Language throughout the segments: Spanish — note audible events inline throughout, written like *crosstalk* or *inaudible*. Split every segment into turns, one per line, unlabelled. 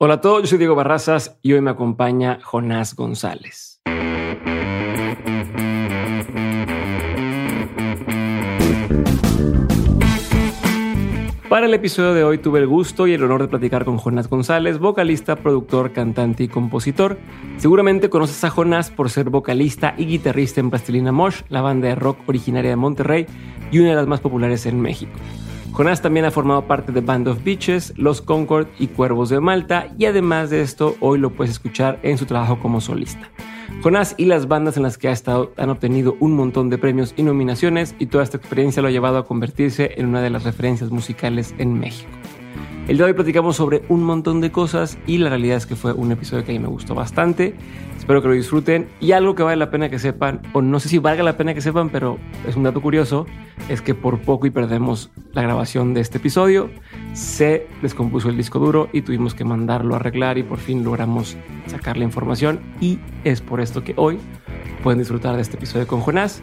Hola a todos, yo soy Diego Barrazas y hoy me acompaña Jonás González. Para el episodio de hoy tuve el gusto y el honor de platicar con Jonás González, vocalista, productor, cantante y compositor. Seguramente conoces a Jonás por ser vocalista y guitarrista en Plastilina Mosh, la banda de rock originaria de Monterrey y una de las más populares en México. Jonás también ha formado parte de Band of Beaches, Los Concord y Cuervos de Malta y además de esto hoy lo puedes escuchar en su trabajo como solista. Jonás y las bandas en las que ha estado han obtenido un montón de premios y nominaciones y toda esta experiencia lo ha llevado a convertirse en una de las referencias musicales en México. El día de hoy platicamos sobre un montón de cosas y la realidad es que fue un episodio que a mí me gustó bastante. Espero que lo disfruten y algo que vale la pena que sepan, o no sé si valga la pena que sepan, pero es un dato curioso, es que por poco y perdemos la grabación de este episodio. Se descompuso el disco duro y tuvimos que mandarlo a arreglar y por fin logramos sacar la información y es por esto que hoy pueden disfrutar de este episodio con Jonás.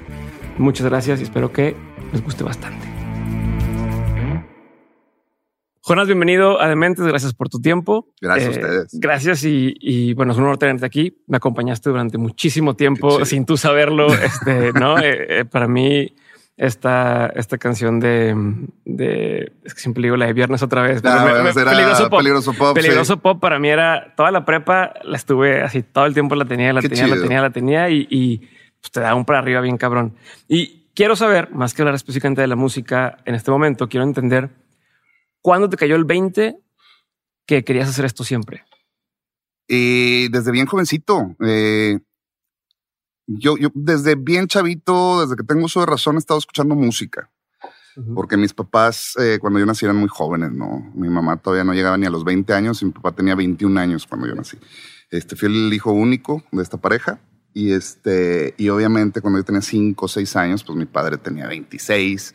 Muchas gracias y espero que les guste bastante. Jonás, bienvenido a Dementes. Gracias por tu tiempo.
Gracias a
Eh,
ustedes.
Gracias y, y, bueno, es un honor tenerte aquí. Me acompañaste durante muchísimo tiempo sin tú saberlo. Este, no, *laughs* Eh, eh, para mí esta, esta canción de, de es que siempre digo la de viernes otra vez.
Ah,
me- me- peligroso pop.
Peligroso Pop, sí.
Peligroso pop para mí era toda la prepa. La estuve así todo el tiempo la tenía, la
Qué
tenía, la
chido.
tenía, la tenía y, y pues, te da un para arriba bien cabrón. Y quiero saber, más que hablar específicamente de la música en este momento, quiero entender cuándo te cayó el 20 que querías hacer esto siempre.
Y desde bien jovencito, eh, yo, yo desde bien chavito, desde que tengo uso de razón, he estado escuchando música. Porque mis papás, eh, cuando yo nací, eran muy jóvenes, ¿no? Mi mamá todavía no llegaba ni a los 20 años y mi papá tenía 21 años cuando yo nací. Este, fui el hijo único de esta pareja. Y, este, y obviamente cuando yo tenía 5 o 6 años, pues mi padre tenía 26.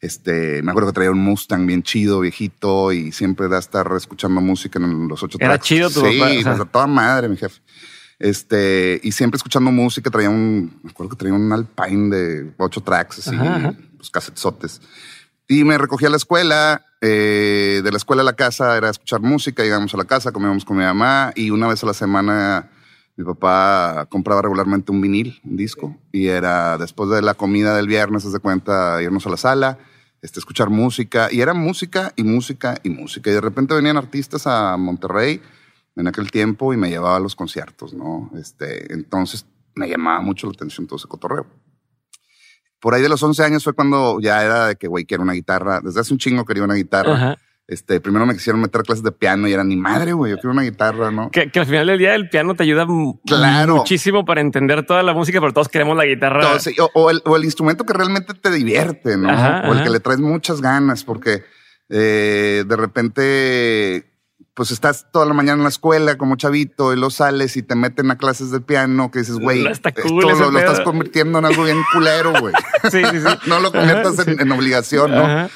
Este, me acuerdo que traía un Mustang bien chido, viejito, y siempre era estar escuchando música en los ocho
Era
tracks.
chido tu
sí,
papá, o sea.
pues, a toda madre, mi jefe. Este, y siempre escuchando música, traía un, me acuerdo que traía un Alpine de ocho tracks, así,
Ajá, ajá.
pues casetzotes. Y me recogí a la escuela, eh, de la escuela a la casa era escuchar música, íbamos a la casa, comíamos con mi mamá y una vez a la semana mi papá compraba regularmente un vinil, un disco, y era después de la comida del viernes, haz de cuenta, irnos a la sala, este, escuchar música, y era música y música y música. Y de repente venían artistas a Monterrey en aquel tiempo y me llevaba a los conciertos, ¿no? Este, entonces me llamaba mucho la atención todo ese cotorreo. Por ahí de los 11 años fue cuando ya era de que, güey, quiero una guitarra. Desde hace un chingo quería una guitarra.
Ajá.
Este, primero me quisieron meter clases de piano y era ni madre, güey, yo quiero una guitarra, ¿no?
Que, que al final del día el piano te ayuda
Claro.
muchísimo para entender toda la música, pero todos queremos la guitarra.
O, o el, o el instrumento que realmente te divierte, ¿no?
Ajá,
o el
ajá.
que le traes muchas ganas, porque eh, de repente, pues estás toda la mañana en la escuela como chavito y lo sales y te meten a clases de piano que dices, güey,
No está
esto
cool ese
lo, lo estás convirtiendo en algo bien culero, güey. *laughs*
Sí, sí, sí. *laughs*
no lo conviertas en, obligación, ¿no?
Ajá.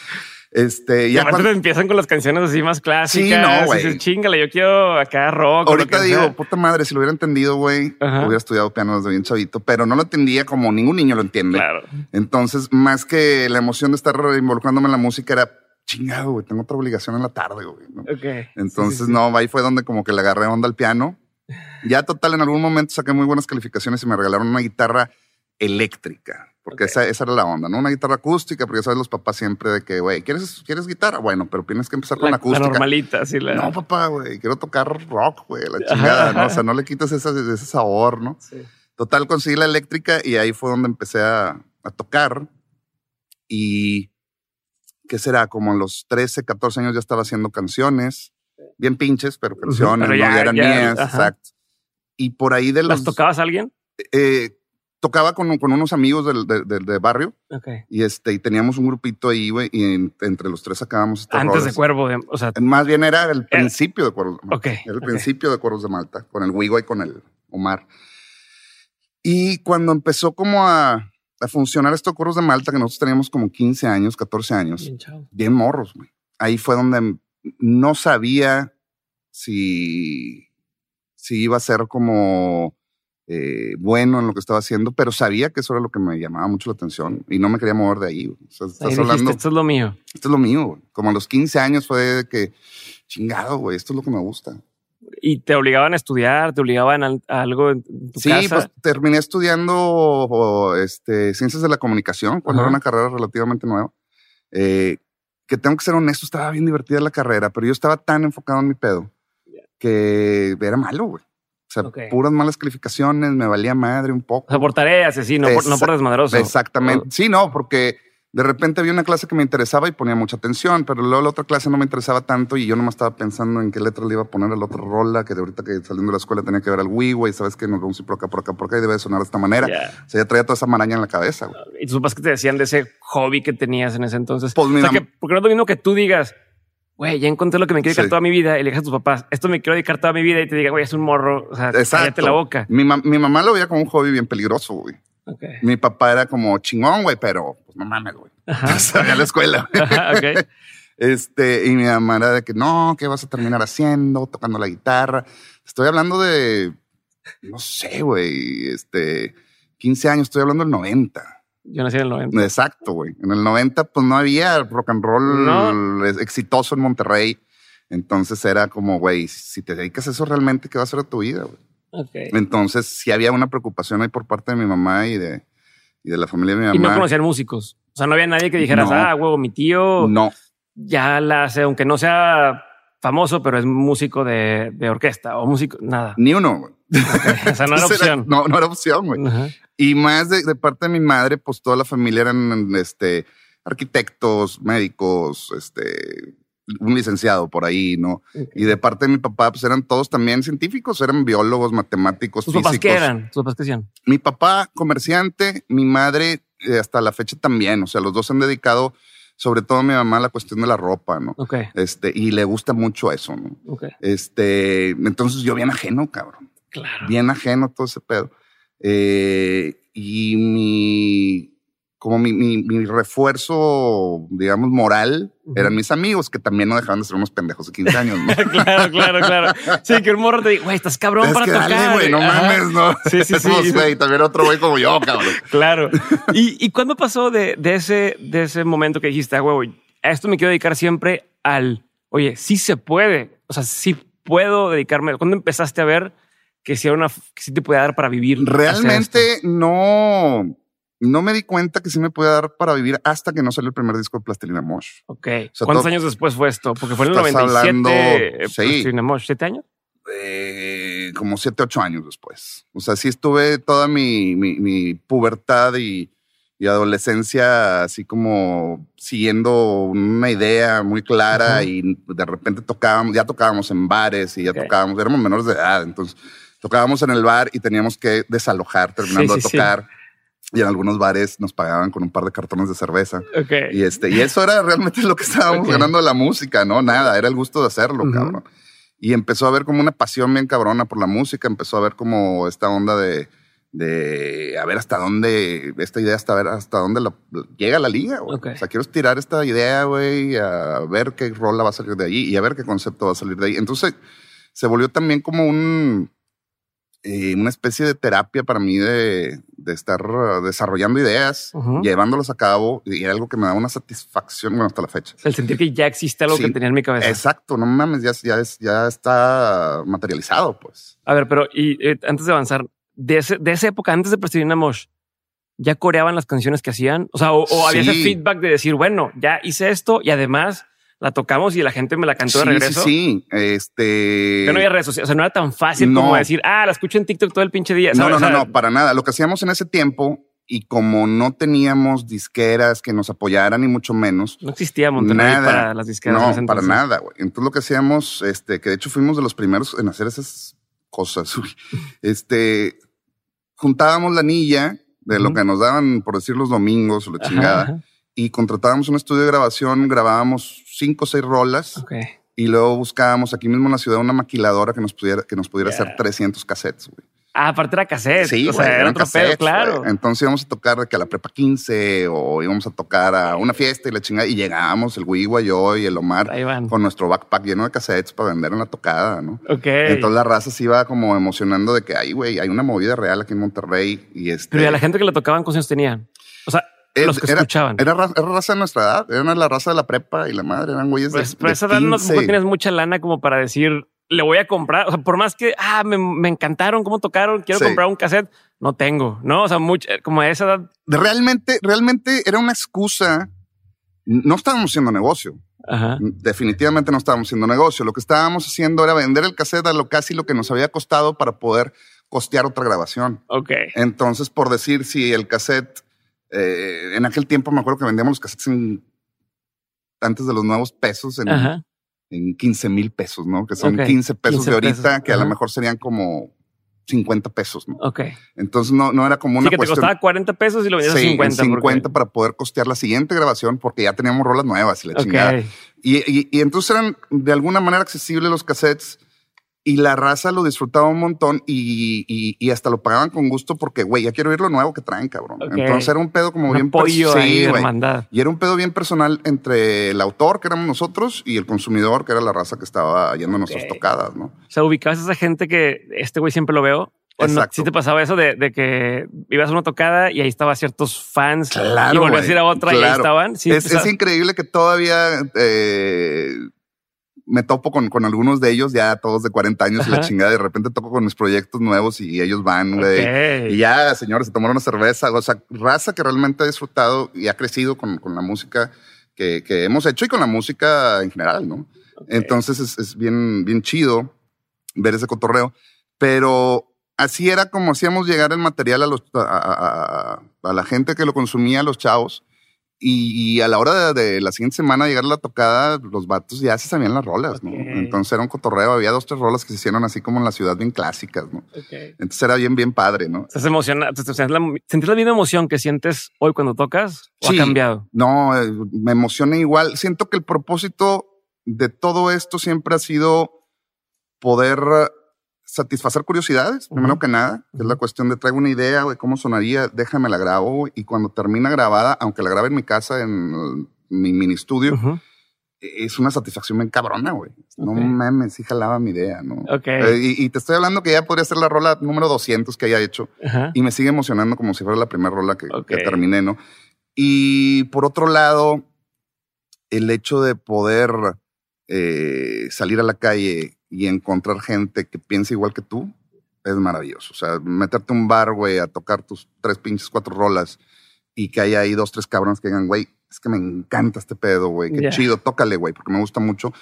Este,
Y
ya cuando-
empiezan con las canciones así más clásicas.
Sí, no, güey.
Chingale, yo quiero acá rock.
Ahorita digo,
sea".
puta madre, si lo hubiera entendido, güey, hubiera estudiado piano desde bien chavito, pero no lo entendía como ningún niño lo entiende.
Claro.
Entonces, más que la emoción de estar involucrándome en la música, era chingado, güey, tengo otra obligación en la tarde, güey. Entonces,
Sí, sí, sí.
no, ahí fue donde como que le agarré onda al piano. Ya total, en algún momento saqué muy buenas calificaciones y me regalaron una guitarra eléctrica. Porque esa, esa era la onda, ¿no? Una guitarra acústica, porque ya sabes los papás siempre de que, güey, ¿quieres, ¿quieres guitarra? Bueno, pero tienes que empezar con
La,
la
la
acústica.
normalita, así la.
No, papá, güey, quiero tocar rock, güey, la chingada, ¿no? O sea, no le quitas ese, ese sabor, ¿no?
Sí.
Total, conseguí la eléctrica y ahí fue donde empecé a, a tocar. Y, ¿qué será? Como a los 13, 14 años ya estaba haciendo canciones, bien pinches, pero canciones,
pero
¿no?
ya,
eran
ya,
mías,
ajá.
exacto. Y por ahí de los...
¿Las tocabas a alguien?
eh, tocaba con, con unos amigos del, del- del- del barrio
Ok.
y, este, y teníamos un grupito ahí, güey, y en- entre los tres sacábamos estas
Antes de. Cuervo, de- o sea,
Más bien era el principio de Cuervos de Malta. Era el principio de Cuervos de Malta, con el Wigo y con el Omar. Y cuando empezó como a, a funcionar esto de Cuervos de Malta, que nosotros teníamos como 15 años, 14 años,
bien
morros, güey. Ahí fue donde no sabía si, si iba a ser como eh, bueno en lo que estaba haciendo, pero sabía que eso era lo que me llamaba mucho la atención y no me quería mover de ahí. O sea, estás
dijiste,
hablando,
esto es lo mío.
esto es lo mío. güey. Como a los 15 años fue de que, chingado, güey, esto es lo que me gusta.
¿Y te obligaban a estudiar? ¿Te obligaban a, algo en tu
Sí,
casa?
pues terminé estudiando este, ciencias de la comunicación cuando
Ajá.
era una carrera relativamente nueva. Eh, que tengo que ser honesto, estaba bien divertida la carrera, pero yo estaba tan enfocado en mi pedo que era malo, güey. O sea, puras malas calificaciones, me valía madre un poco.
O sea, por tareas, así, no, por, no por desmadroso.
Exactamente. Sí, no, porque de repente había una clase que me interesaba y ponía mucha atención, pero luego la otra clase no me interesaba tanto y yo nomás estaba pensando en qué letra le iba a poner a la otra rola, que de ahorita que saliendo de la escuela tenía que ver al Wii, güey, sabes que nos vamos a ir por acá, por acá, por acá y debe de sonar de esta manera.
Ya.
O sea, ya traía toda esa maraña en la cabeza, güey.
Y tus papás que te decían de ese hobby que tenías en ese entonces.
Pues mi
o sea,
mam-
que, porque no es lo mismo que tú digas, güey, ya encontré lo que me quiero dedicar
Sí.
toda mi vida y le digas a tus papás, esto me quiero dedicar toda mi vida y te diga, güey, es un morro. O sea, cállate la boca.
Mi, mam- mi mamá lo veía como un hobby bien peligroso, güey.
Ok.
Mi papá era como chingón, güey, pero pues no mames, güey.
Ajá. *laughs*
Salía a la escuela. *laughs*
Ajá, ok.
Este, y mi mamá era de que no, ¿qué vas a terminar haciendo? Tocando la guitarra. Estoy hablando de, no sé, güey, este, 15 años, estoy hablando del 90.
Yo nací en el 90.
Exacto, güey. En el 90, pues no había rock and roll
No.
exitoso en Monterrey. Entonces era como, güey, si te dedicas a eso realmente, ¿qué va a ser de tu vida, güey?
Ok.
Entonces sí había una preocupación ahí por parte de mi mamá y de, y de la familia de mi mamá.
Y no conocían músicos. O sea, no había nadie que dijeras,
No.
ah, huevo, mi tío
No,
ya la hace, aunque no sea famoso, pero es músico de, de orquesta o músico, nada.
ni uno, güey.
O sea, no *laughs* era opción.
no, no era opción, güey.
Ajá.
Y más de, de parte de mi madre, pues toda la familia eran este, arquitectos, médicos, este, un licenciado por ahí, ¿no? Y de parte de mi papá, pues eran todos también científicos, eran biólogos, matemáticos,
¿Tus
físicos.
papás qué eran? ¿Tus papás qué hacían?
Mi papá, comerciante, mi madre, eh, hasta la fecha también. O sea, los dos se han dedicado, sobre todo mi mamá, a la cuestión de la ropa, ¿no?
Ok,
Este, y le gusta mucho eso, ¿no?
ok.
Este, entonces yo bien ajeno, cabrón
Claro.
bien ajeno a todo ese pedo. Eh, y mi, como mi, mi, mi refuerzo, digamos, moral,
Ujú.
eran mis amigos, que también no dejaban de ser unos pendejos de 15 años. ¿no? *laughs*
claro, claro, claro. Sí, que un morro te diga, güey, estás cabrón
es
para
que
tocar.
dale, güey, no
Ajá.
mames, no.
Sí, sí, *laughs* sí.
Güey, también otro güey como yo, *laughs* cabrón.
Claro. ¿Y, y cuándo pasó de, de ese, de ese momento que dijiste, ah, huevo, a esto me quiero dedicar siempre al, oye, sí se puede? O sea, sí puedo dedicarme. ¿Cuándo empezaste a ver que sí, era una, que sí te podía dar para vivir?
Realmente no, no me di cuenta que sí me podía dar para vivir hasta que no salió el primer disco de Plastilina Mosh.
Ok.
sea,
¿Cuántos
todo-
años después fue esto? Porque fue en el
Estás
97.
hablando-
eh,
sí.
Plastilina Mosh, ¿Siete años?
eh, como siete, ocho años después. O sea, sí estuve toda mi, mi, mi pubertad y, y adolescencia así como siguiendo una idea muy clara
Ajá.
y de repente tocábamos, ya tocábamos en bares y ya tocábamos, éramos menores de edad, entonces tocábamos en el bar y teníamos que desalojar terminando
Sí,
de
sí, sí.
tocar. Y en algunos bares nos pagaban con un par de cartones de cerveza.
Ok.
Y este, y eso era realmente lo que estábamos
Ok.
ganando de la música, ¿no? Nada, era el gusto de hacerlo,
Ujú.
cabrón. Y empezó a haber como una pasión bien cabrona por la música, empezó a ver como esta onda de, de a ver hasta dónde, esta idea hasta ver hasta dónde la- llega la liga, güey.
Ok.
O sea, quiero estirar esta idea, güey, a ver qué rola va a salir de ahí y a ver qué concepto va a salir de ahí. Entonces, se volvió también como un, eh, una especie de terapia para mí de, de estar uh, desarrollando ideas,
Ujú.
llevándolas a cabo y era algo que me da una satisfacción, bueno, hasta la fecha.
El sentir que ya existe algo
Sí.
que tenía en mi cabeza.
Exacto, no mames, ya, ya, es, ya está materializado, pues.
A ver, pero y eh, antes de avanzar, de, ese- de esa época, antes de Plastilina Mosh, ¿ya coreaban las canciones que hacían? O sea, o, o había ese feedback de decir, bueno, ya hice esto y además la tocamos y la gente me la cantó de regreso.
sí, sí. Este.
Que no había redes sociales. O sea, no era tan fácil
No.
como decir, ah, la escucho en TikTok todo el pinche día.
No, no,
O
no,
sea,
no, para nada. Lo que hacíamos en ese tiempo y como no teníamos disqueras que nos apoyaran, ni mucho menos.
No existía Monterrey
Nada.
para las disqueras.
No, para nada, güey. Entonces lo que hacíamos, este, que de hecho fuimos de los primeros en hacer esas cosas. *laughs* Este, juntábamos la anilla de lo que nos daban, por decir, los domingos o la
Ajá,
chingada,
ajá.
Y contratábamos un estudio de grabación, grabábamos cinco o seis rolas
Ok.
y luego buscábamos aquí mismo en la ciudad una maquiladora que nos pudiera, que nos pudiera
Ya.
hacer 300 cassettes, güey.
Ah, aparte era cassette.
Sí,
o sea, era otro pedo,
cassettes,
claro.
güey. Entonces íbamos a tocar que a la prepa 15 o íbamos a tocar a una fiesta y la chingada y llegábamos el Wigua, yo y el Omar con nuestro backpack lleno de cassettes para vender en la tocada, ¿no?
Ok.
Entonces la raza se iba como emocionando de que, ay, güey, hay una movida real aquí en Monterrey y este...
Pero ¿y a la gente que le tocaban, ¿cuántos años tenían? O sea, los que
era,
escuchaban.
Era, ra- era raza de nuestra edad, eran la raza de la prepa y la madre, eran güeyes
pues,
de,
pero
de
esa edad no,
15.
tampoco tienes mucha lana como para decir, le voy a comprar. O sea, por más que, ah, me, me encantaron cómo tocaron, quiero
Sí.
comprar un cassette, no tengo, ¿no? O sea, mucho, como a esa edad.
Realmente, realmente era una excusa. No estábamos haciendo negocio.
Ajá.
Definitivamente no estábamos haciendo negocio. Lo que estábamos haciendo era vender el cassette a lo casi lo que nos había costado para poder costear otra grabación.
Ok.
Entonces, por decir, si el cassette, eh, en aquel tiempo me acuerdo que vendíamos los cassettes en, antes de los nuevos pesos en,
Ajá.
en 15 mil pesos, ¿no? Que son
Ok,
15 pesos
15
de ahorita,
pesos,
que a lo mejor serían como 50 pesos, ¿no?
Ok.
Entonces no, no era como
Sí,
una
que te costaba 40 pesos y lo vendías
Sí, en
50.
50 para poder costear la siguiente grabación porque ya teníamos rolas nuevas y la chingada. Y, y- y entonces eran de alguna manera accesibles los cassettes y la raza lo disfrutaba un montón y, y- y hasta lo pagaban con gusto porque, güey, ya quiero oír lo nuevo que traen, cabrón. Entonces era un pedo como
Un
bien
apoyo ahí hermandad.
Y era un pedo bien personal entre el autor, que éramos nosotros, y el consumidor, que era la raza que estaba yendo a nuestras tocadas, ¿no?
O sea, ubicabas a esa gente que este güey siempre lo veo. ¿O no?
Exacto.
¿Sí te pasaba eso de, de que ibas a una tocada y ahí estaban ciertos fans
Claro,
y volvías a ir a otra y ahí estaban? Sí,
es,
o sea,
es increíble que todavía eh, me topo con, con algunos de ellos, ya todos de 40 años y la chingada. De repente toco con mis proyectos nuevos y ellos van, güey. Y ya, señores, se tomaron una cerveza. O sea, raza que realmente ha disfrutado y ha crecido con, con la música que, que hemos hecho y con la música en general, ¿no? Entonces es, es bien, bien chido ver ese cotorreo. Pero así era como hacíamos llegar el material a, los, a- a la gente que lo consumía, a los chavos. Y, y a la hora de, de la siguiente semana llegar a la tocada, los vatos ya se sabían las rolas, ¿no? Entonces era un cotorreo. Había dos, tres rolas que se hicieron así como en la ciudad bien clásicas, ¿no? Entonces era bien, bien padre, ¿no?
Estás emocionado. ¿Te- te- ¿Sentir la, misma emoción que sientes hoy cuando tocas o
Sí.
ha cambiado?
No, eh, me emociona igual. Siento que el propósito de todo esto siempre ha sido poder satisfacer curiosidades, primero
Ujú.
que nada, que es la cuestión de traigo una idea de cómo sonaría, déjame la grabo y cuando termina grabada, aunque la grabe en mi casa, en mi mini estudio, es una satisfacción bien cabrona, güey. No
Ok.
mames, sí jalaba mi idea, ¿no?
Ok.
Eh, y, y te estoy hablando que ya podría ser la rola número 200 que haya hecho y me sigue emocionando como si fuera la primera rola que terminé, ¿no? Y por otro lado, el hecho de poder eh, salir a la calle y encontrar gente que piensa igual que tú es maravilloso. O sea, meterte a un bar, güey, a tocar tus tres pinches, cuatro rolas y que haya ahí dos, tres cabrones que digan, güey, es que me encanta este pedo, güey, qué
Ya.
chido, tócale, güey, porque me gusta mucho.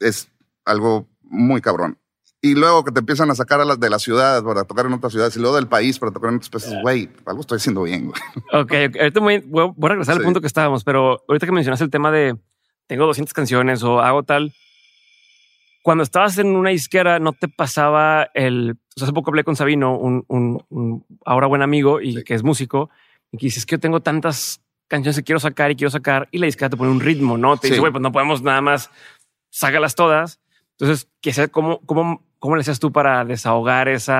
Es algo muy cabrón. Y luego que te empiezan a sacar a las de la ciudad para tocar en otras ciudades y luego del país para tocar en otras places, güey, algo estoy haciendo bien, güey.
Ok. Ahorita voy, voy- a regresar al
Sí.
punto que estábamos, pero ahorita que mencionaste el tema de tengo 200 canciones o hago tal, cuando estabas en una isquera no te pasaba el... o sea, hace poco hablé con Sabino, un, un- un ahora buen amigo y
Sí.
que es músico, y que dices que yo tengo tantas canciones que quiero sacar y quiero sacar, y la disquera te pone un ritmo, ¿no? Te dice,
Sí.
güey, pues no podemos nada más, sácalas todas. Entonces, que sea cómo, cómo, cómo le hacías tú para desahogar ese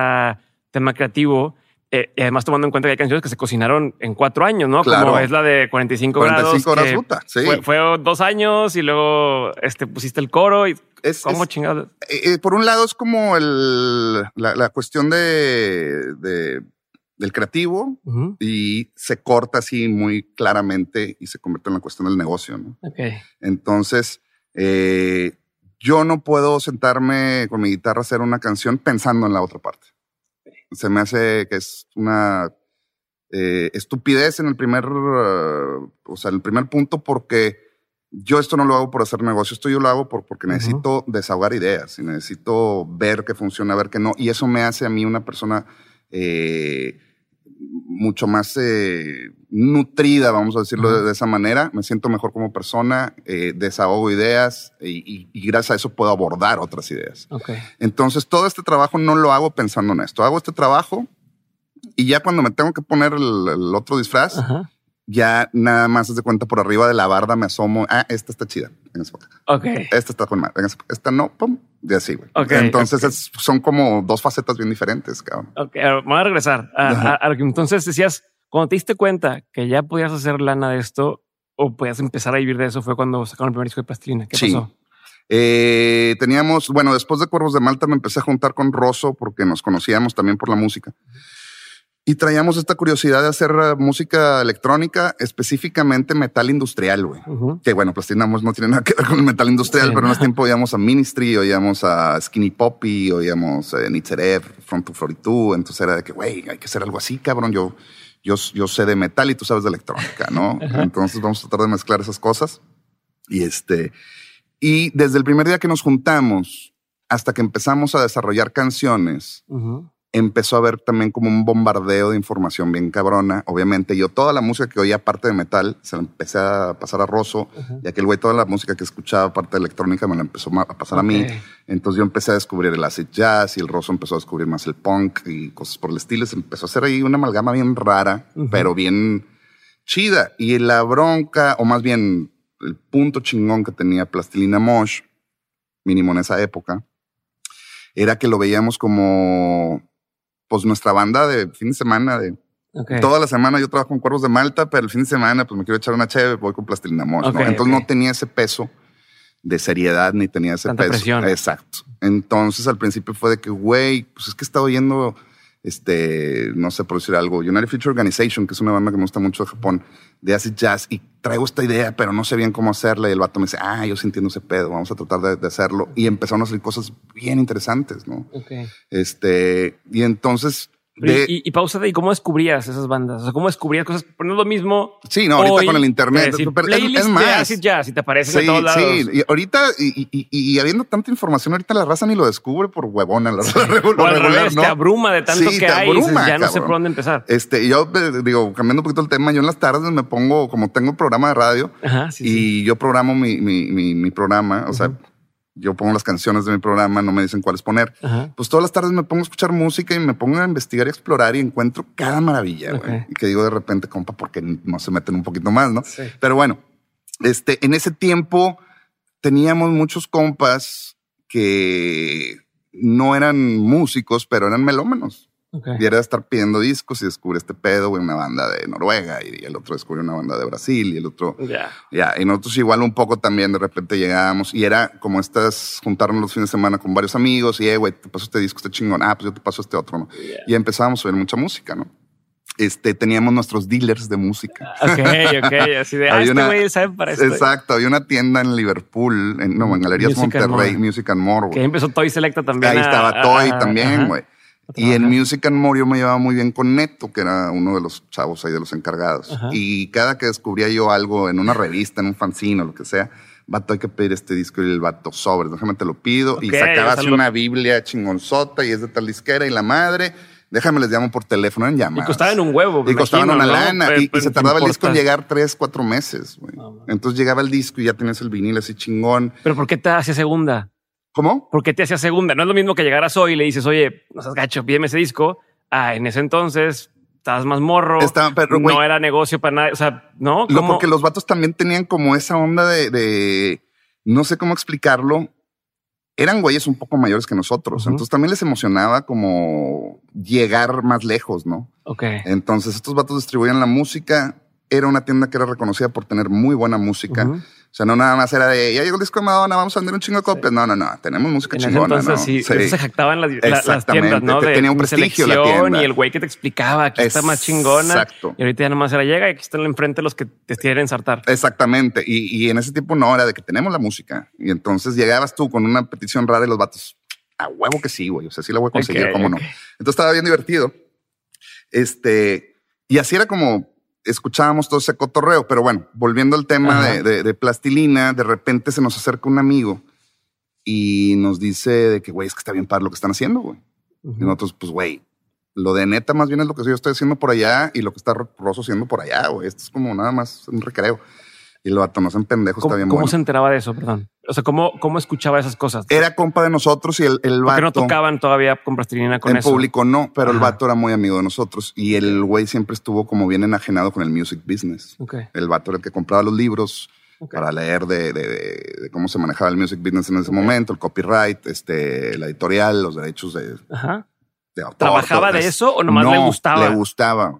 tema creativo. Eh, y además tomando en cuenta que hay canciones que se cocinaron en cuatro años, ¿no?
Claro.
Como es la de 45,
45
grados.
horas
que
puta, sí.
Fue, fue dos años y luego este, pusiste el coro y
Es,
cómo
es-
chingados.
eh, eh, por un lado es como el, la, la cuestión de, de- del creativo y se corta así muy claramente y se convierte en la cuestión del negocio, ¿no?
Ok.
Entonces, yo no puedo sentarme con mi guitarra a hacer una canción pensando en la otra parte. Se me hace que es una eh, estupidez en el primer, o sea, en el primer punto porque yo esto no lo hago por hacer negocio, esto yo lo hago por, porque necesito desahogar ideas y necesito ver qué funciona, ver qué no. Y eso me hace a mí una persona eh, mucho más eh, nutrida, vamos a decirlo de, de esa manera. Me siento mejor como persona, eh, desahogo ideas y, y- y gracias a eso puedo abordar otras ideas. Entonces, todo este trabajo no lo hago pensando en esto. Hago este trabajo y ya cuando me tengo que poner el, el otro disfraz,
Ajá.
Ya nada más se de cuenta por arriba de la barda me asomo. Ah, esta está chida. Véngase para acá.
Ok.
Esta está con madre. Véngase pa' acá. Esta no, pum. Y así, güey.
Ok,
Entonces es- son como dos facetas bien diferentes, cabrón.
Ok. Vamos a regresar a,
Ajá.
a- a lo que entonces decías, cuando te diste cuenta que ya podías hacer lana de esto o podías empezar a vivir de eso fue cuando sacaron el primer disco de Plastilina. ¿Qué
Sí.
pasó?
Eh, teníamos, bueno, después de Cuervos de Malta me empecé a juntar con Rosso porque nos conocíamos también por la música. Y traíamos esta curiosidad de hacer uh, música electrónica, específicamente metal industrial, güey. Que bueno, Plastilina Mosh no tiene nada que ver con el metal industrial,
Sí.
pero en ese tiempo oíamos a Ministry, oíamos a Skinny Poppy, oíamos a Nitzerev, Front to 42. Entonces era de que, güey, hay que hacer algo así, cabrón. Yo, yo, yo sé de metal y tú sabes de electrónica, ¿no? *laughs* Entonces vamos a tratar de mezclar esas cosas. Y este, y desde el primer día que nos juntamos hasta que empezamos a desarrollar canciones. Empezó a haber también como un bombardeo de información bien cabrona. Obviamente, yo toda la música que oía aparte de metal, se la empecé a pasar a Rosso, y aquel güey toda la música que escuchaba aparte de electrónica me la empezó a pasar a mí. Entonces yo empecé a descubrir el acid jazz y el Rosso empezó a descubrir más el punk y cosas por el estilo. Se empezó a hacer ahí una amalgama bien rara, pero bien chida. Y la bronca, o más bien el punto chingón que tenía Plastilina Mosh, mínimo en esa época, era que lo veíamos como pues nuestra banda de fin de semana, de toda la semana yo trabajo con Cuervos de Malta, pero el fin de semana pues me quiero echar una chévere, voy con Plastilina Mosh,
Ok,
¿no? Entonces no tenía ese peso de seriedad ni tenía ese
Tanta
peso.
presión.
Exacto. Entonces al principio fue de que, güey, pues es que estaba oyendo, este, no sé por decir algo, United Future Organization, que es una banda que me gusta mucho de Japón, de acid jazz, y traigo esta idea, pero no sé bien cómo hacerla. Y el vato me dice, ah, yo sí entiendo ese pedo, vamos a tratar de, de hacerlo. Y empezaron a salir cosas bien interesantes, ¿no?
Ok.
Este, y entonces... De-
y, y pausa de, ¿y cómo descubrías esas bandas? O sea, ¿cómo descubrías cosas? Pero no es lo mismo.
Sí, no, ahorita
hoy
con el internet,
decir,
pero es- es
de
más.
acid jazz y te aparecen
Sí,
de todos lados.
sí. Y ahorita, y, y- habiendo tanta información, ahorita la raza ni lo descubre por huevona. La raza
O al
regular,
revés,
¿no?
te abruma de tanto
Sí,
que hay y dices,
abruma,
ya no sé por dónde empezar.
Este, yo eh, digo, cambiando un poquito el tema, yo en las tardes me pongo, como tengo programa de radio,
Ajá, sí,
y
sí.
yo programo mi, mi, mi, mi programa, o sea, yo pongo las canciones de mi programa, no me dicen cuáles poner.
Ajá.
Pues todas las tardes me pongo a escuchar música y me pongo a investigar y explorar y encuentro cada maravilla, güey. Y que digo de repente, compa, porque no se meten un poquito más, ¿no?
Sí.
Pero bueno, este, en ese tiempo teníamos muchos compas que no eran músicos, pero eran melómanos.
Ok.
Y era estar pidiendo discos y descubre este pedo, güey, una banda de Noruega y el otro descubre una banda de Brasil y el otro
Ya.
ya, y nosotros igual un poco también de repente llegábamos y era como estas, juntarnos los fines de semana con varios amigos y, eh, güey, te paso este disco, este chingón, ah, pues yo te paso este otro, ¿no? Y empezábamos a oír mucha música, ¿no? Este, teníamos nuestros dealers de música.
Ok, ok. Así de, ah, este güey sabe para esto.
Exacto, había una tienda en Liverpool, en, no, en Galerías
Music and
Monterrey,
More.
Music and More,
Que
güey.
empezó Toy Selecta también.
Ahí
a-
estaba Toy
a-
también, güey. Y en. Music and More yo me llevaba muy bien con Neto, que era uno de los chavos ahí de los encargados.
Ajá.
Y cada que descubría yo algo en una revista, en un fanzine o lo que sea, vato, hay que pedir este disco y el vato sobre, déjame te lo pido. y
Ok,
sacaba
o sea,
así
lo-
una Biblia chingonzota y es de tal disquera y la madre. Déjame les llamo por teléfono en
Y
llamadas.
costaban un huevo.
Y costaban
imagino,
una
¿no?
lana.
Pero-
y, y se tardaba el disco en llegar tres, cuatro meses. güey. Entonces llegaba el disco y ya tenías el vinil así chingón.
Pero ¿por qué te hacía segunda?
¿Cómo?
¿Por qué te hacía segunda? No es lo mismo que llegaras hoy y le dices, oye, no seas gacho, pídeme ese disco. Ah, en ese entonces estabas más morro.
Estaba- pero,
no era negocio para nadie. O sea, ¿no?
Lo, porque los vatos también tenían como esa onda de, de- no sé cómo explicarlo. Eran güeyes un poco mayores que nosotros. Entonces también les emocionaba como llegar más lejos, ¿no?
Ok.
Entonces estos vatos distribuían la música. Era una tienda que era reconocida por tener muy buena música. O sea, no nada más era de, ya llegó el disco de Madonna, vamos a vender un chingo de copias. No, no, no. Tenemos música
En
chingona,
entonces
¿no?
sí, de eso se jactaban las, la- las tiendas, ¿no? De
tenía un prestigio la tienda.
Y el güey que te explicaba, aquí está más chingona.
Exacto.
Y ahorita ya nomás era llega y aquí están enfrente los que te quieren ensartar.
Exactamente. Y, y en ese tiempo no era de que tenemos la música. Y entonces llegabas tú con una petición rara y los vatos, a huevo que sí, güey. O sea, sí la voy a conseguir,
Ok,
cómo no. Entonces estaba bien divertido. Este, y así era como escuchábamos todo ese cotorreo. Pero bueno, volviendo al tema
Ajá.
de, de- de plastilina, de repente se nos acerca un amigo y nos dice de que, güey, es que está bien padre lo que están haciendo, güey. Y nosotros, pues, güey, lo de neta más bien es lo que yo estoy haciendo por allá y lo que está Rosso haciendo por allá, güey. Esto es como nada más un recreo. Y el vato no en pendejo, está
¿Cómo,
bien
cómo
bueno.
se enteraba de eso? Perdón. O sea, ¿cómo, cómo escuchaba esas cosas?
Era compa de nosotros y el, el
Porque
vato
no tocaban todavía con plastilina con
en
eso.
público no, pero el vato era muy amigo de nosotros y el güey siempre estuvo como bien enajenado con el music business.
Ok.
El vato era el que compraba los libros para leer de, de- de- de cómo se manejaba el music business en ese momento, el copyright, este, la editorial, los derechos de,
Ajá.
autor.
¿Trabajaba de eso o nomás
No,
le gustaba?
Le gustaba.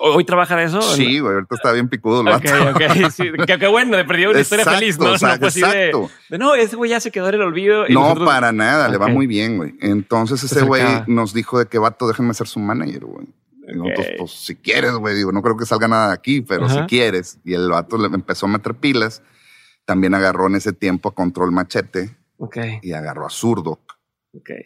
¿Hoy trabaja de eso?
Sí, güey, ahorita está bien picudo el
Ok,
vato.
ok. Sí, *laughs* qué bueno, le perdió una historia
Exacto,
feliz, ¿no?
o sea,
no
exacto.
de, no, ese güey ya se quedó en el olvido. y
No,
nosotros-
para nada, le va muy bien, güey. Entonces
Se
ese güey nos dijo de que vato, déjenme ser su manager, güey. Y nosotros, pues, si quieres, güey, digo, no creo que salga nada de aquí, pero si quieres. Y el vato le empezó a meter pilas. También agarró en ese tiempo a Control Machete. Y agarró a Zurdo.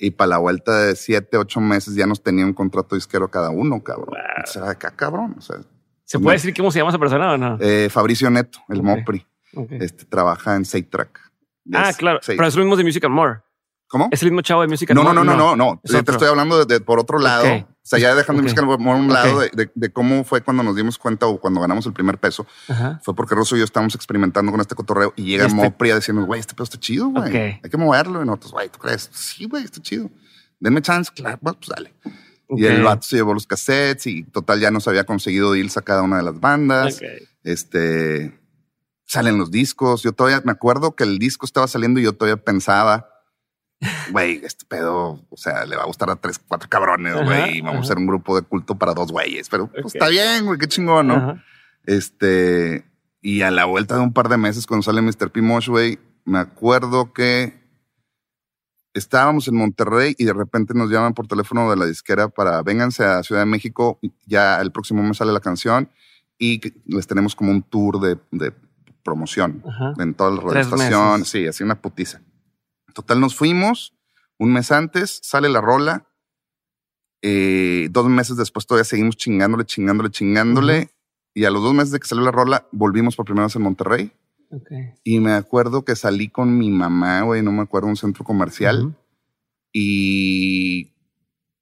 Y para la vuelta de siete, ocho meses ya nos tenía un contrato disquero cada uno, cabrón. O sea, acá, cabrón. O sea,
¿Se puede decir cómo se llama esa persona o no?
Eh, Fabricio Neto, el Mopri. Este trabaja en Track.
Ah, claro. Pero es lo mismo de Music and More.
¿Cómo?
Es el mismo chavo de Music
and no, More. No, no, no, no, no. Te estoy hablando de, por otro lado. O sea, ya dejando Music and More a un lado de, cómo fue cuando nos dimos cuenta o cuando ganamos el primer peso. Fue porque Rosso y yo estábamos experimentando con este cotorreo y llega este... Mopri a decirnos, güey, este pedo está chido, güey. Hay que moverlo. Y nosotros, güey, ¿tú crees? Sí, güey, está chido. Denme chance. Claro, pues dale. Y el vato se llevó los cassettes y total ya nos había conseguido deals a cada una de las bandas. Este salen los discos. Yo todavía me acuerdo que el disco estaba saliendo y yo todavía pensaba, güey, este pedo, o sea, le va a gustar a tres, cuatro cabrones, güey. Vamos a ser un grupo de culto para dos güeyes, pero pues está bien, güey, qué chingón, ¿no? Este, y a la vuelta de un par de meses cuando sale Mr. P. Mosh, güey, me acuerdo que estábamos en Monterrey y de repente nos llaman por teléfono de la disquera para vénganse a Ciudad de México, ya el próximo mes sale la canción y les tenemos como un tour de, promoción en toda la radioestación. Sí, así una putiza. Total, nos fuimos un mes antes, sale la rola. Eh, dos meses después todavía seguimos chingándole, chingándole, chingándole. Y a los dos meses de que salió la rola, volvimos por primera vez en Monterrey. Y me acuerdo que salí con mi mamá, güey, no me acuerdo, un centro comercial. Y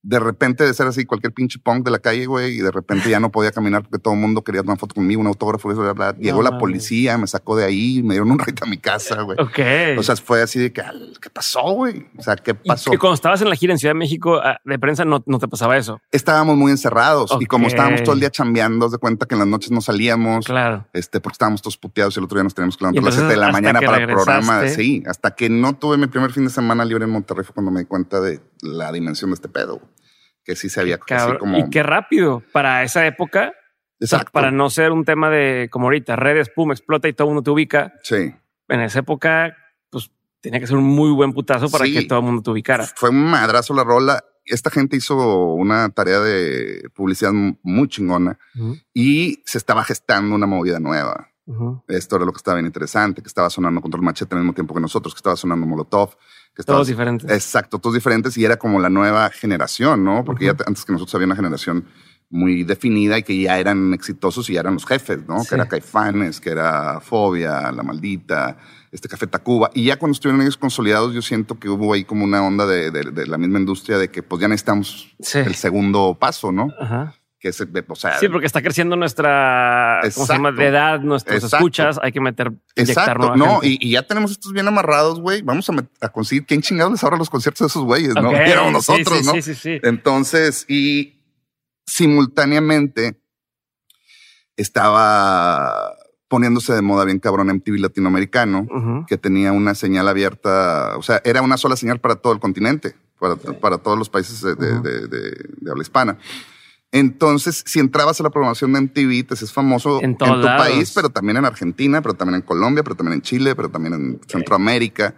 de repente de ser así cualquier pinche punk de la calle, güey, y de repente ya no podía caminar porque todo el mundo quería una foto conmigo, un autógrafo, eso, bla, bla. Llegó la policía, me sacó de ahí, me dieron un ride a mi casa, güey.
Ok.
O sea, fue así de que, ¿qué pasó, güey? O sea, ¿qué pasó?
Y, cuando estabas en la gira en Ciudad de México ah, de prensa, no, no te pasaba eso.
Estábamos muy encerrados y como estábamos todo el día chambeando, de cuenta que en las noches no salíamos.
Claro.
Este, porque estábamos todos puteados y el otro día nos teníamos que levantar a las 7 de la mañana para el programa. Sí, hasta que no tuve mi primer fin de semana libre en Monterrey fue cuando me di cuenta de la dimensión de este pedo que sí se había como...
Y qué rápido para esa época.
Exacto.
Para no ser un tema de como ahorita, redes, pum, explota y todo el mundo te ubica.
Sí.
En esa época, pues tenía que ser un muy buen putazo para que todo el mundo te ubicara.
Fue un madrazo la rola. Esta gente hizo una tarea de publicidad muy chingona y se estaba gestando una movida nueva. Esto era lo que estaba bien interesante, que estaba sonando contra el machete al mismo tiempo que nosotros, que estaba sonando Molotov. Que
todos diferentes.
Exacto, todos diferentes y era como la nueva generación, ¿no? Porque ya antes que nosotros había una generación muy definida y que ya eran exitosos y ya eran los jefes, ¿no? Que era Caifanes, que era Fobia, La Maldita, este Café Tacuba. Y ya cuando estuvieron ellos consolidados, yo siento que hubo ahí como una onda de, de, la misma industria de que pues ya necesitamos el segundo paso, ¿no? Ajá que se, o sea,
sí, porque está creciendo nuestra de edad, nuestras escuchas, hay que meter,
exacto, no, y, ya tenemos estos bien amarrados, güey. Vamos a, conseguir quién chingados les ahora los conciertos de esos güeyes, ¿no? *laughs* Éramos nosotros, ¿no?
Sí, sí, sí.
Entonces, y simultáneamente estaba poniéndose de moda bien cabrón MTV latinoamericano, que tenía una señal abierta, o sea, era una sola señal para todo el continente, para, para todos los países de, de habla hispana. Entonces, si entrabas a la programación de MTV, te es famoso en, tu país, pero también en Argentina, pero también en Colombia, pero también en Chile, pero también en Centroamérica.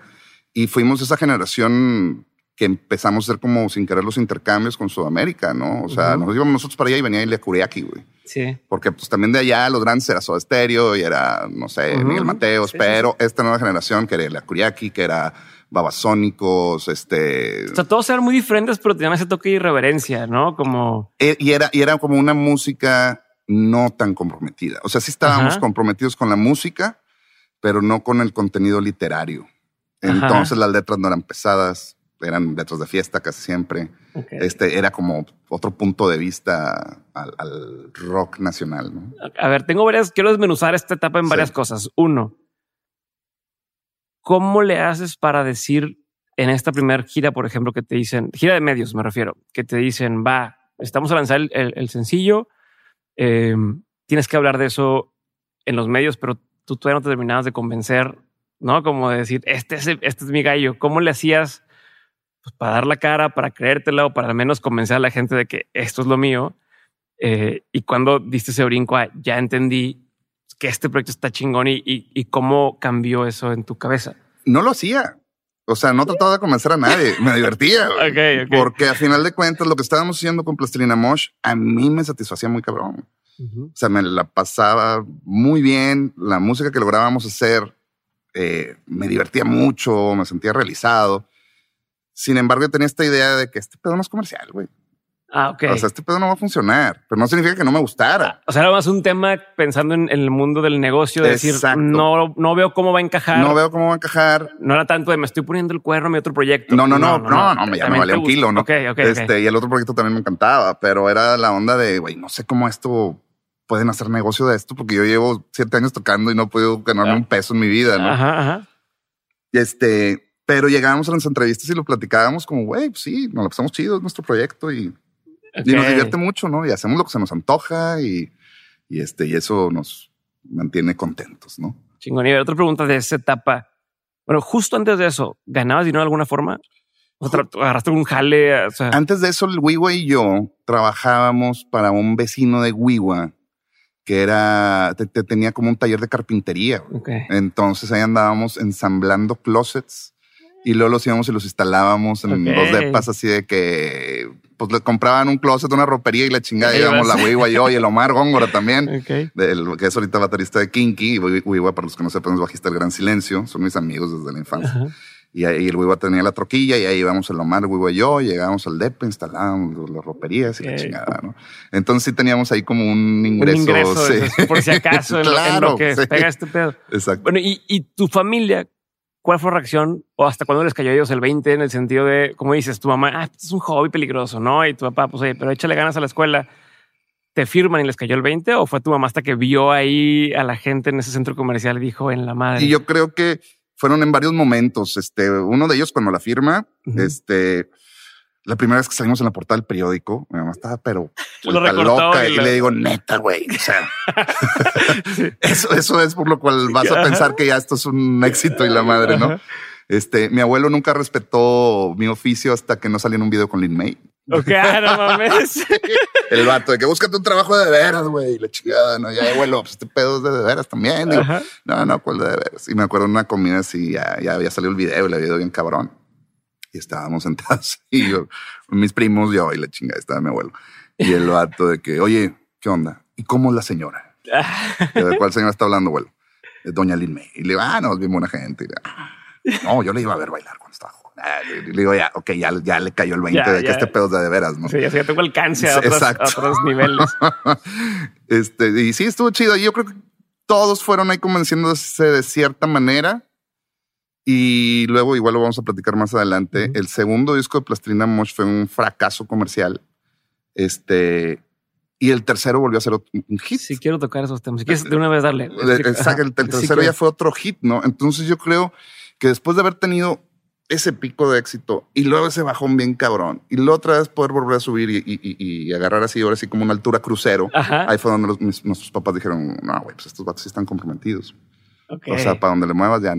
Y fuimos esa generación que empezamos a hacer como sin querer los intercambios con Sudamérica, ¿no? O sea, nos íbamos nosotros para allá y venía Ilya Kuriaki, güey.
Sí.
Porque pues también de allá los grandes era Soda Stereo y era, no sé, Miguel Mateos, pero esta nueva generación que era Ilya Kuriaki, que era babasónicos, este...
O sea, todos eran muy diferentes, pero tenían ese toque de irreverencia, ¿no? Como...
Eh, y era, y era como una música no tan comprometida. O sea, sí estábamos comprometidos con la música, pero no con el contenido literario. Entonces las letras no eran pesadas, eran letras de fiesta casi siempre. Este era como otro punto de vista al, rock nacional. ¿no?
A ver, tengo varias, quiero desmenuzar esta etapa en varias cosas. Uno, ¿cómo le haces para decir en esta primera gira, por ejemplo, que te dicen, gira de medios me refiero, que te dicen, va, estamos a lanzar el, sencillo, em, tienes que hablar de eso en los medios, pero tú todavía no te terminabas de convencer, ¿no? Como de decir, este es, este es mi gallo. ¿Cómo le hacías pues, para dar la cara, para creértela o para al menos convencer a la gente de que esto es lo mío? Eh, y cuando diste ese brinco, ya entendí que este proyecto está chingón y, y, cómo cambió eso en tu cabeza?
No lo hacía. O sea, no trataba de convencer a nadie, me divertía. güey. *laughs*
Ok, ok.
Porque a final de cuentas, lo que estábamos haciendo con Plastilina Mosh, a mí me satisfacía muy cabrón. O sea, me la pasaba muy bien. La música que lográbamos hacer eh, me divertía mucho, me sentía realizado. Sin embargo, yo tenía esta idea de que este pedo no es comercial, güey.
Ah, ok.
O sea, este pedo no va a funcionar, pero no significa que no me gustara.
O sea, era más un tema pensando en, en el mundo del negocio, de decir, no, no veo cómo va a encajar.
No veo cómo va a encajar.
No era tanto de me estoy poniendo el cuerno a mi otro proyecto.
No, no, no, no, no, me, ya me valía un kilo, ¿no?
Ok, ok,
este. Y el otro proyecto también me encantaba, pero era la onda de, güey, no sé cómo esto pueden hacer negocio de esto, porque yo llevo siete años tocando y no he podido ganarme
Ah.
un peso en mi vida, ¿no?
Ajá,
este, pero llegábamos a las entrevistas y lo platicábamos como, güey, pues sí, nos lo pasamos chido, es nuestro proyecto y, y nos divierte mucho, ¿no? Y hacemos lo que se nos antoja y, y este, y eso nos mantiene contentos, ¿no?
Chingón. Y otra pregunta de esa etapa. Bueno, justo antes de eso, ¿ganabas dinero de alguna forma? O agarraste un jale. O sea,
Antes de eso, el Wiwa y yo trabajábamos para un vecino de Wiwa que era, te- te- tenía como un taller de carpintería. güey.
ok.
Entonces ahí andábamos ensamblando closets y luego los íbamos y los instalábamos en
Ok.
los depas así de que pues le compraban un closet, una ropería y la chingada. Íbamos la. Wiwa y yo y el Omar Góngora también. *laughs*
Ok.
del- que es ahorita baterista de Kinky, Wiwa, para los que no sepan, es bajista del Gran Silencio, son mis amigos desde la infancia.
Ajá.
Y ahí el Wiwa tenía la troquilla y ahí íbamos el Omar, el Wiwa y yo, llegábamos al DEP, instalábamos las roperías y la
Ok.
chingada, ¿no? Entonces sí teníamos ahí como un
Un
ingreso.
ingreso,
sí.
por si acaso, en, lo- en *laughs*
Claro,
lo que
sí.
pega este pedo.
Exacto.
Bueno, y, y tu familia, ¿cuál fue la reacción? ¿O hasta cuándo les cayó a ellos el 20 en el sentido de, como dices, tu mamá, ah, esto es un hobby peligroso, ¿no? Y tu papá, pues, oye, pero échale ganas a la escuela. ¿Te firman y les cayó el 20? ¿O fue tu mamá hasta que vio ahí a la gente en ese centro comercial y dijo en la madre?
Y yo creo que fueron en varios momentos. Este, uno de ellos cuando la firma, este, la primera vez que salimos en la portada del periódico, mi mamá estaba pero *laughs*
Lo
vuelta loca
y
le digo, neta, güey. O sea, *laughs* *laughs* eso, eso es por lo cual vas a pensar que ya esto es un éxito y la madre, ¿no? Este, mi abuelo nunca respetó mi oficio hasta que no salió en un video con Lin May.
Ok, no mames.
El vato de que búscate un trabajo de veras, güey. La chingada, no, ya, abuelo, pues este pedo es de de veras también. Digo, no, no, cuál de veras. Y me acuerdo una comida así, ya, ya había salido el video y le había ido bien cabrón. Y estábamos *laughs* sentados y yo, mis primos, yo y la chingada, estaba mi abuelo. Y el vato de que, oye, ¿qué onda? ¿Y cómo es la señora? *laughs* ¿De cuál señora está hablando, abuelo? De Doña Lin May. Y le digo, ah, no, es bien buena gente. Le, "Ah, no, yo le iba a ver bailar cuando estaba joven. Ah, le digo, ya, ok, ya, ya le cayó el 20
Ya,
de que
ya.
este pedo es de, de veras, ¿no?
Sí, ya tengo alcance a otros, a otros niveles. *laughs*
este, y sí, estuvo chido. Yo creo que todos fueron ahí convenciéndose de cierta manera. Y luego, igual lo vamos a platicar más adelante. El segundo disco de Plastilina Mosh fue un fracaso comercial. Este, y el tercero volvió a ser un hit.
Sí, quiero tocar esos temas. Si quieres de una vez darle. *laughs*
Exacto, el, el tercero ya fue otro hit, ¿no? Entonces yo creo que después de haber tenido ese pico de éxito y luego ese bajón bien cabrón y luego otra vez poder volver a subir y, y- y- y agarrar así, ahora sí como una altura crucero,
Ajá.
ahí fue donde los- mis- nuestros papás dijeron, no, güey, pues estos vatos sí están comprometidos. O sea, para donde le muevas ya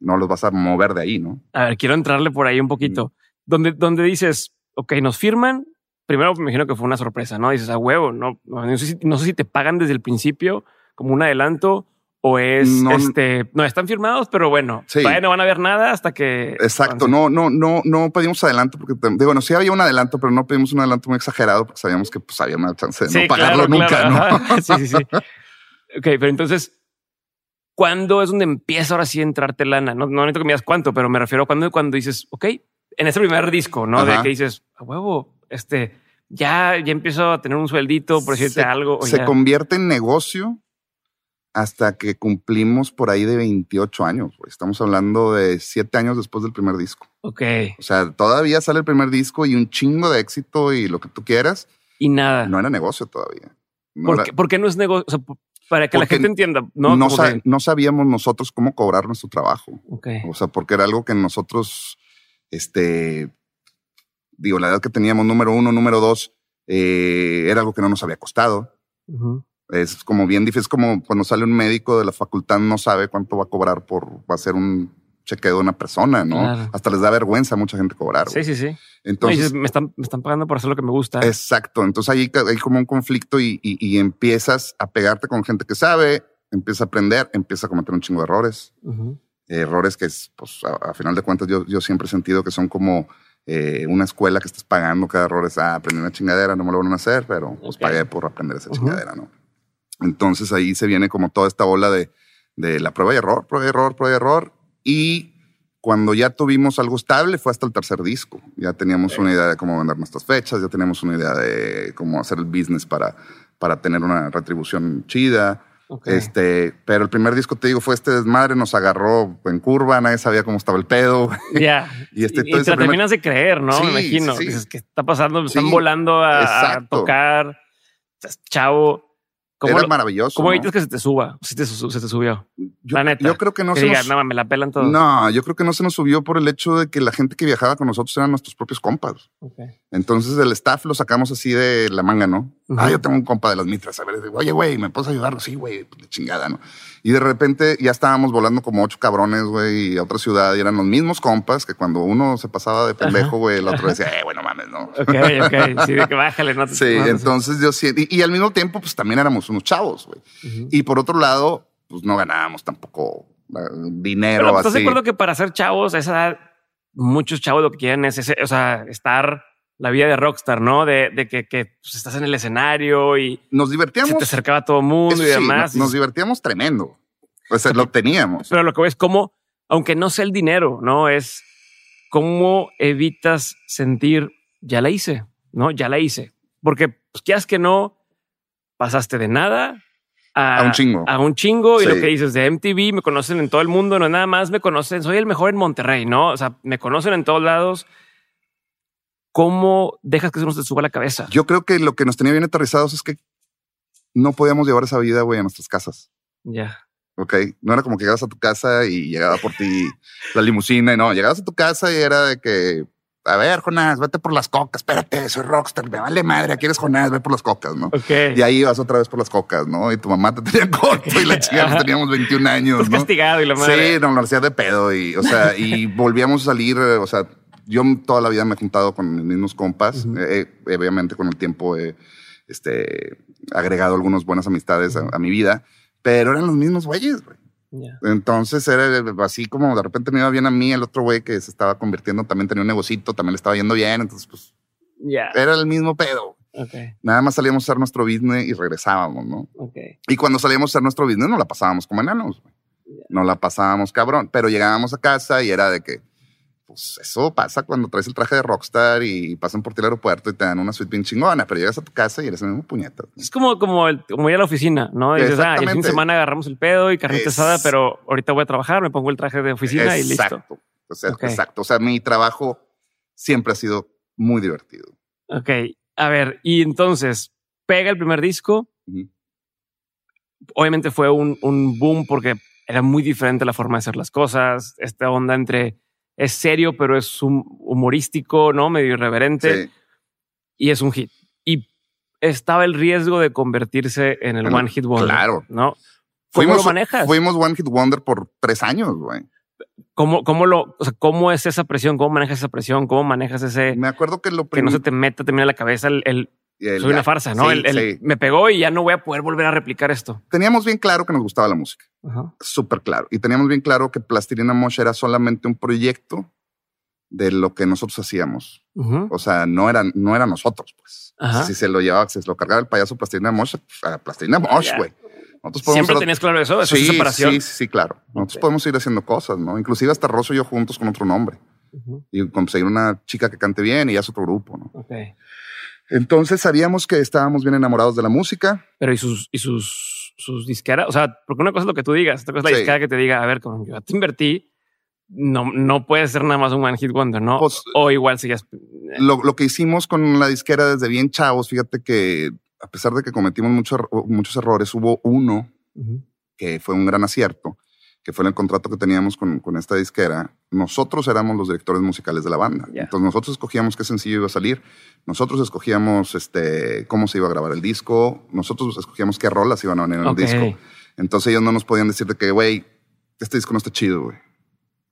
no los vas a mover de ahí, ¿no?
A ver, quiero entrarle por ahí un poquito. Donde, donde dices, ok, nos firman. Primero me imagino que fue una sorpresa, ¿no? Dices, a huevo, no, no, sé si, no sé si te pagan desde el principio como un adelanto o es
No.
este, no están firmados, pero bueno,
Sí.
todavía no van a ver nada hasta que.
Exacto, no, no, no, no pedimos adelanto porque, digo, bueno, sí había un adelanto, pero no pedimos un adelanto muy exagerado porque sabíamos que pues había una chance de
Sí,
no pagarlo
claro,
nunca,
claro.
¿no?
Sí, sí, sí. *laughs* ok, pero entonces, ¿cuándo es donde empieza ahora sí a entrarte lana? No, no necesito que me digas cuánto, pero me refiero a cuando, cuando dices, ok, en ese primer disco, ¿no? De
Ajá.
que dices, a huevo, este, ya, ya empiezo a tener un sueldito por decirte
se,
algo. o
se
ya-
convierte en negocio hasta que cumplimos por ahí de 28 años. güey. Estamos hablando de siete años después del primer disco.
Ok,
O sea, todavía sale el primer disco y un chingo de éxito y lo que tú quieras.
y nada.
No era negocio todavía. No,
¿Por,
era-
qué, por qué no es negocio? O sea, para que la gente entienda, ¿no?
no
Como
sa-
que-
no sabíamos nosotros cómo cobrar nuestro trabajo. O sea, porque era algo que nosotros, este, digo, la edad que teníamos, número uno, número dos, eh, era algo que no nos había costado. Es como bien difícil, es como cuando sale un médico de la facultad, no sabe cuánto va a cobrar por, va a ser un chequeo de una persona, ¿no?
Claro.
Hasta les da vergüenza a mucha gente cobrar.
Sí, sí, sí. No,
Entonces,
dices, me, están, me están pagando por hacer lo que me gusta.
exacto. Entonces ahí hay como un conflicto y, y- y empiezas a pegarte con gente que sabe, empieza a aprender, empieza a cometer un chingo de errores.
Ujú.
errores que, es, pues, a, a final de cuentas, yo, yo siempre he sentido que son como eh, una escuela que estás pagando cada error. Es, ah, aprendí una chingadera, no me lo van a hacer, pero pues
Ok.
pagué por aprender esa
Ujú.
chingadera, ¿no? Entonces ahí se viene como toda esta ola de, de la prueba y error, prueba y error, prueba y error. Y cuando ya tuvimos algo estable fue hasta el tercer disco. Ya teníamos una idea de cómo vender nuestras fechas, ya teníamos una idea de cómo hacer el business para, para tener una retribución chida.
Ok.
Este, pero el primer disco, te digo, fue este desmadre, nos agarró en curva, nadie sabía cómo estaba el pedo.
Ya. *laughs*
Y este-
y, y te
primer-
terminas de creer, ¿no?
Sí,
Me imagino.
sí, sí.
Dices, ¿qué está pasando? Me están volando a, tocar. Estás chavo. ¿Cómo,
Era
lo-
maravilloso.
cómo
¿no?
evitas que se te suba? Si te, se te subió.
Yo,
la neta.
yo creo que no
que
se
digas,
nos,
no, me la pelan todos.
No, yo creo que no se nos subió por el hecho de que la gente que viajaba con nosotros eran nuestros propios compas.
Ok.
Entonces el staff lo sacamos así de la manga, ¿no?
Ujú.
Ah, yo tengo un compa de las mitras. A ver, digo, oye, güey, ¿me puedes ayudarlo? Sí, güey, pues, de chingada, ¿no? Y de repente ya estábamos volando como ocho cabrones, güey, a otra ciudad y eran los mismos compas que cuando uno se pasaba de pendejo, güey, el otro decía, eh, bueno, mames, no.
Ok, ok. Sí, de que bájale. No te-
Sí,
no
entonces yo sí, y, y al mismo tiempo, pues también éramos unos chavos, güey. Y por otro lado, pues no ganábamos tampoco eh, dinero
Pero ¿estás de
así.
acuerdo que para ser chavos, a esa edad, muchos chavos lo que quieren es ese, o sea, estar la vida de rockstar, ¿no? De, de que, que, pues, estás en el escenario y
Nos
se
divertíamos.
te acercaba todo el mundo
eso
y
sí,
demás.
nos, nos divertíamos tremendo. O sea, lo teníamos.
Pero lo que veo es cómo, aunque no sea el dinero, ¿no? Es cómo evitas sentir, ya la hice, ¿no? Ya la hice. Porque, pues, quieras que no, pasaste de nada a,
A un chingo.
A un chingo. Y lo que dices de MTV, me conocen en todo el mundo, no nada más me conocen, soy el mejor en Monterrey, ¿no? O sea, me conocen en todos lados. ¿Cómo dejas que eso no se te suba a la cabeza?
Yo creo que lo que nos tenía bien aterrizados es que no podíamos llevar esa vida, güey, a nuestras casas.
Ya.
Ok. No era como que llegabas a tu casa y llegaba por ti la limusina y no, llegabas a tu casa y era de que, a ver, Jonás, vete por las cocas. Espérate, soy rockstar, me vale madre. Aquí eres Jonás, ve por las cocas, ¿no?
Ok.
Y ahí ibas otra vez por las cocas, ¿no? Y tu mamá te tenía *laughs* corto y la chica pues,
Ajá.
teníamos 21 años,
Estás
¿no?
castigado y la madre.
Sí, no, lo hacía de pedo y, o sea, y volvíamos a salir, o sea, yo toda la vida me he juntado con mis mismos compas. Eh, eh, obviamente con el tiempo he este, agregado algunas buenas amistades a, a mi vida, pero eran los mismos güeyes, güey. Entonces era así como de repente me iba bien a mí, el otro güey que se estaba convirtiendo también tenía un negocito, también le estaba yendo bien, entonces pues era el mismo pedo. Nada más salíamos a hacer nuestro business y regresábamos, ¿no? Y cuando salíamos a hacer nuestro business, no la pasábamos como enanos. güey. No la pasábamos cabrón. Pero llegábamos a casa y era de que, pues eso pasa cuando traes el traje de rockstar y pasan por ti al aeropuerto y te dan una suite bien chingona. Pero llegas a tu casa y eres el mismo puñeta.
Es como, como, el, como ir a la oficina, ¿no? Dices, ah, el fin de semana agarramos el pedo y carnita
Es-
asada, pero ahorita voy a trabajar, me pongo el traje de oficina y listo.
Exacto. O sea. Exacto. O sea, mi trabajo siempre ha sido muy divertido.
Ok. A ver, y entonces pega el primer disco. Obviamente fue un, un boom porque era muy diferente la forma de hacer las cosas. Esta onda entre es serio, pero es humorístico, ¿no? Medio irreverente
Sí.
y es un hit. Y estaba el riesgo de convertirse en el
Bueno,
One Hit Wonder.
claro.
¿No? ¿Cómo lo manejas?
Fuimos One Hit Wonder por tres años, güey.
¿Cómo, cómo lo, o sea, cómo es esa presión? ¿Cómo manejas esa presión? ¿Cómo manejas ese
Me acuerdo que lo
que no se te meta también a la cabeza el, el-
el-
soy una farsa, ¿no?
Sí,
el, el
sí.
me pegó y ya no voy a poder volver a replicar esto.
Teníamos bien claro que nos gustaba la música. Súper claro. Y teníamos bien claro que Plastilina Mosh era solamente un proyecto de lo que nosotros hacíamos.
Ujú.
O sea, no era, no era nosotros, pues.
Ajá.
Si se lo llevaba, si se lo cargaba el payaso Plastilina Mosh, a Plastilina Mosh, güey. Podemos
Siempre
hacer-
tenías claro eso, eso
sí,
es separación.
Sí, sí, claro. Nosotros
Ok.
podemos ir haciendo cosas, ¿no? Inclusive hasta Rosso y yo juntos con otro nombre.
Ujú.
Y conseguir una chica que cante bien y ya es otro grupo, ¿no?
Ok.
Entonces sabíamos que estábamos bien enamorados de la música.
Pero y sus, y sus, sus disqueras, o sea, porque una cosa es lo que tú digas, otra cosa es la
Sí.
disquera que te diga, a ver, como yo ya te invertí, no, no puede ser nada más un one hit wonder, ¿no?
Pues,
o igual sigas.
lo, lo que hicimos con la disquera desde bien chavos, fíjate que a pesar de que cometimos muchos muchos errores, hubo uno que fue un gran acierto, que fue el contrato que teníamos con, con esta disquera. Nosotros éramos los directores musicales de la banda.
Ya.
Entonces nosotros escogíamos qué sencillo iba a salir, nosotros escogíamos este, cómo se iba a grabar el disco, nosotros escogíamos qué rolas iban a venir en
Ok.
el disco. Entonces ellos no nos podían decir de que, güey, este disco no está chido, güey.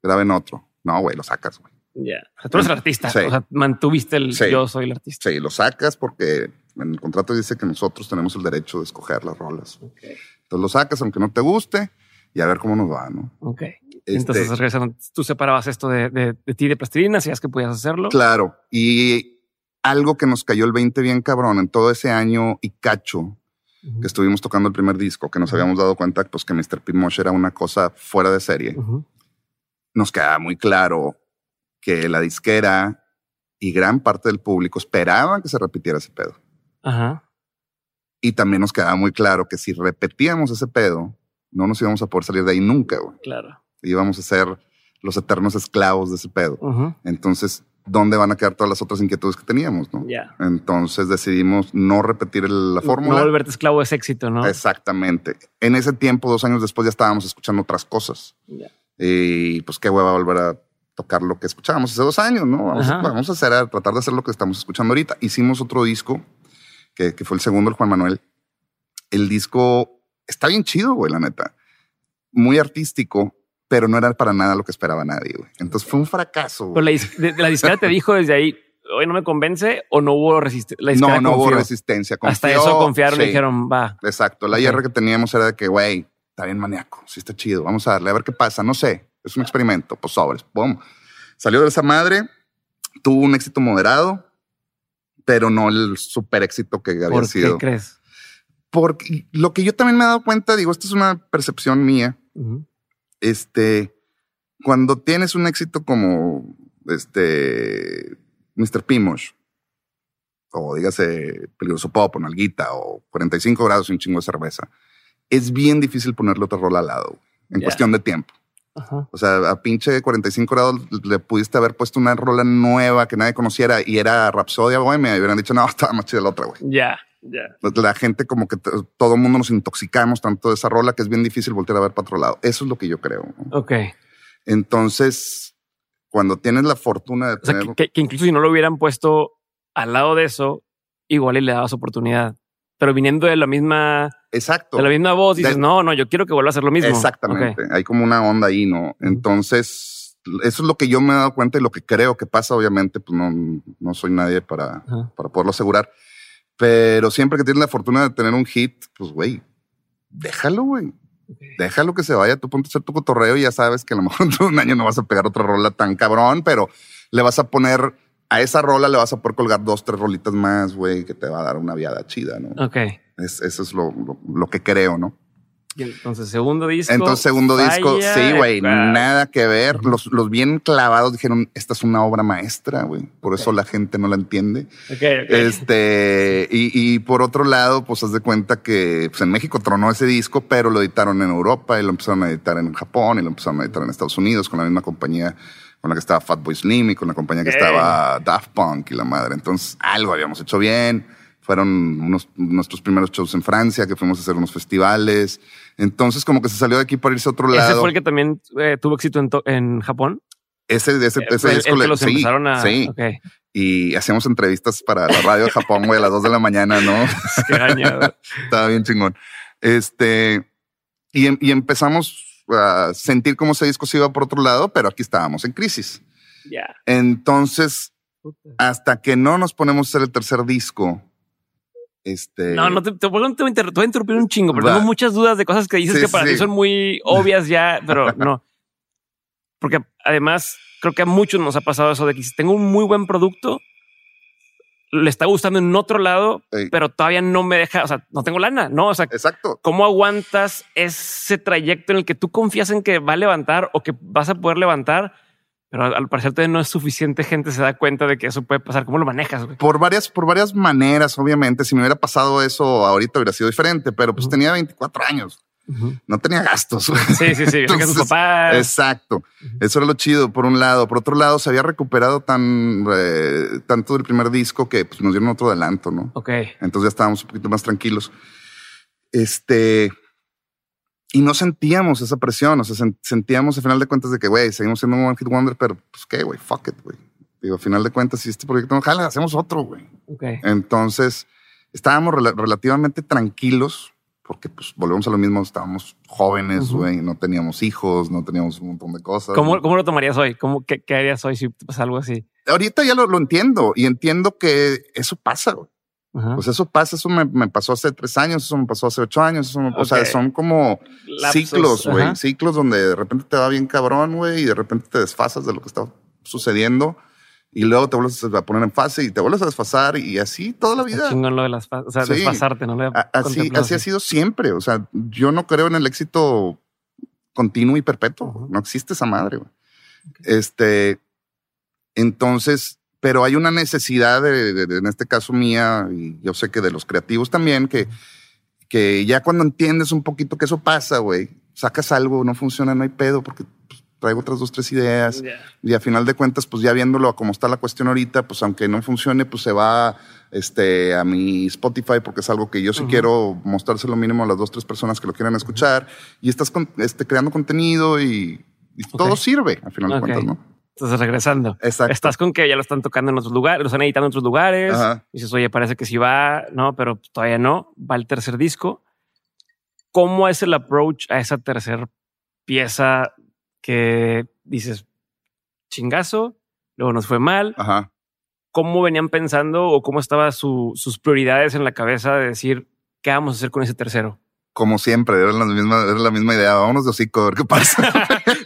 Graben otro. No, güey, lo sacas, güey.
Ya. O sea, tú eres el artista.
Sí.
O sea, mantuviste el
Sí.
yo soy el artista.
Sí, lo sacas porque en el contrato dice que nosotros tenemos el derecho de escoger las rolas.
Ok.
Entonces lo sacas aunque no te guste y a ver cómo nos va, ¿no?
Ok.
Este,
Entonces regresando, tú separabas esto de, de, de ti de plastilina, sabías que podías hacerlo.
Claro. Y algo que nos cayó el 20 bien cabrón en todo ese año y cacho que estuvimos tocando el primer disco, que nos habíamos dado cuenta pues, que Mr. Pimosh era una cosa fuera de serie. Nos quedaba muy claro que la disquera y gran parte del público esperaban que se repitiera ese pedo.
Ajá.
Y también nos quedaba muy claro que si repetíamos ese pedo, no nos íbamos a poder salir de ahí nunca. güey.
Claro.
Íbamos a ser los eternos esclavos de ese pedo.
Ujú.
Entonces, ¿dónde van a quedar todas las otras inquietudes que teníamos? No?
Ya.
Entonces decidimos no repetir la
No
fórmula.
volverte esclavo es éxito, ¿no?
Exactamente. En ese tiempo, dos años después, ya estábamos escuchando otras cosas.
Ya.
Y pues qué hueva volver a tocar lo que escuchábamos hace dos años, ¿no? Vamos, a, vamos a hacer, a tratar de hacer lo que estamos escuchando ahorita. Hicimos otro disco, que, que fue el segundo, el Juan Manuel. El disco está bien chido, güey, la neta. Muy artístico, pero no era para nada lo que esperaba nadie, güey. Entonces fue un fracaso.
Pero la, dis- la disquera te dijo desde ahí, hoy no me convence o no hubo resistencia.
No, no hubo resistencia.
Hasta eso confiaron y dijeron, va.
Exacto. La
Ok.
hierra que teníamos era de que, güey, está bien maníaco, sí está chido, vamos a darle, a ver qué pasa, no sé, es un experimento, pues sobres, boom. Salió de esa madre, tuvo un éxito moderado, pero no el super éxito que había
¿Por qué
sido.
crees?
Porque lo que yo también me he dado cuenta, digo, esto es una percepción mía,
Ujú.
este, cuando tienes un éxito como este Mr. Pimosh, o dígase Peligroso Pop o Nalguita o 45 grados y un chingo de cerveza, es bien difícil ponerle otra rola al lado en cuestión de tiempo.
Ajá.
O sea, a pinche 45 grados le pudiste haber puesto una rola nueva que nadie conociera y era Rapsodia Bohemia y hubieran dicho, no, estaba más chida la otra, güey.
Ya,
La gente como que todo el mundo nos intoxicamos tanto de esa rola que es bien difícil voltear a ver para otro lado. Eso es lo que yo creo. ¿no?
Ok.
Entonces, cuando tienes la fortuna de
O sea,
tener...
que, que incluso si no lo hubieran puesto al lado de eso, igual y le dabas oportunidad. Pero viniendo de la misma,
exacto.
de la misma voz, dices,
De-
no, no, yo quiero que vuelva a hacer lo mismo.
Exactamente. Hay como una onda ahí, ¿no? Entonces, eso es lo que yo me he dado cuenta y lo que creo que pasa, obviamente, pues no, no soy nadie para, para poderlo asegurar. Pero siempre que tienes la fortuna de tener un hit, pues, güey, déjalo, güey. Déjalo que se vaya, tú ponte a hacer tu cotorreo y ya sabes que a lo mejor *laughs* en un año no vas a pegar otra rola tan cabrón, pero le vas a poner a esa rola, le vas a poder colgar dos, tres rolitas más, güey, que te va a dar una viada chida, ¿no?
Ok.
Es- eso es lo, lo- lo que creo, ¿no?
Entonces, segundo disco.
Entonces, segundo disco, sí, güey, nada que ver. Los, los bien clavados dijeron, esta es una obra maestra, güey. Por eso la gente no la entiende.
Ok, ok.
Este, y, y por otro lado, pues haz de cuenta que pues, en México tronó ese disco, pero lo editaron en Europa y lo empezaron a editar en Japón y lo empezaron a editar en Estados Unidos con la misma compañía con la que estaba Fatboy Slim y con la compañía que estaba Daft Punk y la madre. Entonces, algo habíamos hecho bien. Fueron unos, nuestros primeros shows en Francia, que fuimos a hacer unos festivales. Entonces, como que se salió de aquí para irse a otro lado.
Ese fue el que también eh, tuvo éxito en, Japón.
Ese, ese,
Eh,
ese
el-
disco
el que
le-
los
sí,
empezaron a.
sí. Y hacíamos entrevistas para la radio de Japón, güey, a las dos de la mañana, ¿no? *laughs* Estaba bien chingón. Este, y, em- y empezamos a sentir cómo ese disco se iba por otro lado, pero aquí estábamos en crisis.
Ya.
Entonces, hasta que no nos ponemos a hacer el tercer disco, este.
No, no te, te, voy a inter- te voy a interrumpir un chingo, pero
Va.
tengo muchas dudas de cosas que dices
Sí,
que para
sí.
ti son muy obvias ya, pero *laughs* no. Porque además creo que a muchos nos ha pasado eso de que si tengo un muy buen producto, le está gustando en otro lado,
Ey.
pero todavía no me deja, o sea, no tengo lana, no, o sea,
Exacto.
¿cómo aguantas ese trayecto en el que tú confías en que va a levantar o que vas a poder levantar? Pero al al parecer todavía no es suficiente gente se da cuenta de que eso puede pasar. ¿Cómo lo manejas? güey?
Por varias, por varias maneras, obviamente. Si me hubiera pasado eso ahorita hubiera sido diferente, pero pues tenía 24 años. No tenía gastos.
Sí, sí, sí. Sus papás.
Exacto. Eso era lo chido, por un lado. Por otro lado, se había recuperado tan eh, tanto del primer disco que pues, nos dieron otro adelanto, ¿no?
Ok.
Entonces ya estábamos un poquito más tranquilos. Este. Y no sentíamos esa presión. O sea, sen- sentíamos a final de cuentas de que, güey, seguimos siendo un One Hit Wonder, pero pues qué, güey, fuck it, güey. Digo, a final de cuentas, si este proyecto no jala, hacemos otro, güey.
Ok.
Entonces, estábamos rela- relativamente tranquilos porque, pues, volvemos a lo mismo. Estábamos jóvenes, güey, no teníamos hijos, no teníamos un montón de cosas.
¿Cómo. ¿Cómo lo tomarías hoy? ¿Cómo, qué, qué harías hoy si pasa algo así?
Ahorita ya lo, lo entiendo y entiendo que eso pasa, güey.
Ajá.
Pues eso pasa, eso me, me pasó hace tres años, eso me pasó hace ocho años, eso me- o sea, son como
Lapsos,
ciclos, güey, ciclos donde de repente te va bien cabrón, güey, y de repente te desfasas de lo que está sucediendo y luego te vuelves a poner en fase y te vuelves a desfasar y así toda la vida.
chingón lo de las o sea,
Sí.
desfasarte, ¿no? Lo
Así, así ha sido siempre. O sea, yo no creo en el éxito continuo y perpetuo.
Ujú.
No existe esa madre. güey. Este, entonces, pero hay una necesidad de, de- de- en este caso mía, y yo sé que de los creativos también, que, que ya cuando entiendes un poquito que eso pasa, güey, sacas algo, no funciona, no hay pedo, porque pues, traigo otras dos, tres ideas. Y a final de cuentas, pues ya viéndolo a cómo está la cuestión ahorita, pues aunque no funcione, pues se va este, a mi Spotify porque es algo que yo sí
Ujú.
quiero mostrárselo mínimo a las dos, tres personas que lo quieran escuchar. Y estás con- este, creando contenido y, y todo sirve, a final de cuentas, ¿no?
Entonces, regresando.
Exacto.
Estás con que ya lo están tocando en otros lugares, lo están editando en otros lugares.
Ajá.
Dices, oye, parece que sí va, no, pero todavía no. Va el tercer disco. ¿Cómo es el approach a esa tercera pieza que dices, chingazo, luego nos fue mal?
Ajá.
¿Cómo venían pensando o cómo estaban sus prioridades en la cabeza de decir, ¿qué vamos a hacer con ese tercero?
Como siempre, era la misma, era la misma idea. Vámonos de hocico a ver qué pasa. *laughs*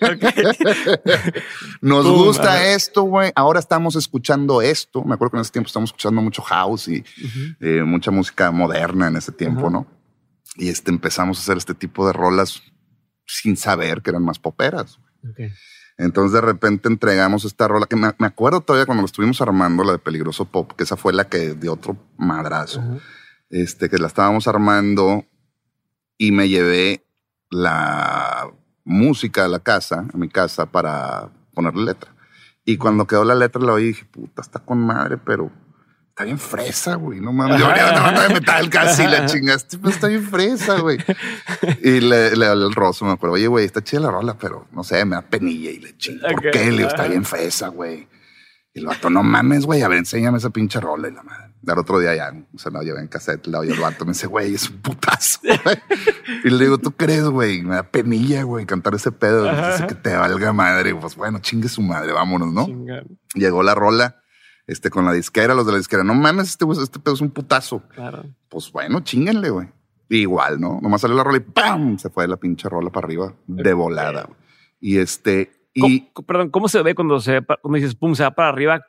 *laughs* Nos
Pum,
gusta esto, güey. Ahora estamos escuchando esto. Me acuerdo que en ese tiempo estamos escuchando mucho house y
Ujú.
eh, mucha música moderna en ese tiempo,
Ajá.
¿no? Y este empezamos a hacer este tipo de rolas sin saber que eran más poperas.
Ok.
Entonces de repente entregamos esta rola que me, me acuerdo todavía cuando lo estuvimos armando, la de Peligroso Pop, que esa fue la que dio otro madrazo,
Ajá.
este, que la estábamos armando y me llevé la música a la casa, a mi casa, para ponerle letra. Y cuando quedó la letra la oí y dije, puta, está con madre, pero está bien fresa, güey. No mames, yo venía una banda de metal casi la chingaste, pero está bien fresa, güey. Y le, le hablé al Rosso, me acuerdo, oye, güey, está chida la rola, pero no sé, me da penilla y le chingo. ¿Por
Ok,
qué? Le digo, está bien fresa, güey. Y el vato, no mames, güey, a ver, enséñame esa pinche rola. Y la madre. Al otro día ya, o sea, la llevé en cassette, la oí el vato, me dice, güey, es un putazo. *laughs* güey. y le digo, ¿tú crees, güey? Me da penilla, güey, cantar ese pedo. Dice que te valga madre. Pues bueno, chingue su madre, vámonos, ¿no? Llegó la rola, este, con la disquera, los de la disquera, no mames, este, este pedo es un putazo.
Claro.
Pues bueno, chinguenle, güey. Igual, ¿no? Nomás salió la rola y ¡pam! Se fue la pinche rola para arriba de volada. Y este, y
¿Cómo- perdón, ¿cómo se ve cuando se cuando dices pum, se va para arriba?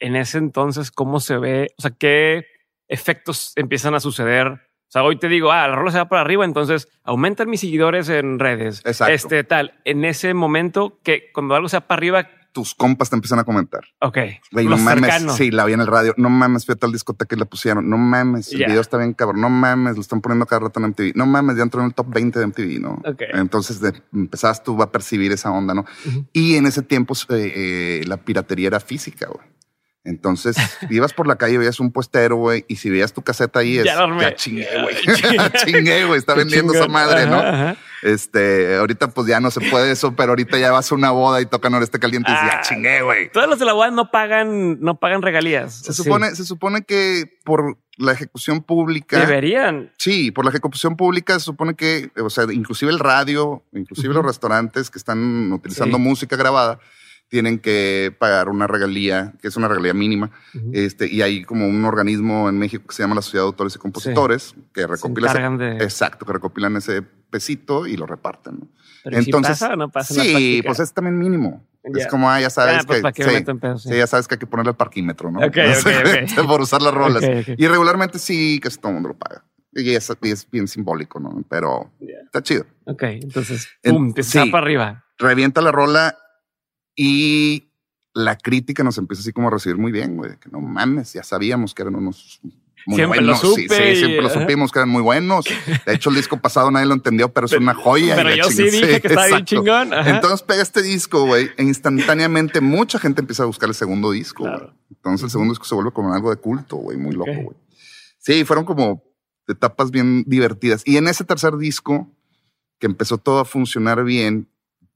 En ese entonces, ¿cómo se ve? O sea, ¿qué efectos empiezan a suceder? O sea, hoy te digo, ah, la rola se va para arriba, entonces aumentan mis seguidores en redes.
Exacto.
Este tal. En ese momento que cuando algo se va para arriba,
tus compas te empiezan a comentar.
ok.
Güey, no
los
mames.
cercanos.
Sí, la vi en el radio. No mames, fui a tal discoteca y la pusieron. No mames, el video está bien cabrón. No mames, lo están poniendo cada rato en MTV. No mames, ya entró en el top 20 de MTV, ¿no?
Ok.
Entonces de- empezabas tú a percibir esa onda, ¿no?
Ujú.
Y en ese tiempo eh, eh, la piratería era física, güey. Entonces ibas por la calle, veías un puestero, güey, y si veías tu caseta ahí, es,
Ya *laughs*
ya, chingué, güey. Chingué, güey. Está vendiendo esa madre, ¿no?
Ajá, ajá.
Este, ahorita pues ya no se puede eso, pero ahorita ya vas a una boda y tocan Noreste Caliente y dices, ya
Ah.
chingué, güey.
Todos los de la UAD no pagan, no pagan regalías.
Se
Sí.
supone, se supone que por la ejecución pública.
Deberían.
Sí, por la ejecución pública se supone que, o sea, inclusive el radio, inclusive los restaurantes que están utilizando
Sí.
música grabada, tienen que pagar una regalía, que es una regalía mínima.
Ujú.
Este, y hay como un organismo en México que se llama la Sociedad de Autores y Compositores, que recopila ese-
encargan de-
exacto, que recopilan ese pesito y lo reparten. ¿no?
Pero ¿sí pasa o no pasa en
sí, pues es también mínimo.
Ya.
Es como, ah, ya sabes
Ah, pues,
que,
¿para qué me
sí,
en pedos? Sí.
sí, ya sabes que hay que ponerle el parquímetro, ¿no?
Ok, *laughs* ok, ok. *laughs*
Por usar las rolas. Y regularmente sí, casi todo el mundo lo paga. Y es, y es bien simbólico, ¿no? Pero
Ya.
está chido.
Ok, entonces,
En-
pum, te está
sí.
para arriba.
Revienta la rola y la crítica nos empieza así como a recibir muy bien, güey. Que no mames, ya sabíamos que eran unos muy
Siempre lo
buenos.
supe
sí, sí, siempre lo supimos que eran muy buenos. De hecho, el disco pasado nadie lo entendió, pero es una joya.
Pero sí que estaba bien chingón. Ajá.
Entonces pega este disco, güey, e instantáneamente mucha gente empieza a buscar el segundo disco.
Claro.
Entonces el segundo disco se vuelve como algo de culto, güey, muy loco,
Ok.
güey. Sí, fueron como etapas bien divertidas. Y en ese tercer disco, que empezó todo a funcionar bien,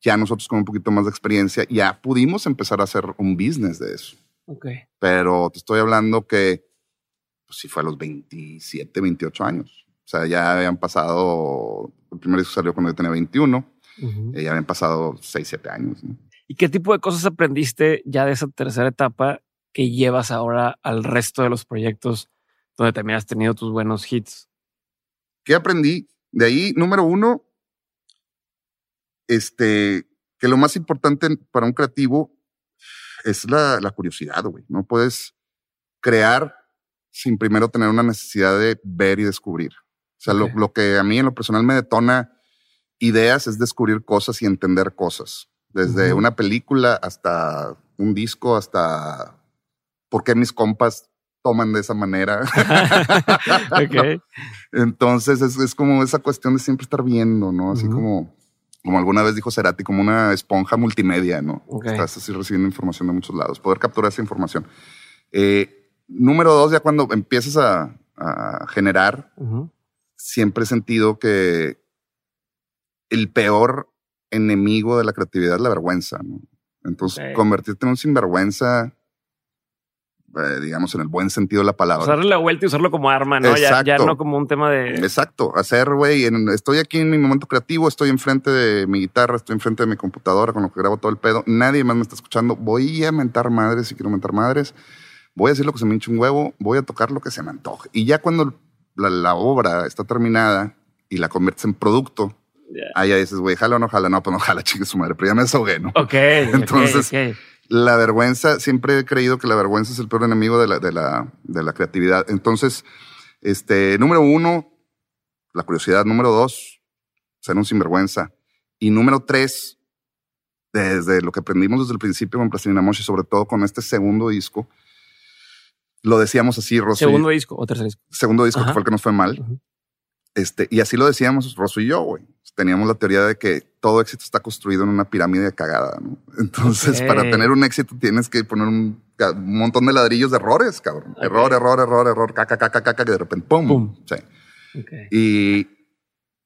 ya nosotros con un poquito más de experiencia, ya pudimos empezar a hacer un business de eso.
Ok.
Pero te estoy hablando que, pues sí fue a los 27, 28 años. O sea, ya habían pasado, el primer disco salió cuando yo tenía 21.
Ujú.
Eh, ya habían pasado 6, 7 años. ¿no?
¿Y qué tipo de cosas aprendiste ya de esa tercera etapa que llevas ahora al resto de los proyectos donde también has tenido tus buenos hits.
¿Qué aprendí? De ahí, número uno, este, que lo más importante para un creativo es la, la curiosidad, güey. No puedes crear sin primero tener una necesidad de ver y descubrir. O sea, lo, lo, que a mí en lo personal me detona ideas es descubrir cosas y entender cosas. Desde una película hasta un disco, hasta por qué mis compas toman de esa manera. *laughs* okay. *laughs* Entonces es, es, como esa cuestión de siempre estar viendo, ¿no? Así como, como alguna vez dijo Cerati, como una esponja multimedia, ¿no? Okay. Estás así recibiendo información de muchos lados, poder capturar esa información. Eh, número dos, ya cuando empiezas a, a generar, uh -huh. siempre he sentido que el peor enemigo de la creatividad es la vergüenza, ¿no? Entonces, okay. convertirte en un sinvergüenza, eh, digamos, en el buen sentido de la palabra.
Usarle la vuelta y usarlo como arma, ¿no? Ya, ya, no como un tema de.
Exacto. Hacer, güey, estoy aquí en mi momento creativo, estoy enfrente de mi guitarra, estoy enfrente de mi computadora con lo que grabo todo el pedo. Nadie más me está escuchando. Voy a mentar madres si quiero mentar madres. Voy a decir lo que se me hinche un huevo. Voy a tocar lo que se me antoje. Y ya cuando la, la obra está terminada y la conviertes en producto, Yeah. Ahí ya dices, güey, jala o no jala, no, pues no jala, *laughs* chingue su madre, pero ya me desahogué, ¿no?
Ok.
Entonces,
okay, okay.
La vergüenza, siempre he creído que la vergüenza es el peor enemigo de la, de la, de la creatividad. Entonces, este, número uno, la curiosidad. Número dos, ser un sinvergüenza. Y número tres, desde lo que aprendimos desde el principio con Plastilina Moshi, sobre todo con este segundo disco, lo decíamos así, Rosy.
¿Segundo disco o tercer disco?
Segundo disco, Ajá. que fue el que nos fue mal. Este, y así lo decíamos Rosso y yo, güey. Teníamos la teoría de que todo éxito está construido en una pirámide cagada, ¿no? Entonces, okay. para tener un éxito tienes que poner un, un montón de ladrillos de errores, cabrón. Okay. Error, error, error, error, caca, caca, caca, que de repente, ¡pum! ¡Pum! Sí. Okay. Y,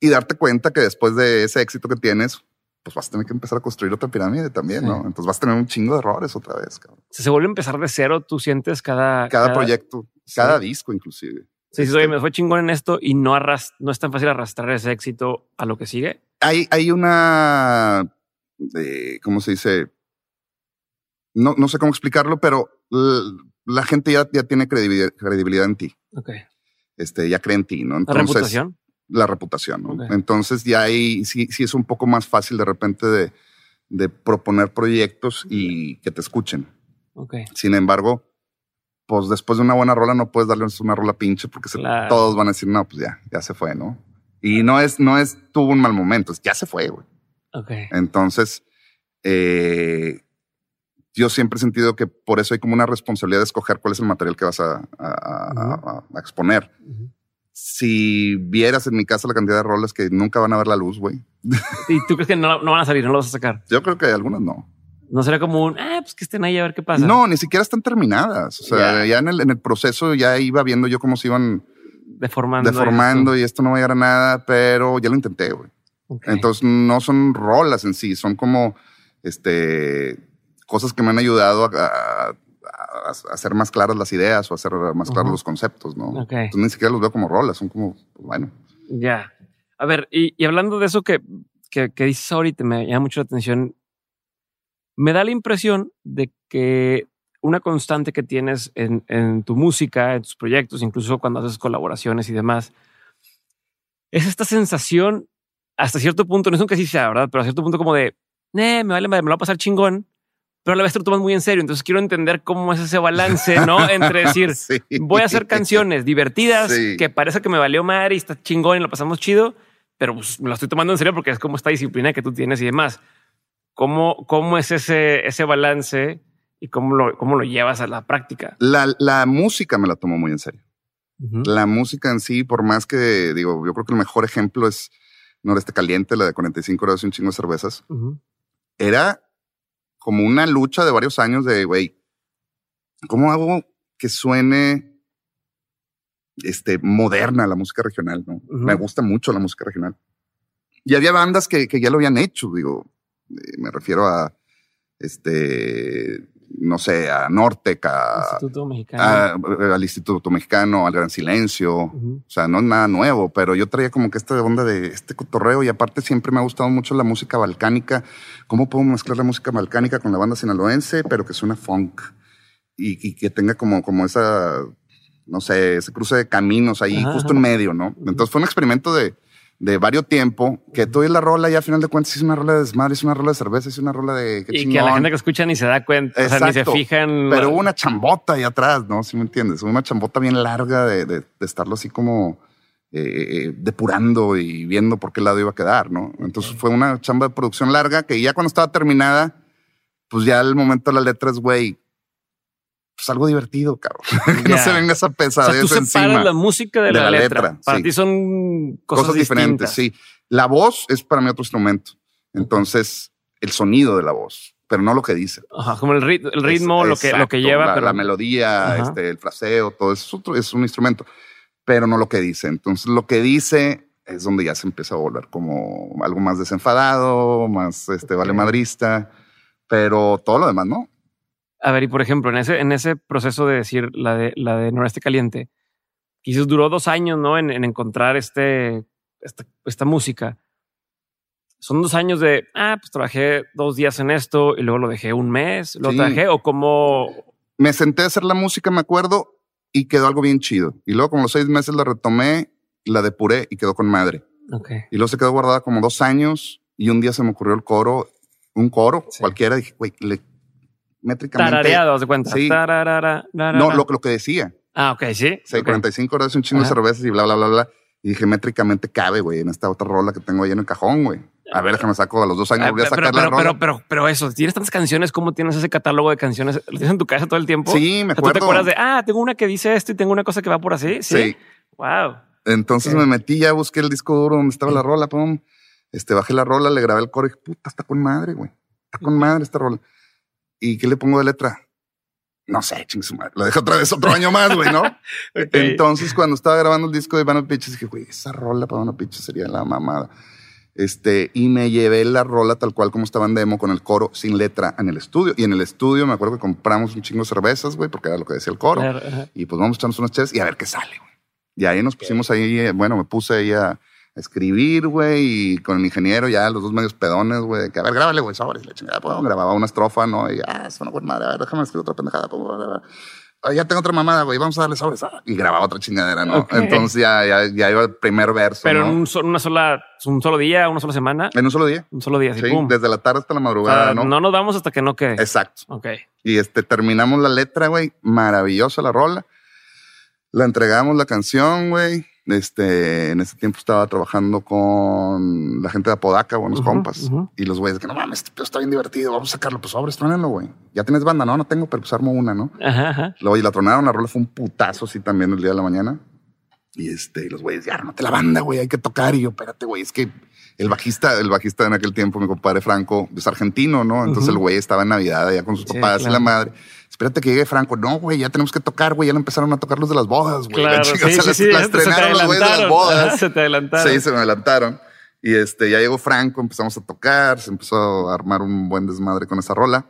y darte cuenta que después de ese éxito que tienes, pues vas a tener que empezar a construir otra pirámide también, sí. ¿no? Entonces vas a tener un chingo de errores otra vez, cabrón.
Si se vuelve a empezar de cero, tú sientes cada...
Cada, cada... proyecto, sí. cada disco inclusive.
Sí, sí, oye, me fue chingón en esto y no, arrast no es tan fácil arrastrar ese éxito a lo que sigue.
Hay, hay una, eh, ¿cómo se dice? No, no sé cómo explicarlo, pero la gente ya, ya tiene credibilidad, credibilidad en ti.
Ok.
Este, ya cree en ti, ¿no?
Entonces, ¿La reputación?
La reputación, ¿no? Okay. Entonces ya hay, sí, sí es un poco más fácil de repente de, de proponer proyectos y que te escuchen.
Ok.
Sin embargo, pues después de una buena rola no puedes darles una rola pinche porque
claro.
se, todos van a decir, no, pues ya, ya se fue, ¿no? Y no es, no es, tuvo un mal momento, es, ya se fue, güey.
Ok.
Entonces, eh, yo siempre he sentido que por eso hay como una responsabilidad de escoger cuál es el material que vas a, a, -huh. a, a exponer. Uh -huh. Si vieras en mi casa la cantidad de rolas que nunca van a ver la luz, güey.
¿Y tú crees que no, no van a salir, no los vas a sacar?
Yo creo que algunas no.
No será como un, ah, pues que estén ahí a ver qué pasa.
No, ni siquiera están terminadas. O sea, yeah. ya en el, en el, proceso ya iba viendo yo cómo se iban
deformando,
deformando y esto no va a llegar a nada, pero ya lo intenté, güey. Okay. Entonces no son rolas en sí, son como este cosas que me han ayudado a, a, a hacer más claras las ideas o a hacer más claros uh -huh. los conceptos, ¿no?
Okay.
Entonces ni siquiera los veo como rolas, son como, pues, bueno.
Ya. Yeah. A ver, y, y, hablando de eso que, que, que dices ahorita, me llama mucho la atención me da la impresión de que una constante que tienes en, en, tu música, en tus proyectos, incluso cuando haces colaboraciones y demás, es esta sensación, hasta cierto punto, no es un que así sea, ¿verdad? Pero a cierto punto como de, eh, me vale, me lo va a pasar chingón, pero a la vez te lo tomas muy en serio. Entonces quiero entender cómo es ese balance, ¿no? Entre decir, *laughs* sí. voy a hacer canciones divertidas, sí. que parece que me valió madre y está chingón y lo pasamos chido, pero pues, me lo estoy tomando en serio porque es como esta disciplina que tú tienes y demás. ¿Cómo, cómo es ese, ese balance y cómo lo, cómo lo llevas a la práctica?
La, la música me la tomo muy en serio. Uh -huh. La música en sí, por más que digo, yo creo que el mejor ejemplo es Noreste Caliente, la de 45 grados y un chingo de cervezas. Uh -huh. Era como una lucha de varios años de, güey, ¿cómo hago que suene este, moderna la música regional? ¿no? Uh -huh. Me gusta mucho la música regional. Y había bandas que, que ya lo habían hecho, digo, me refiero a este no sé, a Nortec, a,
Instituto Mexicano.
A, al Instituto Mexicano, al Gran Silencio. Uh -huh. O sea, no es nada nuevo, pero yo traía como que esta onda de este cotorreo y aparte siempre me ha gustado mucho la música balcánica. ¿Cómo puedo mezclar la música balcánica con la banda sinaloense, pero que suena funk y, y que tenga como, como esa no sé, ese cruce de caminos ahí,
Ajá,
justo en medio, ¿no? Entonces fue un experimento de, de varios tiempo, que tú y la rola, ya a final de cuentas, es una rola de desmadre, es una rola de cerveza, es una rola de... qué
Y que a la gente que escucha ni se da cuenta, o sea, ni se
Exacto.
fija en...
Pero hubo una chambota ahí atrás, ¿no? Si me entiendes, una chambota bien larga de, de- de estarlo así como eh, eh, depurando y viendo por qué lado iba a quedar, ¿no? Entonces fue una chamba de producción larga que ya cuando estaba terminada, pues ya al momento de la letra es, güey, pues algo divertido, cabrón. que *laughs* no se venga esa
O
pesadez
sea, tú separas
encima.
la música de,
de
la,
la
letra.
letra,
Para
sí.
ti son cosas,
Cosas, diferentes, sí. La voz es para mí otro instrumento. Entonces, el sonido de la voz, pero no lo que dice.
Ajá, como el, rit- el ritmo,
Es-
lo, que, lo que
exacto,
lleva.
la,
pero
la melodía,
Ajá.
este, el fraseo, todo eso es, otro- es un instrumento, pero no lo que dice. Entonces, lo que dice es donde ya se empieza a volver como algo más desenfadado, más este, vale madrista, pero todo lo demás no.
A ver, y por ejemplo, en ese, en ese proceso de decir la de, la de Noreste Caliente, quizás duró dos años, ¿no? En, en encontrar este, esta, esta música. Son dos años de, ah, pues trabajé dos días en esto y luego lo dejé un mes, lo
Sí.
trabajé o como...
Me senté a hacer la música, me acuerdo, y quedó algo bien chido. Y luego, como los seis meses, la retomé, la depuré y quedó con madre.
Ok.
Y luego se quedó guardada como dos años y un día se me ocurrió el coro, un coro
Sí.
cualquiera. Dije, güey, le, métricamente.
Tarareado, de cuenta.
Sí.
Tararara, tarara.
No, lo, lo que decía.
Ah, ok, sí.
Sí,
Ok.
45 horas, un chingo
Ajá.
de cervezas y bla, bla, bla, bla. Y dije, métricamente cabe, güey, en esta otra rola que tengo ahí en el cajón, güey. A ver, déjame saco a los dos años,
Ah,
volví a
pero,
sacar
pero,
la rola.
pero, pero, pero eso, tienes tantas canciones, ¿cómo tienes ese catálogo de canciones? *laughs* ¿Lo tienes en tu casa todo el tiempo?
sí, me
O sea, ¿Tú te
acuerdo.
acuerdas de, ah, tengo una que dice esto y tengo una cosa que va por así? Sí.
Sí.
Wow.
Entonces
Ok.
me metí, ya busqué el disco duro donde estaba la rola, pum. Este, bajé la rola, le grabé el coro y dije, puta, está con madre, güey. Está con madre esta rola. ¿Y qué le pongo de letra? No sé, ching su madre. Lo dejé otra vez otro año más, güey, ¿no? *laughs* Entonces, cuando estaba grabando el disco de Banana Pitches, dije, güey, esa rola para Banana Pitches sería la mamada. Este, y me llevé la rola tal cual como estaba en demo con el coro sin letra en el estudio. Y en el estudio me acuerdo que compramos un chingo de cervezas, güey, porque era lo que decía el coro.
Claro.
Y pues vamos a echarnos unas chéves y a ver qué sale, güey. Y ahí nos pusimos ahí, eh, bueno, me puse ahí a escribir, güey, y con el ingeniero ya los dos medios pedones, güey, que a ver, grábale, güey, sobres, la chingada, pues, grababa una estrofa, ¿no? Y ah, suena buena madre, a ver, déjame escribir otra pendejada, pues. Ah, ya tengo otra mamada, güey, vamos a darle sobres, ah, y grababa otra chingadera, ¿no? Entonces ya, ya, ya iba el primer verso,
Pero
¿no?
en un, so- una sola, un solo día, una sola semana,
En un solo día,
un solo día,
sí,
pum.
desde la tarde hasta la
O
madrugada,
sea,
¿no?
no nos vamos hasta que no quede.
Exacto.
Ok.
Y este, terminamos la letra, güey. Maravillosa la rola. La entregamos la canción, güey. Este, en ese tiempo estaba trabajando con la gente de Apodaca, buenos
Ujú,
compas. Y los güeyes que no mames, este está bien divertido. Vamos a sacarlo. Pues sobres, trónenlo, güey. Ya tienes banda, no, no tengo, pero pues armo una, ¿no?
Ajá, ajá.
Luego y la tronaron, la rola fue un putazo así también el día de la mañana. Y este, y los güeyes, ya ármate la banda, güey, hay que tocar. Y yo, espérate, güey, es que el bajista, el bajista en aquel tiempo, mi compadre Franco, es argentino, ¿no? Entonces el güey estaba en Navidad allá con sus
Sí,
papás y la madre. Espérate que llegue Franco. No, güey, ya tenemos que tocar, güey. Ya lo empezaron a tocar los de las bodas, güey. La
Claro, sí, sí,
las-
sí,
la
se te
estrenaron los güeyes de las bodas.
Se te adelantaron.
Sí, se me adelantaron. Y este, ya llegó Franco, empezamos a tocar, se empezó a armar un buen desmadre con esa rola.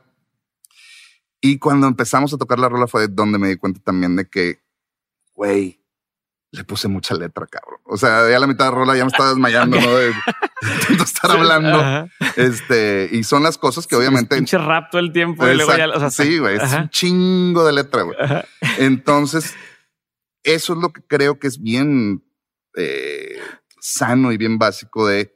Y cuando empezamos a tocar la rola fue donde me di cuenta también de que, güey, le puse mucha letra, cabrón. O sea, ya la mitad de la rola ya me estaba desmayando, *laughs* ¿no? *laughs* Tanto estar hablando.
Ajá.
Este, y son las cosas que obviamente...
Pinche rap todo el tiempo. y luego ya,
Exacto.
o sea,
sí, güey, es un chingo de letra, güey. Entonces, eso es lo que creo que es bien eh, sano y bien básico de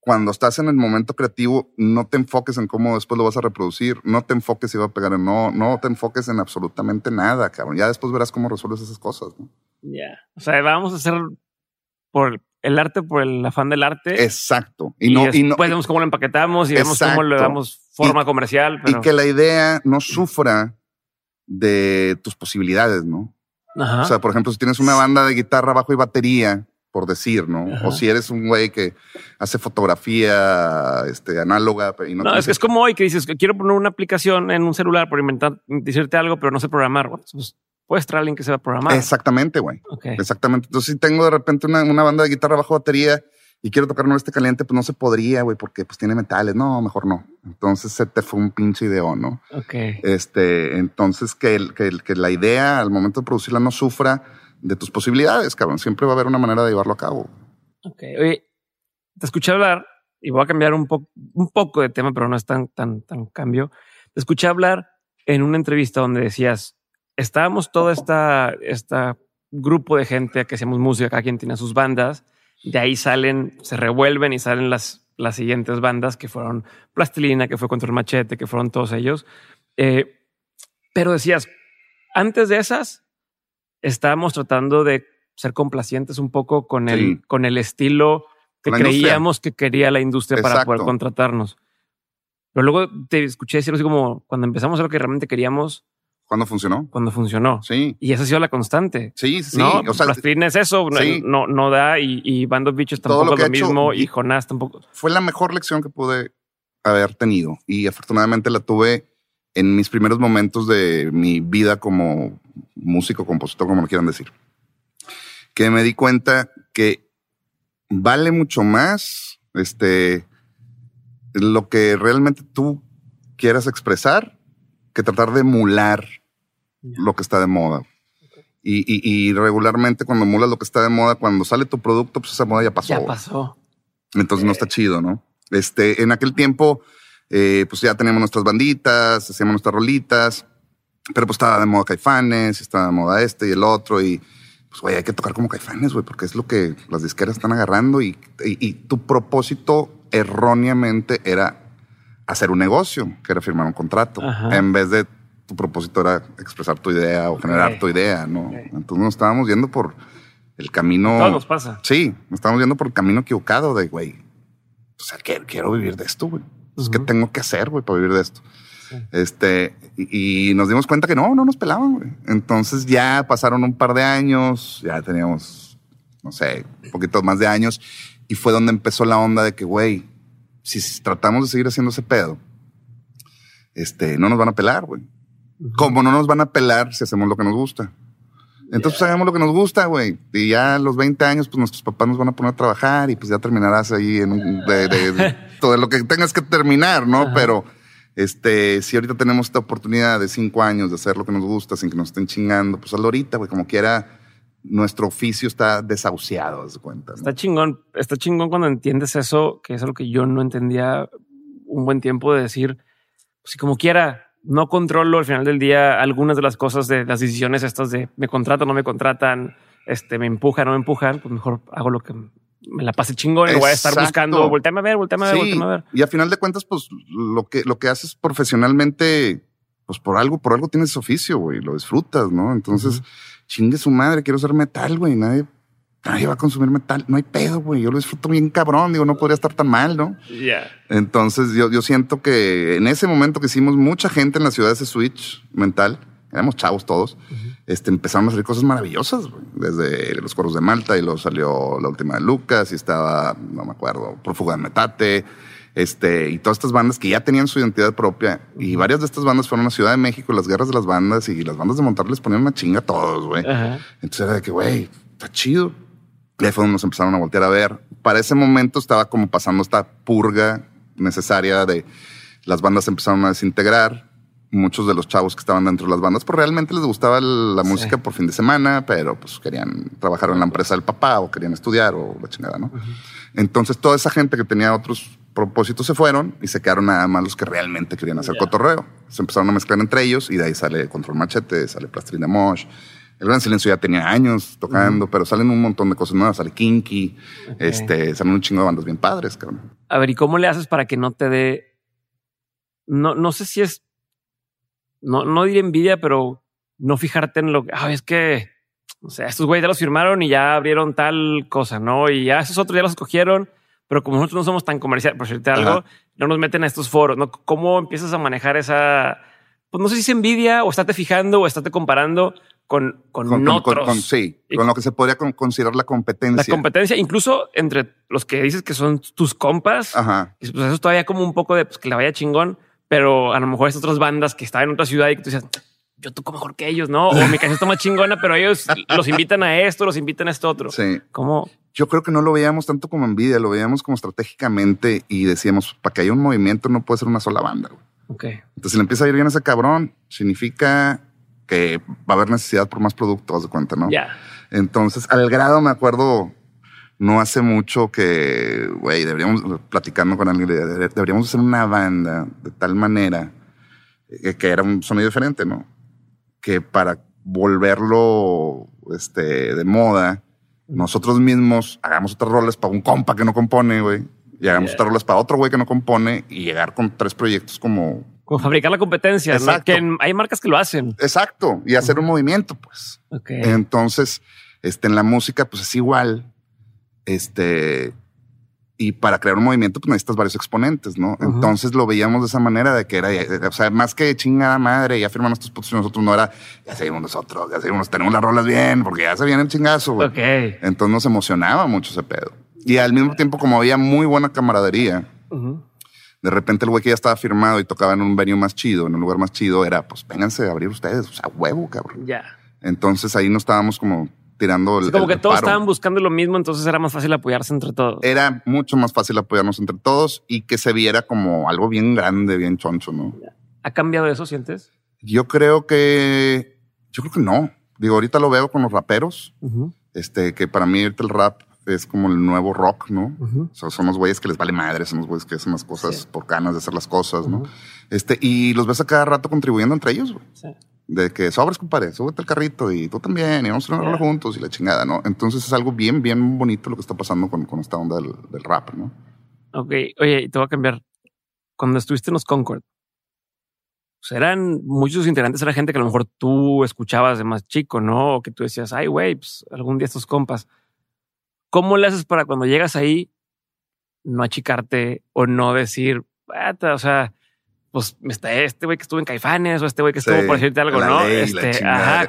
cuando estás en el momento creativo, no te enfoques en cómo después lo vas a reproducir, no te enfoques si va a pegar o no, no te enfoques en absolutamente nada, cabrón. Ya después verás cómo resuelves esas cosas. ¿no?
Ya. O sea, vamos a hacer por el arte, por el afán del arte.
Exacto. Y, no, y, no,
vemos cómo lo empaquetamos y vemos cómo le damos forma comercial.
y que la idea no sufra de tus posibilidades, ¿no?
Ajá.
O sea, por ejemplo, si tienes una banda de guitarra, bajo y batería, por decir, ¿no?
Ajá.
O si eres un güey que hace fotografía este, análoga y no,
no, es, es como hoy que dices que quiero poner una aplicación en un celular por inventar, decirte algo, pero no sé programar. Bueno, pues puedes traer a alguien que sepa programar.
Exactamente, güey.
Ok.
Exactamente. Entonces, si tengo de repente una, una banda de guitarra bajo batería y quiero tocar este caliente, pues no se podría, güey, porque pues tiene metales. No, mejor no. Entonces se te fue un pinche ideón, ¿no?
Ok.
Este, entonces que, el- que, el- que la idea al momento de producirla no sufra de tus posibilidades, cabrón. Siempre va a haber una manera de llevarlo a cabo.
Ok. Oye, te escuché hablar y voy a cambiar un poco, un poco de tema, pero no es tan, tan, tan cambio. Te escuché hablar en una entrevista donde decías estábamos todo esta, esta grupo de gente que hacemos música, cada quien tiene sus bandas. De ahí salen, se revuelven y salen las, las siguientes bandas que fueron Plastilina, que fue Contra el Machete, que fueron todos ellos. Eh, pero decías, antes de esas, estábamos tratando de ser complacientes un poco con el,
Sí.
con el estilo que
industria.
creíamos que quería la industria para poder contratarnos. Pero luego te escuché decir así como cuando empezamos a lo que realmente queríamos,
¿Cuándo funcionó?
cuando funcionó.
Sí,
Y esa ha sido la constante.
sí, sí.
no,
o sea,
Plastilina es eso, no,
sí.
no, no da y, y Band of Bitches
Todo
tampoco
lo
es
hecho-
mismo y
y-
Jonás tampoco.
fue la mejor lección que pude haber tenido y afortunadamente la tuve en mis primeros momentos de mi vida como músico, compositor, como lo quieran decir. Que me di cuenta que vale mucho más este lo que realmente tú quieras expresar que tratar de emular lo que está de moda. Y, y- y regularmente cuando emulas lo que está de moda, cuando sale tu producto, pues esa moda ya pasó.
Ya pasó.
Entonces no está chido, ¿no? Este, en aquel tiempo, eh, pues ya teníamos nuestras banditas, hacíamos nuestras rolitas, pero pues estaba de moda Caifanes, estaba de moda este y el otro, y pues güey, hay que tocar como Caifanes, güey, porque es lo que las disqueras están agarrando y, y- y tu propósito erróneamente era hacer un negocio, que era firmar un contrato,
Ajá.
en vez de tu propósito era expresar tu idea o generar tu idea, ¿no? Entonces nos estábamos yendo por el camino.
Todo nos pasa.
Sí, nos estamos yendo por el camino equivocado de, güey, o sea, quiero, quiero vivir de esto, güey. Pues, ¿Qué
Ujú.
tengo que hacer, güey, para vivir de esto?
Sí.
Este, y, y nos dimos cuenta que no, no nos pelaban, güey. Entonces ya pasaron un par de años, ya teníamos, no sé, un poquito más de años, y fue donde empezó la onda de que, güey, si tratamos de seguir haciendo ese pedo, este, no nos van a pelar, güey. Como no nos van a pelar si hacemos lo que nos gusta. Entonces, pues, hagamos lo que nos gusta, güey. Y ya a los 20 años, pues nuestros papás nos van a poner a trabajar y pues ya terminarás ahí en un, de, de- de *laughs* todo lo que tengas que terminar, ¿no? Pero, este, si ahorita tenemos esta oportunidad de cinco años de hacer lo que nos gusta sin que nos estén chingando, pues hazlo ahorita, güey. Como quiera, nuestro oficio está desahuciado, de cuenta. ¿no?
Está chingón, está chingón cuando entiendes eso, que es algo que yo no entendía un buen tiempo de decir, pues, si como quiera, no controlo al final del día algunas de las cosas de las decisiones estas de me contratan, no me contratan, este, me empujan, no me empujan, pues mejor hago lo que me la pase chingón voy a estar buscando, volteame a ver, volteame a ver,
Sí,
volteame a ver.
y a final de cuentas, pues lo que, lo que haces profesionalmente, pues por algo, por algo tienes oficio, güey, lo disfrutas, ¿no? Entonces, chingue su madre, quiero ser metal, güey, nadie, nadie va a consumir metal, no hay pedo, güey, yo lo disfruto bien cabrón, digo, no podría estar tan mal, ¿no?
Ya.
Entonces, yo, yo siento que en ese momento que hicimos mucha gente en la ciudad ese switch mental, éramos chavos todos, este, empezaron a salir cosas maravillosas, desde los coros de Malta y luego salió la última de Lucas y estaba, no me acuerdo, Prófuga de Metate, este, y todas estas bandas que ya tenían su identidad propia y varias de estas bandas fueron a Ciudad de México, las guerras de las bandas y las bandas de Monterrey les ponían una chinga a todos, güey. Entonces era de que, güey, está chido. Y ahí fue donde nos empezaron a voltear a ver. Para ese momento estaba como pasando esta purga necesaria de las bandas se empezaron a desintegrar. Muchos de los chavos que estaban dentro de las bandas, pues realmente les gustaba la
Sí.
música por fin de semana, pero pues querían trabajar en la empresa del papá o querían estudiar o la chingada, ¿no? Entonces toda esa gente que tenía otros propósitos se fueron y se quedaron nada más los que realmente querían hacer
Ya.
cotorreo. Se empezaron a mezclar entre ellos y de ahí sale Control Machete, sale Plastilina Mosh. El Gran Silencio ya tenía años tocando, pero salen un montón de cosas nuevas. Sale Kinky, este, salen un chingo de bandas bien padres, cabrón.
A ver, ¿y cómo le haces para que no te dé? No, no sé si es, no, no diré envidia, pero no fijarte en lo que, ah, es que, o sea, estos güeyes ya los firmaron y ya abrieron tal cosa, ¿no? Y ya esos otros ya los escogieron, pero como nosotros no somos tan comercial, por decirte algo,
Ajá.
no nos meten a estos foros, ¿no? ¿Cómo empiezas a manejar esa, pues no sé si es envidia o estate fijando o estate comparando con, con,
Con,
otros?
con- sí,
Y-
con lo que se podría con- considerar la
La
competencia.
competencia, incluso entre los que dices que son tus compas,
Ajá.
pues eso es todavía como un poco de pues, que la vaya chingón, pero a lo mejor estas otras bandas que estaban en otra ciudad y que tú dices, yo toco mejor que ellos, ¿no? O mi canción está más chingona, pero ellos los invitan a esto, los invitan a esto otro.
Sí.
¿Cómo?
Yo creo que no lo veíamos tanto como envidia, lo veíamos como estratégicamente y decíamos, para que haya un movimiento no puede ser una sola banda. güey.
Ok.
Entonces, si le empieza a ir bien a ese cabrón, significa que va a haber necesidad por más productos, de cuenta, ¿no?
Ya.
Entonces, al grado me acuerdo no hace mucho que, güey, deberíamos, platicando con alguien, de- deberíamos hacer una banda de tal manera que, que era un sonido diferente, ¿no? Que para volverlo este, de moda, nosotros mismos hagamos otras roles para un compa que no compone, güey. Y hagamos otras roles para otro güey que no compone y llegar con tres proyectos como...
Como fabricar la competencia, ¿no?
Exacto.
Que hay marcas que lo hacen.
Exacto. Y hacer un movimiento, pues.
Ok.
Entonces, este, en la música, pues es igual. Este, y para crear un movimiento, pues necesitas varios exponentes, ¿no? Entonces lo veíamos de esa manera de que era, o sea, más que chingada madre, ya firman estos putos y nosotros no era, ya seguimos nosotros, ya seguimos, tenemos las rolas bien, porque ya se viene el chingazo, güey.
Ok.
Entonces nos emocionaba mucho ese pedo. Y al mismo tiempo, como había muy buena camaradería, de repente el güey que ya estaba firmado y tocaba en un venue más chido, en un lugar más chido, era, pues vénganse a abrir ustedes, o sea, huevo, cabrón.
Ya.
Entonces ahí nos estábamos como tirando el,
Sí, como
el-
que todos
paro.
estaban buscando lo mismo, entonces era más fácil apoyarse entre todos.
Era mucho más fácil apoyarnos entre todos y que se viera como algo bien grande, bien choncho, ¿no?
¿Ha cambiado eso, sientes?
Yo creo que, yo creo que no. Digo, ahorita lo veo con los raperos, este, que para mí el rap es como el nuevo rock, ¿no?
ujú.
O sea, son los güeyes que les vale madre, son los güeyes que hacen las cosas
Sí.
por ganas de hacer las cosas, ¿no? Este, y los ves a cada rato contribuyendo entre ellos, güey.
Sí.
De que sobres, compadre, súbete al carrito y tú también, y vamos a
Yeah.
juntos y la chingada, ¿no? Entonces es algo bien, bien bonito lo que está pasando con, con esta onda del, del rap, ¿no?
Ok, oye, y te voy a cambiar. Cuando estuviste en los Concord, pues eran muchos integrantes, era gente que a lo mejor tú escuchabas de más chico, ¿no? O que tú decías, ay, güey, pues algún día estos compas. ¿Cómo le haces para cuando llegas ahí no achicarte o no decir, "Vata", o sea, pues está este güey que estuvo en Caifanes o este güey que estuvo
Sí,
por decirte algo, ¿no?
ley,
este, ajá,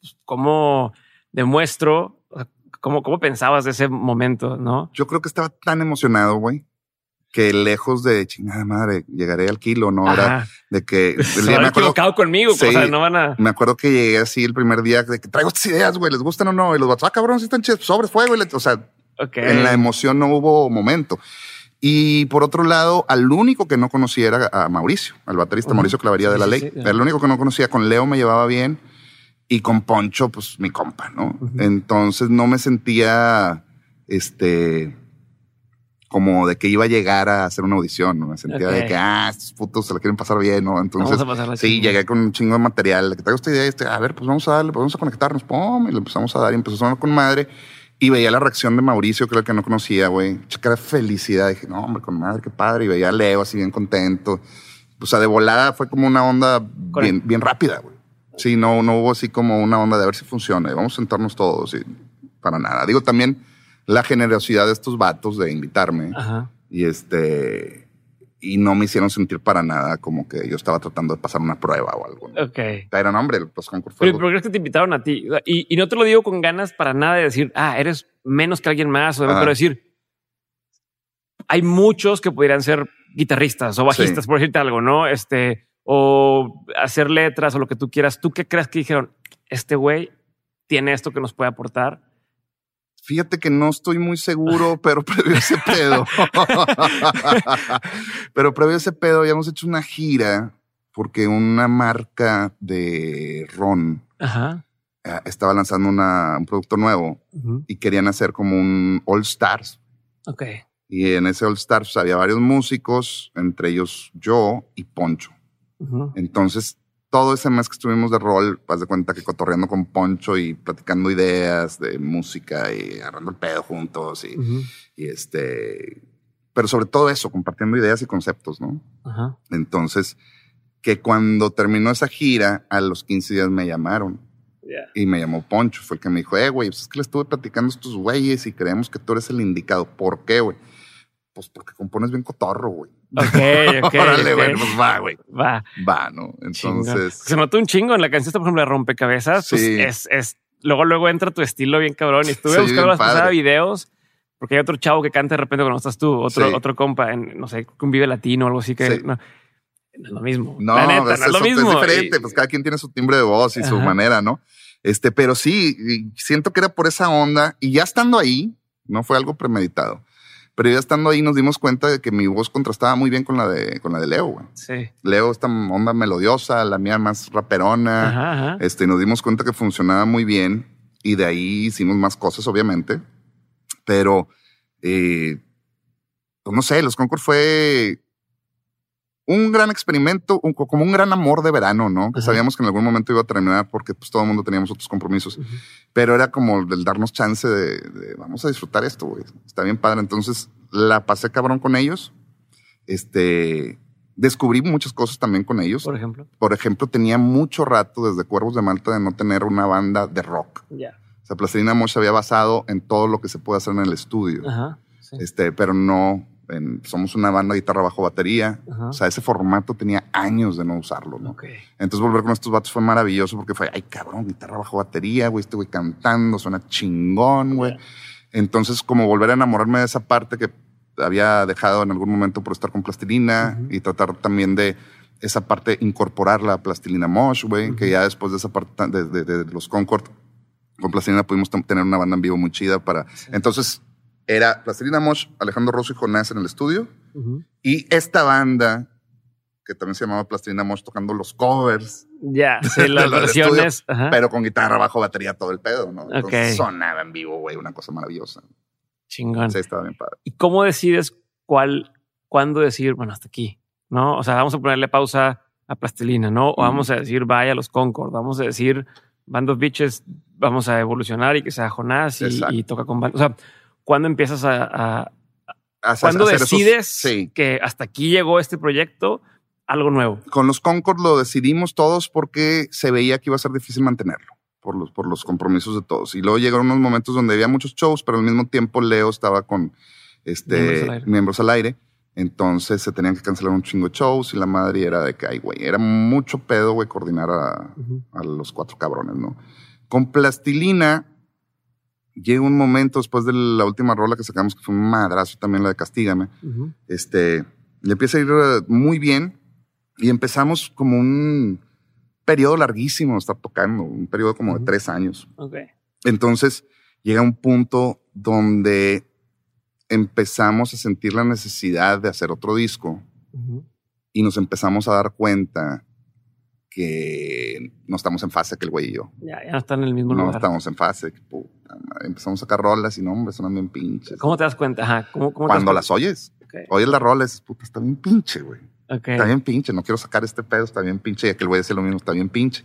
pues, ¿cómo demuestro? O sea, ¿Cómo, ¿Cómo pensabas de ese momento, no?
Yo creo que estaba tan emocionado, güey, que lejos de chingada madre, llegaré al kilo, ¿no? Era de que *laughs*
Se
me,
han
acuerdo,
equivocado conmigo,
Sí.
o sea, no van a.
me acuerdo que llegué así el primer día de que traigo estas ideas, güey, ¿les gustan o no? Y los vatos, ah, cabrón, si están chidos, sobres, fuego. y O sea, en la emoción no hubo momento. Y por otro lado, al único que no conocía era a Mauricio, al baterista. Mauricio Clavería de la Ley.
sí.
Era el único que no conocía. Con Leo me llevaba bien y con Poncho, pues mi compa, ¿no? Entonces no me sentía, este, como de que iba a llegar a hacer una audición, ¿no? Me sentía de
Ok.
que, ah, estos putos se la quieren pasar bien, ¿no? Entonces, sí, llegué con un chingo de material, de que traigo esta idea, este, a ver, pues vamos a darle, pues vamos a conectarnos, pum, y le empezamos a dar y empezó a sonar con madre. Y veía la reacción de Mauricio, que era el que no conocía, güey. Checa de felicidad. Dije, no, hombre, con madre, qué padre. Y veía a Leo así bien contento. O sea, de volada fue como una onda bien, bien rápida, güey. Sí, no, no hubo así como una onda de a ver si funciona. y Vamos a sentarnos todos y para nada. Digo, también la generosidad de estos vatos de invitarme
Ajá.
y este, y no me hicieron sentir para nada como que yo estaba tratando de pasar una prueba o algo. ¿no?
Ok.
Pero no, hombre, los concursos.
Pero, pero crees que te invitaron a ti. Y, y no te lo digo con ganas para nada de decir, ah, eres menos que alguien más, o
Ajá.
pero decir, hay muchos que podrían ser guitarristas o bajistas,
Sí.
por decirte algo, ¿no? Este, o hacer letras o lo que tú quieras. ¿Tú qué crees que dijeron? Este güey tiene esto que nos puede aportar.
Fíjate que no estoy muy seguro, *laughs* pero previo a ese pedo. *laughs* pero previo a ese pedo habíamos hecho una gira porque una marca de ron
Ajá.
eh, estaba lanzando una- un producto nuevo y querían hacer como un All Stars.
Ok.
Y en ese All Stars había varios músicos, entre ellos yo y Poncho. Entonces, todo ese mes que estuvimos de rol, haz de cuenta que cotorreando con Poncho y platicando ideas de música y agarrando el pedo juntos y, este, pero sobre todo eso, compartiendo ideas y conceptos, ¿no?
Ajá.
Entonces, que cuando terminó esa gira, a los 15 días me llamaron y me llamó Poncho, fue el que me dijo, eh, güey, pues es que le estuve platicando a estos güeyes y creemos que tú eres el indicado. ¿Por qué, güey? Pues porque compones bien cotorro, güey.
Ok, ok. *laughs*
Órale,
ok.
güey, pues va, güey.
Va.
Va, ¿no? Entonces,
Se nota un chingo en la canción, esta, por ejemplo, de Rompecabezas. pues,
Sí.
es, es, luego, luego entra tu estilo bien cabrón. Y estuve
Sí,
buscando las pasadas videos, porque hay otro chavo que canta de repente cuando estás tú, otro,
Sí.
otro compa, en, no sé, un vive latino o algo así que no, no es lo mismo.
No,
la neta,
es,
no es lo
eso,
mismo.
es diferente,
Y-
pues cada quien tiene su timbre de voz y su
Ajá.
manera, ¿no? Este, pero sí, siento que era por esa onda y ya estando ahí, no fue algo premeditado, pero ya estando ahí nos dimos cuenta de que mi voz contrastaba muy bien con la de, con la de Leo, güey.
Sí.
Leo esta onda melodiosa, la mía más raperona,
Ajá, ajá.
este, nos dimos cuenta que funcionaba muy bien y de ahí hicimos más cosas, obviamente, pero, eh, pues no sé, los concursos fue un gran experimento, un- como un gran amor de verano, ¿no? Que
Ajá.
sabíamos que en algún momento iba a terminar porque pues todo el mundo teníamos otros compromisos. Pero era como el darnos chance de, de, vamos a disfrutar esto, güey. Está bien padre. Entonces la pasé cabrón con ellos. Este, descubrí muchas cosas también con ellos.
Por ejemplo.
Por ejemplo, tenía mucho rato desde Cuervos de Malta de no tener una banda de rock.
Ya.
O sea, Plastilina Mosh se había basado en todo lo que se puede hacer en el estudio.
Ajá. sí.
Este, pero no, en- somos una banda guitarra bajo batería.
Ajá.
O sea, ese formato tenía años de no usarlo, ¿no? Entonces volver con estos vatos fue maravilloso porque fue, ay cabrón, guitarra bajo batería, güey, este güey cantando, suena chingón, güey. Entonces como volver a enamorarme de esa parte que había dejado en algún momento por estar con plastilina y tratar también de esa parte incorporarla a plastilina Mosh, güey, que ya después de esa parte de, de- de los Concord con plastilina pudimos tener una banda en vivo muy chida para...
Sí.
Entonces era plastilina Mosh, Alejandro Rosso y Jonás en el estudio
Ujú.
y esta banda que también se llamaba Plastilina Mosh tocando los covers
Ya, *laughs* sí, las versiones. Ajá.
pero con guitarra bajo batería todo el pedo, ¿no? Entonces
Ok.
sonaba en vivo, güey, una cosa maravillosa.
Chingón.
Sí, estaba bien padre.
¿Y cómo decides cuál, cuándo decir, bueno, hasta aquí? ¿No? O sea, vamos a ponerle pausa a Plastilina, ¿no? O vamos a decir, vaya a los Concord, vamos a decir, Band of Bitches, vamos a evolucionar y que sea Jonás y, y toca con band. O sea, ¿cuándo empiezas a, a-
Hacer-
¿Cuándo
hacer esos-
decides
sí.
que hasta aquí llegó este proyecto? Algo nuevo.
Con los Concord lo decidimos todos porque se veía que iba a ser difícil mantenerlo por los, por los compromisos de todos. Y luego llegaron unos momentos donde había muchos shows, pero al mismo tiempo Leo estaba con este,
Miembros al aire.
miembros al aire. Entonces se tenían que cancelar un chingo de shows y la madre era de que, ay, güey, era mucho pedo, güey, coordinar a,
Ujú.
a los cuatro cabrones, ¿no? Con plastilina llega un momento después de la última rola que sacamos, que fue un madrazo también la de Castígame, este, le empieza a ir eh, muy bien y empezamos como un periodo larguísimo de estar tocando, un periodo como de tres años.
Ok.
Entonces llega un punto donde empezamos a sentir la necesidad de hacer otro disco y nos empezamos a dar cuenta que no estamos en fase que el güey y yo.
Ya, ya no están en el mismo
No
lugar.
estamos en fase. que puta madre. Empezamos a sacar rolas y no, hombre, son bien pinches.
¿Cómo te das cuenta? Ajá. ¿Cómo, cómo te
Cuando las oyes,
cuenta?
oyes las rolas, puta, está bien pinche, güey.
Ok.
Está bien pinche, no quiero sacar este pedo, está bien pinche. Y aquel güey decía lo mismo, está bien pinche.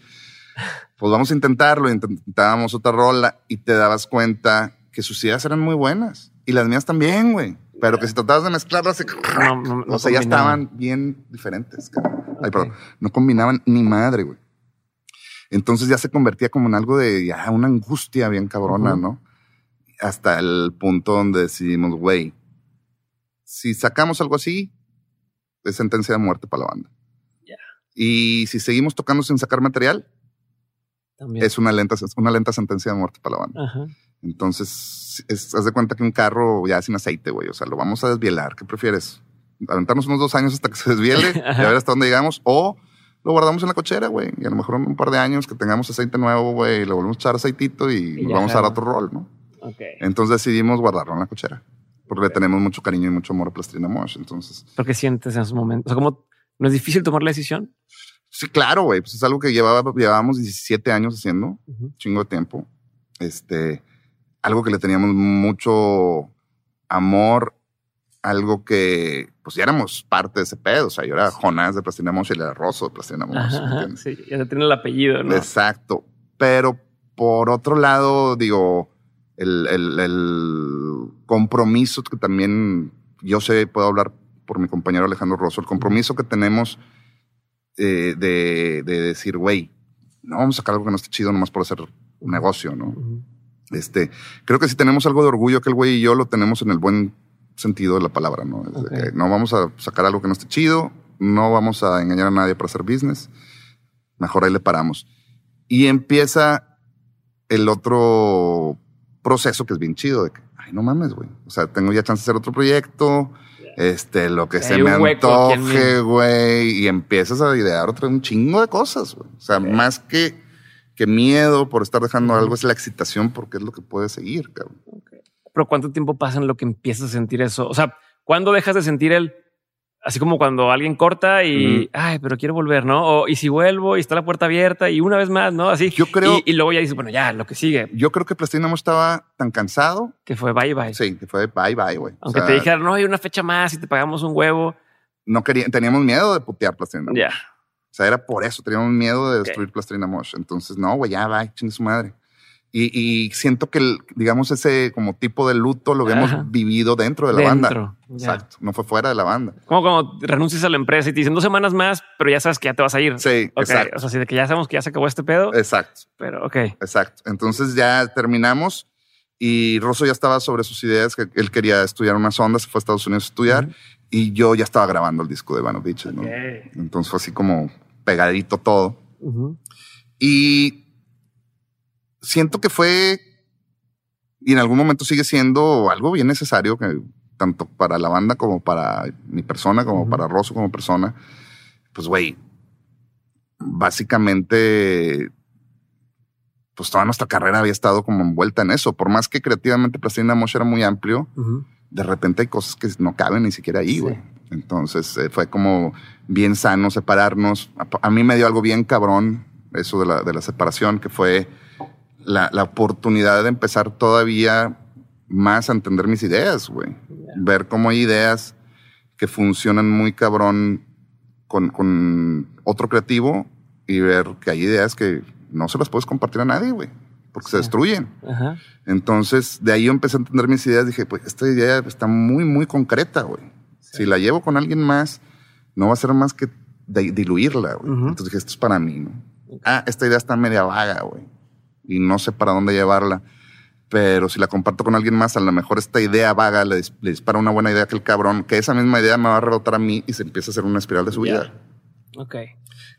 Pues vamos a intentarlo. Intentábamos otra rola y te dabas cuenta que sus ideas eran muy buenas. Y las mías también, güey. Pero que si tratabas de mezclarlas,
No, no, no
o sea, ya estaban bien diferentes. cabrón. Ay,
Ok.
perdón. No combinaban ni madre, güey. Entonces ya se convertía como en algo de ya una angustia bien cabrona. ¿no? Hasta el punto donde decidimos, güey, si sacamos algo así, es sentencia de muerte para la banda.
Ya.
Y si seguimos tocando sin sacar material,
También.
es una lenta, una lenta sentencia de muerte para la banda.
Ajá.
Entonces, es- haz de cuenta que un carro ya sin aceite, güey. O sea, lo vamos a desvielar. ¿Qué prefieres? ¿Aventarnos unos dos años hasta que se desviele *laughs* y a ver hasta dónde llegamos? ¿O lo guardamos en la cochera, güey? Y a lo mejor en un par de años que tengamos aceite nuevo, güey, le volvemos a echar aceitito y,
Y
nos vamos a dar otro rol, ¿no?
Ok.
Entonces decidimos guardarlo en la cochera. Porque le tenemos mucho cariño y mucho amor a Plastilina Mosh. Entonces,
¿Pero qué sientes en esos momentos? O sea, ¿cómo no es difícil tomar la decisión?
sí, claro, güey. Pues es algo que llevaba, llevábamos 17 años haciendo.
Ujú.
chingo de tiempo. Este, algo que le teníamos mucho amor, algo que, pues ya éramos parte de ese pedo. O sea, yo era Jonás de Plastilina Mosh y él era Rosso de Plastilina Mosh.
Ajá,
¿me
ajá.
entiendes?
Sí, ya te tiene el apellido, ¿no?
Exacto. Pero por otro lado, digo, el, el- el compromiso que también yo sé, puedo hablar por mi compañero Alejandro Rosso, el compromiso que tenemos eh, de, de decir, güey, no vamos a sacar algo que no esté chido nomás por hacer un negocio, ¿no? Este, creo que si tenemos algo de orgullo que el güey y yo lo tenemos en el buen sentido de la palabra, ¿no? Que no vamos a sacar algo que no esté chido, no vamos a engañar a nadie para hacer business, mejor ahí le paramos. Y empieza el otro proceso que es bien chido de que, ay, no mames, güey. O sea, tengo ya chance de hacer otro proyecto, este, lo que
Hay
se me antoje, güey, y empiezas a idear otro, un chingo de cosas, güey. O sea, más que, que miedo por estar dejando algo, es la excitación porque es lo que puede seguir, cabrón.
Pero ¿cuánto tiempo pasa en lo que empiezas a sentir eso? O sea, ¿cuándo dejas de sentir el, así como cuando alguien corta y, ay, pero quiero volver, ¿no? O, y si vuelvo y está la puerta abierta y una vez más, ¿no? Así.
Yo creo-
Y, y luego ya dices, bueno, ya, lo que sigue,
Yo creo que Plastilina no estaba tan cansado.
que fue bye bye.
Sí, que fue bye bye, güey. O
Aunque
sea,
te dijeran, no, hay una fecha más y te pagamos un huevo,
no quería, teníamos miedo de putear Plastilina Mosh.
Ya.
O sea, era por eso, teníamos miedo de destruir Plastilina Mosh. Entonces, no, güey, ya va, chingue su madre. Y, y siento que, el, digamos, ese como tipo de luto lo habíamos
Ajá.
vivido dentro de la
Dentro,
banda.
ya.
Exacto. No fue fuera de la banda.
Como cuando renuncias a la empresa y te dicen dos semanas más, pero ya sabes que ya te vas a ir.
Sí,
Ok,
exacto.
O sea, así de que ya sabemos que ya se acabó este pedo,
Exacto.
pero ok.
Exacto. Entonces ya terminamos y Rosso ya estaba sobre sus ideas, que él quería estudiar unas ondas, se fue a Estados Unidos a estudiar y yo ya estaba grabando el disco de Van of Beaches, ¿no?
Ok.
Entonces fue así como pegadito todo.
Ujú.
Y siento que fue, y en algún momento sigue siendo algo bien necesario, que tanto para la banda como para mi persona, como para Rosso como persona. Pues, güey, básicamente, pues toda nuestra carrera había estado como envuelta en eso. Por más que creativamente Plastilina Mosh era muy amplio, de repente hay cosas que no caben ni siquiera ahí,
Sí.
güey. Entonces eh, fue como bien sano separarnos. A, a mí me dio algo bien cabrón eso de la, de la separación, que fue la, la oportunidad de empezar todavía más a entender mis ideas, güey. Ver cómo hay ideas que funcionan muy cabrón con, con otro creativo y ver que hay ideas que no se las puedes compartir a nadie, güey, porque se destruyen.
Ajá.
Entonces, de ahí yo empecé a entender mis ideas. Dije, pues esta idea está muy, muy concreta, güey. Si la llevo con alguien más, no va a ser más que diluirla, güey. Entonces dije, esto es para mí, ¿no? Ah, esta idea está media vaga, güey. Y no sé para dónde llevarla. Pero si la comparto con alguien más, a lo mejor esta idea vaga le, dis- le dispara una buena idea que el cabrón, que esa misma idea me va a rebotar a mí y se empieza a hacer una espiral de su vida.
Ok.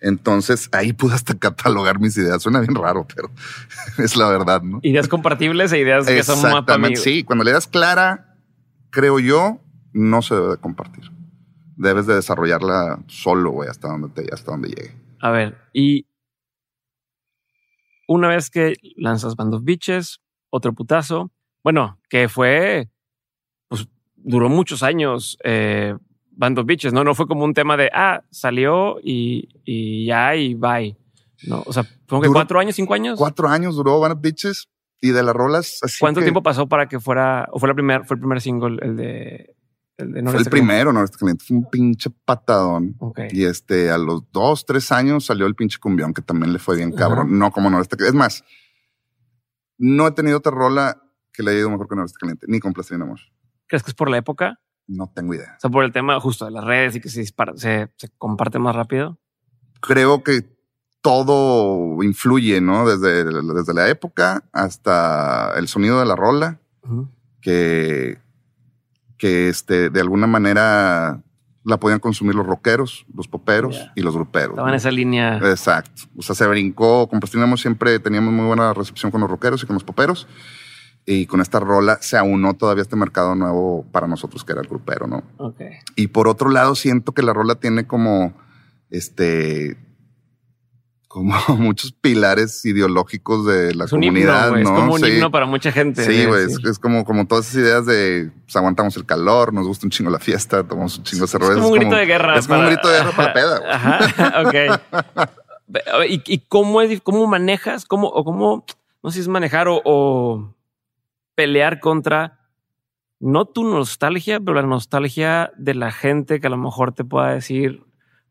Entonces ahí pude hasta catalogar mis ideas. Suena bien raro, pero *laughs* es la verdad, ¿no?
Ideas compartibles e ideas que son más para mí.
Sí. Cuando la idea es clara, creo yo, no se debe de compartir. Debes de desarrollarla solo, güey, hasta donde te, hasta donde llegue.
A ver, y una vez que lanzas Band of Bitches, otro putazo, bueno, que fue, pues duró muchos años eh, Band of Bitches, ¿no? No fue como un tema de, ah, salió y, y ya y bye. No, o sea, ¿fue que cuatro años, cinco años?
Cuatro años duró Van of Bitches y de las rolas así
¿Cuánto
que-
tiempo pasó para que fuera, o fue la primer, fue el primer single, el de, el de
Fue el
Noreste Caliente?
primero, no, este cliente fue un pinche patadón.
Ok.
Y este, a los dos, tres años salió el pinche cumbión, que también le fue bien cabrón. No como Noreste Caliente. Es más, no he tenido otra rola que le haya ido mejor que Noreste Caliente, ni con Plastilina Mosh.
¿Crees que es por la época?
No tengo idea.
O sea, por el tema justo de las redes y que se dispara, se, se comparte más rápido.
creo que todo influye, ¿no? Desde, desde la época hasta el sonido de la rola, que, que este, de alguna manera la podían consumir los rockeros, los poperos y los gruperos.
Estaba en
¿no?
esa línea.
Exacto. O sea, se brincó, con siempre teníamos muy buena recepción con los rockeros y con los poperos. Y con esta rola se aunó todavía este mercado nuevo para nosotros, que era el grupero, ¿no?
Ok.
Y por otro lado, siento que la rola tiene como este como *laughs* muchos pilares ideológicos de la
Es un
comunidad,
himno.
¿no?
Es como un
Sí.
himno para mucha gente.
Sí, güey, es, es como, como todas esas ideas de pues, aguantamos el calor, nos gusta un chingo la fiesta, tomamos un chingo de
Es
cerveza.
como un grito de guerra.
Es como un grito de guerra para peda.
Ajá, *laughs* ok. ¿Y, y cómo, es, cómo manejas? ¿Cómo, o cómo, no sé si es manejar o, o pelear contra no tu nostalgia, pero la nostalgia de la gente que a lo mejor te pueda decir,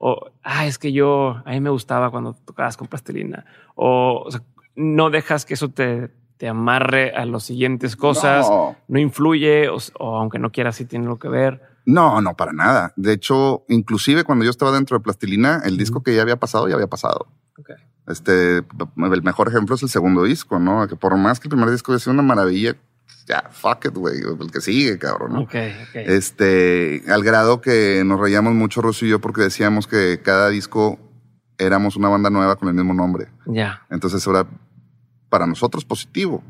o, ah, es que yo, a mí me gustaba cuando tocabas con plastilina, o, o sea, no dejas que eso te, te amarre a las siguientes cosas, no,
No.
influye, o, o aunque no quieras, sí tiene lo que ver.
No, no, para nada. De hecho, inclusive cuando yo estaba dentro de Plastilina, el disco que ya había pasado, ya había pasado. Este, el mejor ejemplo es el segundo disco, ¿no? Que por más que el primer disco haya sido una maravilla, ya, fuck it, güey, el que sigue, cabrón, ¿no?
Ok, ok.
Este, al grado que nos reíamos mucho Rosy y yo porque decíamos que cada disco éramos una banda nueva con el mismo nombre.
Ya.
Entonces eso era para nosotros positivo.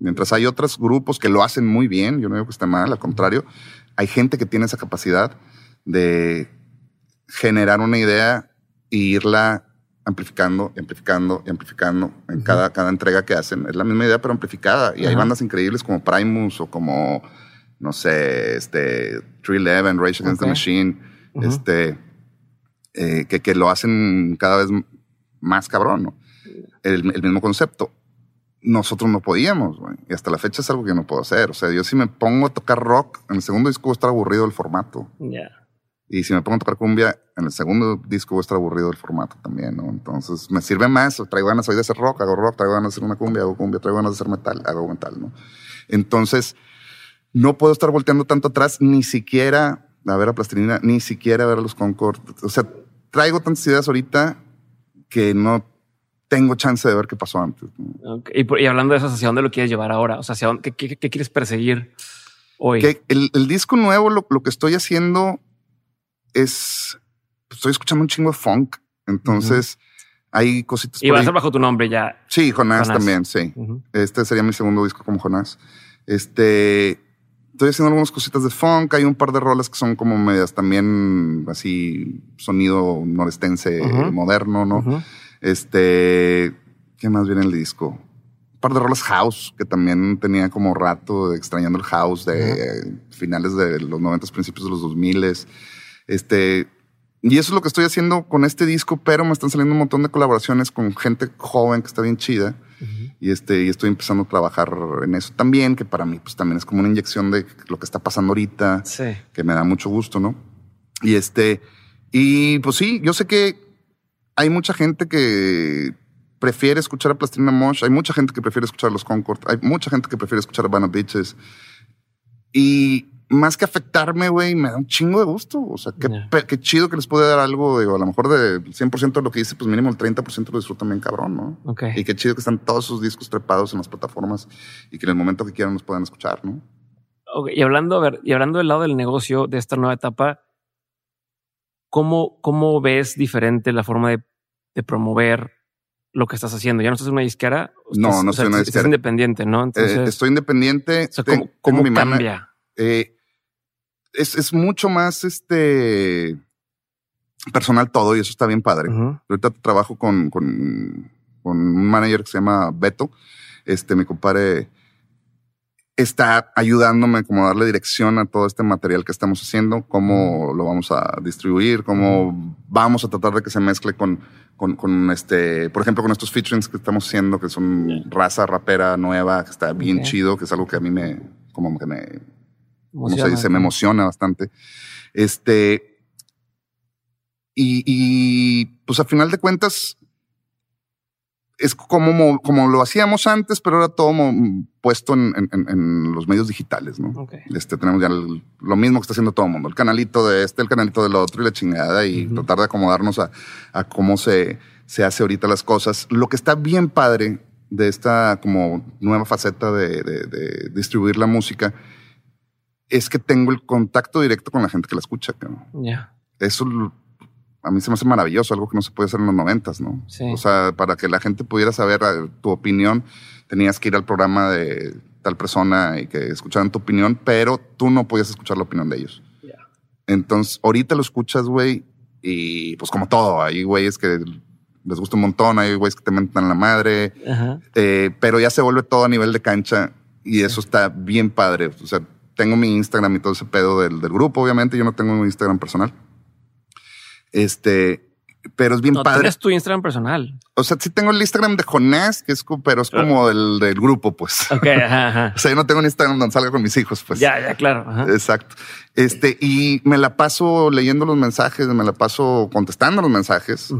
Mientras hay otros grupos que lo hacen muy bien, yo no digo que esté mal, al contrario, hay gente que tiene esa capacidad de generar una idea e irla amplificando, amplificando, y amplificando en cada, cada entrega que hacen. Es la misma idea, pero amplificada. Y hay bandas increíbles como Primus o como, no sé, este, 311, Rage Against the Machine, este, eh, que, que lo hacen cada vez más cabrón, ¿no? El, el mismo concepto. Nosotros no podíamos. Y hasta la fecha es algo que no puedo hacer. O sea, yo si me pongo a tocar rock, en el segundo disco estar aburrido del formato. Y si me pongo a tocar cumbia, en el segundo disco voy a estar aburrido del formato también, ¿no? Entonces me sirve más. Traigo ganas hoy de hacer rock, hago rock, traigo ganas de hacer una cumbia, hago cumbia, traigo ganas de hacer metal, hago metal, ¿no? Entonces, no puedo estar volteando tanto atrás, ni siquiera a ver a Plastilina, ni siquiera a ver a los Concord. O sea, traigo tantas ideas ahorita que no tengo chance de ver qué pasó antes.
Y, hablando de eso, ¿hacia dónde lo quieres llevar ahora? O sea, ¿hacia qué, quieres perseguir hoy?
el, disco nuevo, lo, que estoy haciendo es, estoy escuchando un chingo de funk. Entonces, hay cositas.
Y va a ser bajo tu nombre ya.
Sí, Jonás, también, sí. Este sería mi segundo disco como Jonás. Este, estoy haciendo algunas cositas de funk. Hay un par de rolas que son como medias también así sonido norestense moderno, ¿no? Este, ¿qué más viene en el disco? Un par de rolas house que también tenía como rato extrañando el house de finales de los 90, principios de los 2000. Este, y eso es lo que estoy haciendo con este disco, pero me están saliendo un montón de colaboraciones con gente joven que está bien chida. Y este, y estoy empezando a trabajar en eso también, que para mí, pues también es como una inyección de lo que está pasando ahorita, que me da mucho gusto, ¿no? Y este, y pues sí, yo sé que hay mucha gente que prefiere escuchar a Plastilina Mosh, hay mucha gente que prefiere escuchar a los Concord, hay mucha gente que prefiere escuchar a Vanna Bitches. Y más que afectarme, güey, me da un chingo de gusto. O sea, qué, chido que les puede dar algo, digo, a lo mejor del 100% de lo que hice, pues mínimo el 30% lo disfrutan bien cabrón, ¿no? Y qué chido que están todos sus discos trepados en las plataformas y que en el momento que quieran nos puedan escuchar, ¿no?
Y hablando, a ver, y hablando del lado del negocio de esta nueva etapa, ¿cómo, cómo ves diferente la forma de, promover lo que estás haciendo? ¿Ya no estás en una disquera?
no, no soy una disquera.
Estás independiente, ¿no?
Eh, estoy independiente.
¿Cómo, cómo cambia?
Eh, es, es, mucho más este personal todo y eso está bien padre. Ahorita trabajo con, con, con, un manager que se llama Beto. Este, mi compadre está ayudándome como a darle dirección a todo este material que estamos haciendo, cómo lo vamos a distribuir, cómo vamos a tratar de que se mezcle con, con, con este, por ejemplo, con estos featurings que estamos haciendo, que son raza rapera nueva, que está bien chido, que es algo que a mí me, como que me, se dice, me emociona bastante. Este, y, y pues a final de cuentas, es como, como lo hacíamos antes, pero ahora todo puesto en, en, los medios digitales, ¿no? Este, tenemos ya lo mismo que está haciendo todo el mundo, el canalito de este, el canalito del otro y la chingada y tratar de acomodarnos a, a cómo se, se hace ahorita las cosas. Lo que está bien padre de esta como nueva faceta de, de, de distribuir la música es que tengo el contacto directo con la gente que la escucha. Ya. Eso a mí se me hace maravilloso, algo que no se puede hacer en los noventas, ¿no? O sea, para que la gente pudiera saber eh, tu opinión, tenías que ir al programa de tal persona y que escucharan tu opinión, pero tú no podías escuchar la opinión de ellos. Entonces, ahorita lo escuchas, güey, y pues como todo, hay güeyes que les gusta un montón, hay güeyes que te mentan la madre, eh, pero ya se vuelve todo a nivel de cancha y eso está bien padre. O sea, tengo mi Instagram y todo ese pedo del, del grupo, obviamente, yo no tengo mi Instagram personal este, pero es bien no, padre.
Tienes tu Instagram personal.
O sea, sí tengo el Instagram de Jonás, que es, pero es como el del grupo, pues.
Ok, ajá, *laughs*
o sea, yo no tengo un Instagram donde salga con mis hijos, pues.
Ya, ya, claro.
Exacto. Este, y me la paso leyendo los mensajes, me la paso contestando los mensajes.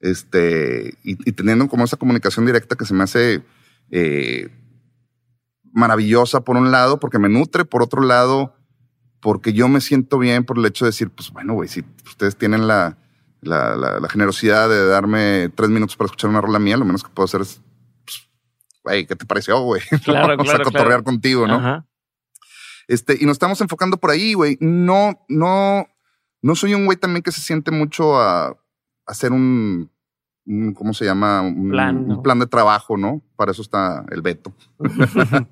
Este, y, teniendo como esa comunicación directa que se me hace eh, maravillosa por un lado, porque me nutre, por otro lado, porque yo me siento bien por el hecho de decir, pues bueno, güey, si ustedes tienen la, la, la, generosidad de darme tres minutos para escuchar una rola mía, lo menos que puedo hacer es, pues, güey, ¿qué te pareció, güey? *laughs*
Claro,
Vamos a cotorrear contigo, ¿no? Este, y nos estamos enfocando por ahí, güey. No, no, no soy un güey también que se siente mucho a, hacer un, un, ¿cómo se llama? Un
plan,
un plan de trabajo, ¿no? Para eso está el veto. *laughs*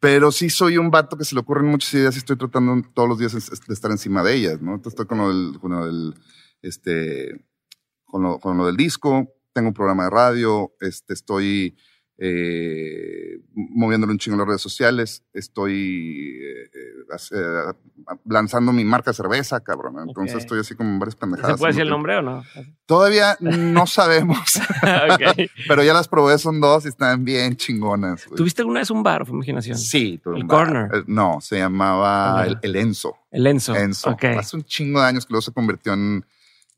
Pero sí soy un vato que se le ocurren muchas ideas y estoy tratando todos los días de estar encima de ellas, ¿no? Entonces estoy con lo del, con lo del, este, con lo, con lo del disco, tengo un programa de radio, este, estoy eh, moviéndolo un chingo en las redes sociales. Estoy eh, eh, lanzando mi marca de cerveza, cabrón. Entonces estoy así como varias pendejadas.
¿Se puede decir el nombre o no?
Todavía no sabemos, *laughs* pero ya las probé, son dos y están bien chingonas.
¿Tuviste alguna vez un bar o fue imaginación?
Sí, tuve
El
un.
Corner.
Eh, No, se llamaba el, el Enzo.
El Enzo.
Enzo. Hace un chingo de años que luego se convirtió en,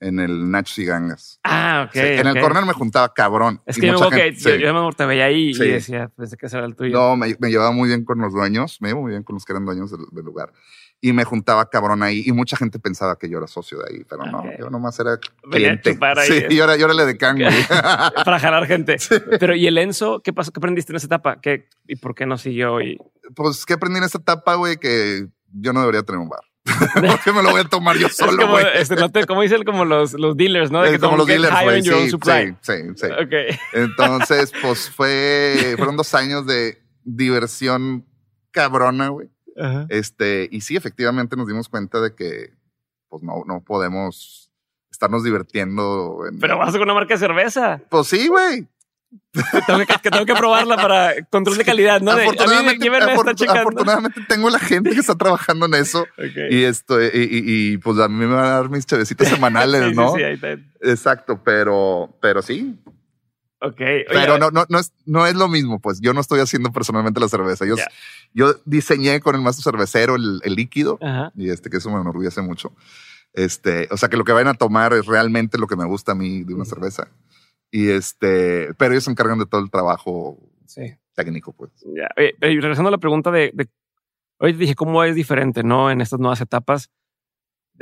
en el Nachos y Gangas.
Ah, ok.
Sí, en el corner me juntaba cabrón.
Es
y
que yo me
mucha
acuerdo que
gente-
yo,
sí.
yo me te veía ahí
Sí.
y decía, pensé que ese era el tuyo.
No, me, me llevaba muy bien con los dueños, me llevo muy bien con los que eran dueños del, del lugar. Y me juntaba cabrón ahí. Y mucha gente pensaba que yo era socio de ahí, pero no, yo nomás era
Venía a
cliente. Sí, y ahora, y ahora le decán, güey. *laughs*
Para jalar gente. Pero ¿y el Enzo? ¿Qué pasó? ¿Qué aprendiste en esa etapa? ¿Qué, ¿Y por qué no siguió? Y...
pues, ¿qué aprendí en esta etapa, güey? Que yo no debería tener un bar. *laughs* Porque me lo voy a tomar yo solo,
como,
güey.
este, no como dicen como los, los dealers, ¿no? De que
como los dealers, güey. Sí, sí, sí. Entonces, *laughs* pues fue, fueron dos años de diversión cabrona, güey.
Ajá.
Este, y sí, efectivamente nos dimos cuenta de que, pues no, no podemos estarnos divirtiendo. En,
Pero vas con una marca de cerveza.
Pues sí, güey.
Tengo que, que tengo que probarla para control de calidad, ¿no? De, a mí de
afortunadamente, afortunadamente tengo la gente que está trabajando en eso. *laughs*
Ok.
Y esto, y, y- y, pues a mí me van a dar mis chavecitas *laughs* semanales,
Sí, sí,
¿no?
sí, ahí está.
Exacto, pero, pero sí.
Ok. Oye,
Pero no, no, no es, no es lo mismo, pues yo no estoy haciendo personalmente la cerveza. Yo,
Ya.
yo diseñé con el maestro cervecero el, el líquido
Ajá.
y este, que eso me enorgullece mucho. Este, o sea, que lo que vayan a tomar es realmente lo que me gusta a mí de una cerveza. Y este, pero ellos se encargan de todo el trabajo
Sí.
técnico, pues.
Ya. Oye, regresando a la pregunta de, de hoy te dije cómo es diferente, ¿no? En estas nuevas etapas,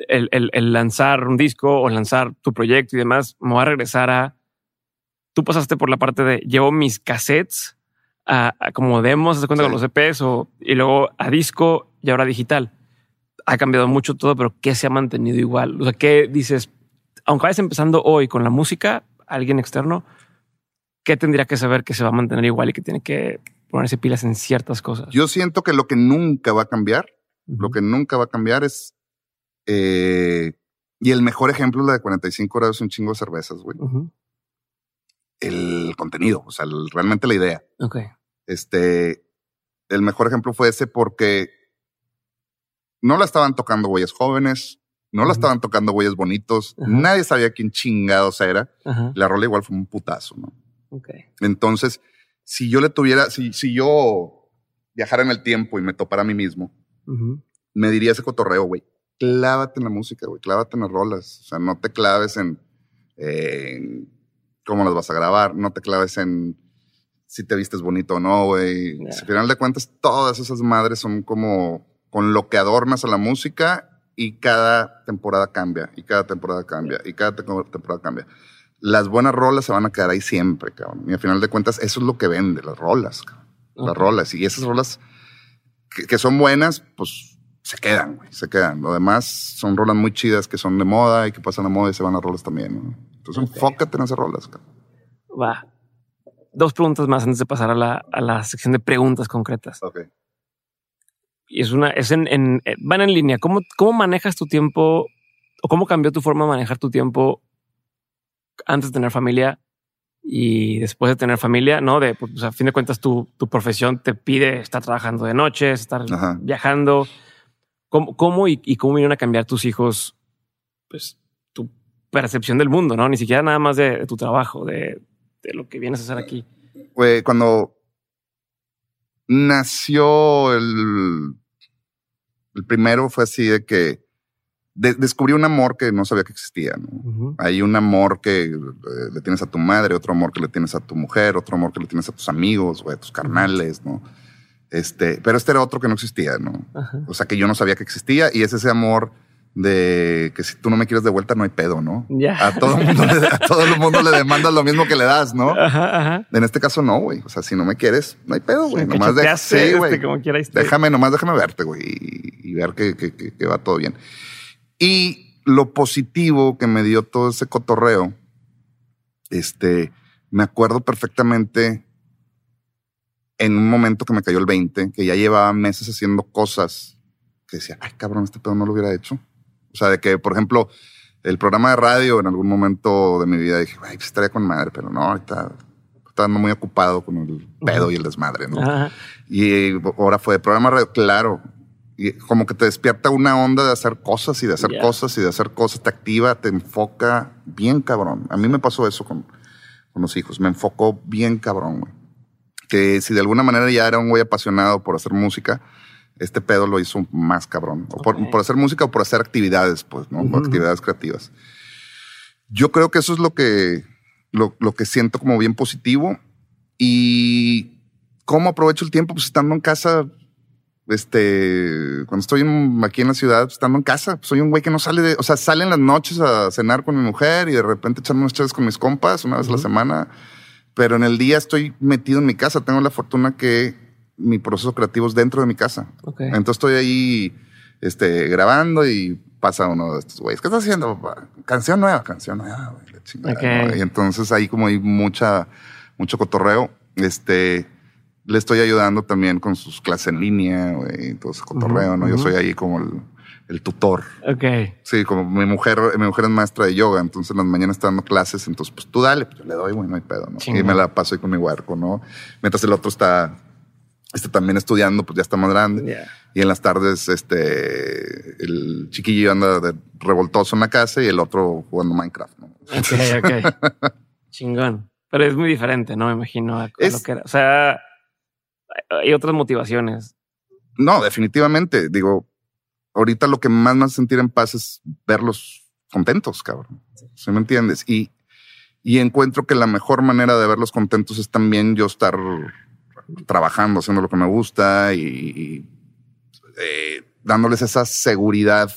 el, el- el lanzar un disco o lanzar tu proyecto y demás, me voy a regresar a. Tú pasaste por la parte de llevo mis cassettes a, a como demos, se cuenta
Sí.
con los EPs o, y luego a disco y ahora digital. Ha cambiado mucho todo, pero ¿qué se ha mantenido igual? O sea, ¿qué dices? Aunque vayas empezando hoy con la música, alguien externo, ¿qué tendría que saber que se va a mantener igual y que tiene que ponerse pilas en ciertas cosas?
Yo siento que lo que nunca va a cambiar, lo que nunca va a cambiar es, eh, y el mejor ejemplo es la de 45 grados, un chingo de cervezas, güey. El contenido, o sea, el- realmente la idea.
Ok.
Este, el mejor ejemplo fue ese porque no la estaban tocando güeyes jóvenes, no la estaban tocando güeyes bonitos,
Ajá.
nadie sabía quién chingados era.
Ajá.
La rola igual fue un putazo, ¿no?
Ok.
Entonces, si yo le tuviera, si, si yo viajara en el tiempo y me topara a mí mismo, me diría ese cotorreo, güey. Clávate en la música, güey. Clávate en las rolas. O sea, no te claves en, en cómo las vas a grabar. No te claves en si te vistes bonito o no, güey. Si al final de cuentas, todas esas madres son como con lo que adornas a la música y cada temporada cambia, y cada temporada cambia, y cada te- temporada cambia. Las buenas rolas se van a quedar ahí siempre, cabrón. Y al final de cuentas, eso es lo que vende, las rolas, cabrón. Las
Ok.
rolas. Y esas rolas que, que son buenas, pues se quedan, güey, se quedan. Lo demás son rolas muy chidas que son de moda y que pasan de moda y se van a rolas también, ¿no? Entonces
Ok.
enfócate en esas rolas, cabrón.
Va. Dos preguntas más antes de pasar a la, a la sección de preguntas concretas.
Ok.
Y es una, es en, en- eh, van en línea. ¿Cómo, ¿Cómo manejas tu tiempo o cómo cambió tu forma de manejar tu tiempo antes de tener familia y después de tener familia? No, de, pues, a fin de cuentas, tu, tu profesión te pide estar trabajando de noche, estar
Ajá.
viajando. ¿Cómo, cómo y, y cómo vinieron a cambiar tus hijos, pues, tu percepción del mundo, no? Ni siquiera nada más de, de tu trabajo, de, de lo que vienes a hacer aquí.
Cuando nació el, el primero fue así de que de- descubrí un amor que no sabía que existía, ¿no? Hay un amor que eh, le tienes a tu madre, otro amor que le tienes a tu mujer, otro amor que le tienes a tus amigos, güey, a tus carnales, ¿no? Este, pero este era otro que no existía, ¿no? O sea, que yo no sabía que existía y es ese amor de que si tú no me quieres de vuelta no hay pedo, ¿no? A todo el mundo, le, a todo el mundo le demandas lo mismo que le das, ¿no?
Ajá, ajá.
En este caso no, güey. O sea, si no me quieres, no hay pedo, güey. Nomás de, sí,
este,
güey.
como quiera.
Déjame, nomás déjame verte, güey, y, y ver que, que- que- que va todo bien. Y lo positivo que me dio todo ese cotorreo, este, me acuerdo perfectamente en un momento que me cayó el 20, que ya llevaba meses haciendo cosas que decía, ay, cabrón, este pedo no lo hubiera hecho. O sea, de que, por ejemplo, el programa de radio en algún momento de mi vida dije, ay, pues estaría con madre, pero no, ahorita estaba muy ocupado con el pedo y el desmadre, ¿no?
Ajá.
Y ahora fue de programa radio, claro. Y como que te despierta una onda de hacer cosas y de hacer
Ya.
cosas y de hacer cosas, te activa, te enfoca bien cabrón. A mí me pasó eso con, con los hijos, me enfocó bien cabrón, güey. Que si de alguna manera ya era un güey apasionado por hacer música, este pedo lo hizo más cabrón. O por, hacer música o por hacer actividades, pues, ¿no? Actividades creativas. Yo creo que eso es lo que, lo, lo que siento como bien positivo. Y cómo aprovecho el tiempo, pues estando en casa, este, cuando estoy en- aquí en la ciudad, estando en casa, soy un güey que no sale de, o sea, sale en las noches a cenar con mi mujer y de repente echarme unas chaves con mis compas una vez a la semana, pero en el día estoy metido en mi casa. Tengo la fortuna que mi proceso creativo es dentro de mi casa.
Ok.
Entonces estoy ahí, este, grabando y pasa uno de estos güeyes. ¿Qué estás haciendo, papá? Canción nueva, canción nueva, güey. la chingada. ¿no? Y entonces ahí como hay mucha, mucho cotorreo, este, le estoy ayudando también con sus clases en línea, güey, todo ese cotorreo, ¿no? Yo soy ahí como el, el tutor.
Ok.
Sí, como mi mujer, mi mujer es maestra de yoga, entonces en las mañanas está dando clases, entonces pues tú dale, pues yo le doy, güey, no hay pedo, ¿no? Y me la paso ahí con mi huerco, ¿no? Mientras el otro está, este también estudiando, pues ya está más grande. Y en las tardes, este, el chiquillo anda de revoltoso en la casa y el otro jugando Minecraft, ¿no?
Ok, ok. *laughs* Chingón. Pero es muy diferente, ¿no? Me imagino a, a
Es-
lo que era. O sea, hay- otras motivaciones.
No, definitivamente. Digo, ahorita lo que más me hace sentir en paz es verlos contentos, cabrón. ¿Sí me entiendes? Y, y encuentro que la mejor manera de verlos contentos es también yo estar trabajando, haciendo lo que me gusta y, y, eh, dándoles esa seguridad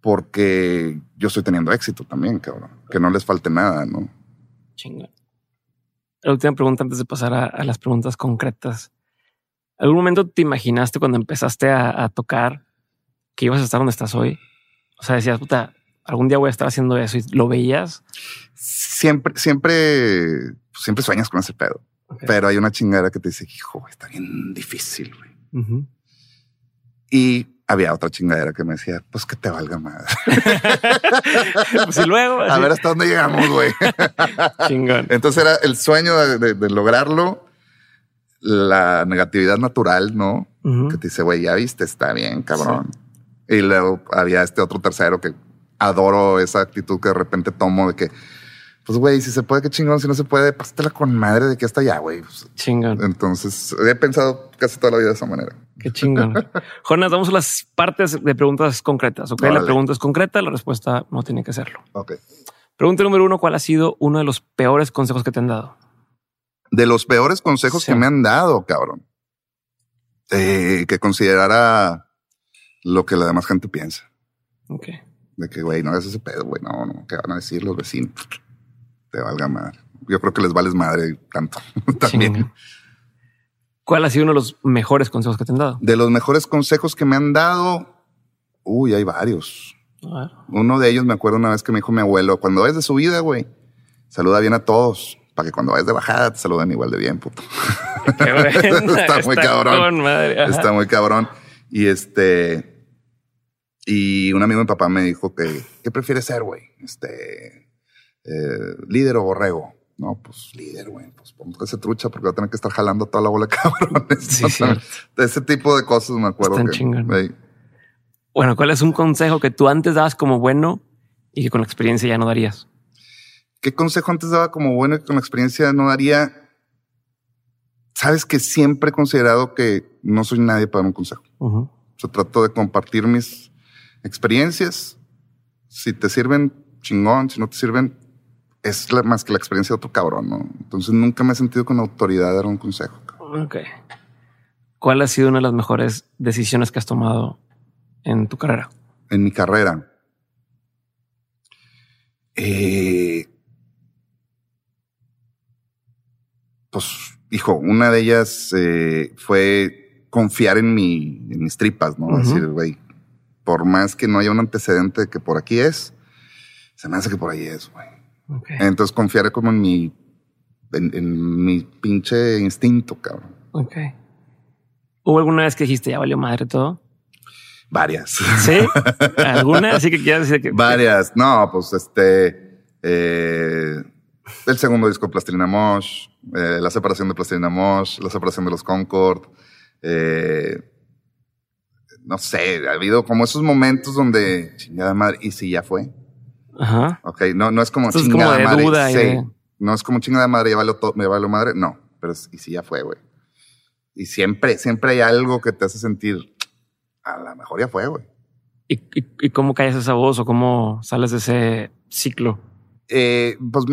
porque yo estoy teniendo éxito también, cabrón. Que no les falte nada, ¿no?
Chingón. La última pregunta antes de pasar a, a las preguntas concretas. ¿Algún momento te imaginaste cuando empezaste a, a tocar que ibas a estar donde estás hoy? O sea, decías, puta, algún día voy a estar haciendo eso y lo veías.
Siempre, siempre, siempre sueñas con ese pedo. Pero hay una chingada que te dice, hijo, está bien difícil, güey.
Ujú.
Y había otra chingadera que me decía, pues que te valga madre. *laughs*
Pues y luego,
A ver hasta dónde llegamos, güey. *laughs*
chingón.
Entonces era el sueño de, de- de lograrlo, la negatividad natural, ¿no? Que te dice, güey, ya viste, está bien, cabrón. Y luego había este otro tercero que adoro esa actitud que de repente tomo de que, pues, güey, si se puede, qué chingón, si no se puede, pásatela con madre de que hasta allá, güey. Pues,
Chingón.
Entonces he pensado casi toda la vida de esa manera.
Qué chingón. *laughs* Jonas, vamos a las partes de preguntas concretas. Ok, la pregunta es concreta, la respuesta no tiene que serlo.
Ok.
Pregunta número uno: ¿Cuál ha sido uno de los peores consejos que te han dado?
De los peores consejos
Sí.
que me han dado, cabrón. Eh, que considerara lo que la demás gente piensa.
Ok.
De que, güey, no hagas ese pedo, güey. No, no, ¿qué van a decir los vecinos? Te valga madre. Yo creo que les vales madre tanto. *laughs* También.
¿Cuál ha sido uno de los mejores consejos que te han dado?
De los mejores consejos que me han dado, uy, hay varios. Uno de ellos me acuerdo una vez que me dijo mi abuelo, cuando vayas de subida, güey, saluda bien a todos, para que cuando vayas de bajada te saluden igual de bien, puto. *laughs* *laughs* Está muy cabrón.
con.
Está muy cabrón. Y este, y un amigo de mi papá me dijo que, ¿qué prefieres ser, güey? Este, eh, líder o borrego. No, pues líder, güey. Pues póngase trucha porque va a tener que estar jalando toda la bola de *laughs* cabrones.
Sí.
De ese tipo de cosas me acuerdo
Están
que,
chingón. Bueno, ¿cuál es un consejo que tú antes dabas como bueno y que con la experiencia ya no darías?
¿Qué consejo antes daba como bueno y con la experiencia no daría? Sabes que siempre he considerado que no soy nadie para dar un consejo. O sea, trato de compartir mis experiencias. Si te sirven, chingón. Si no te sirven, es la- más que la experiencia de otro cabrón, ¿no? Entonces nunca me he sentido con autoridad de dar un consejo.
Ok. ¿Cuál ha sido una de las mejores decisiones que has tomado en tu carrera?
En mi carrera. Eh, pues, hijo, una de ellas eh, fue confiar en mi, en mis tripas, ¿no? Decir, güey, por más que no haya un antecedente de que por aquí es, se me hace que por ahí es, güey. Entonces confiar como en mi, en, en mi pinche instinto, cabrón.
Ok. ¿Hubo alguna vez que dijiste ya valió madre todo?
Varias.
Sí. *laughs* ¿Alguna? Así que quieras decir que.
Varias. No, pues este, eh, El segundo disco de Plastilina Mosh, eh, la separación de Plastilina Mosh, la separación de los Concord. Eh, no sé, ha habido como esos momentos donde chingada madre, y si ya fue.
Ajá.
Ok, no, no es como
es
chingada
como de
madre.
duda y
sí.
de-
No es como chingada madre, valió todo, me valió madre. No, pero es- y si ya fue, güey. Y siempre, siempre hay algo que te hace sentir, a lo mejor ya fue, güey.
¿Y, y, y cómo callas esa voz o cómo sales de ese ciclo?
Eh, pues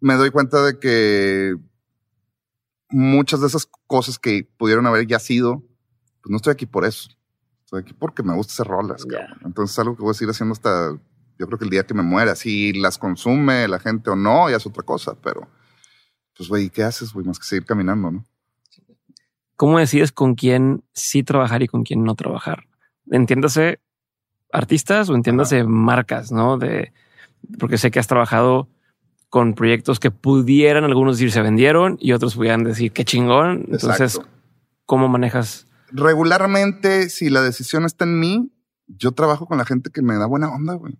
me doy cuenta de que muchas de esas cosas que pudieron haber ya sido, pues no estoy aquí por eso. Estoy aquí porque me gusta hacer rolas,
Ya.
cabrón. Entonces es algo que voy a seguir haciendo hasta, yo creo que el día que me muera. Si las consume la gente o no, ya es otra cosa, pero pues güey, ¿qué haces, güey? Más que seguir caminando, ¿no?
¿Cómo decides con quién sí trabajar y con quién no trabajar? Entiéndase artistas o entiéndase marcas, ¿no? De, porque sé que has trabajado con proyectos que pudieran algunos decir se vendieron y otros pudieran decir qué chingón. Entonces,
Exacto.
¿cómo manejas?
Regularmente, si la decisión está en mí, yo trabajo con la gente que me da buena onda, güey.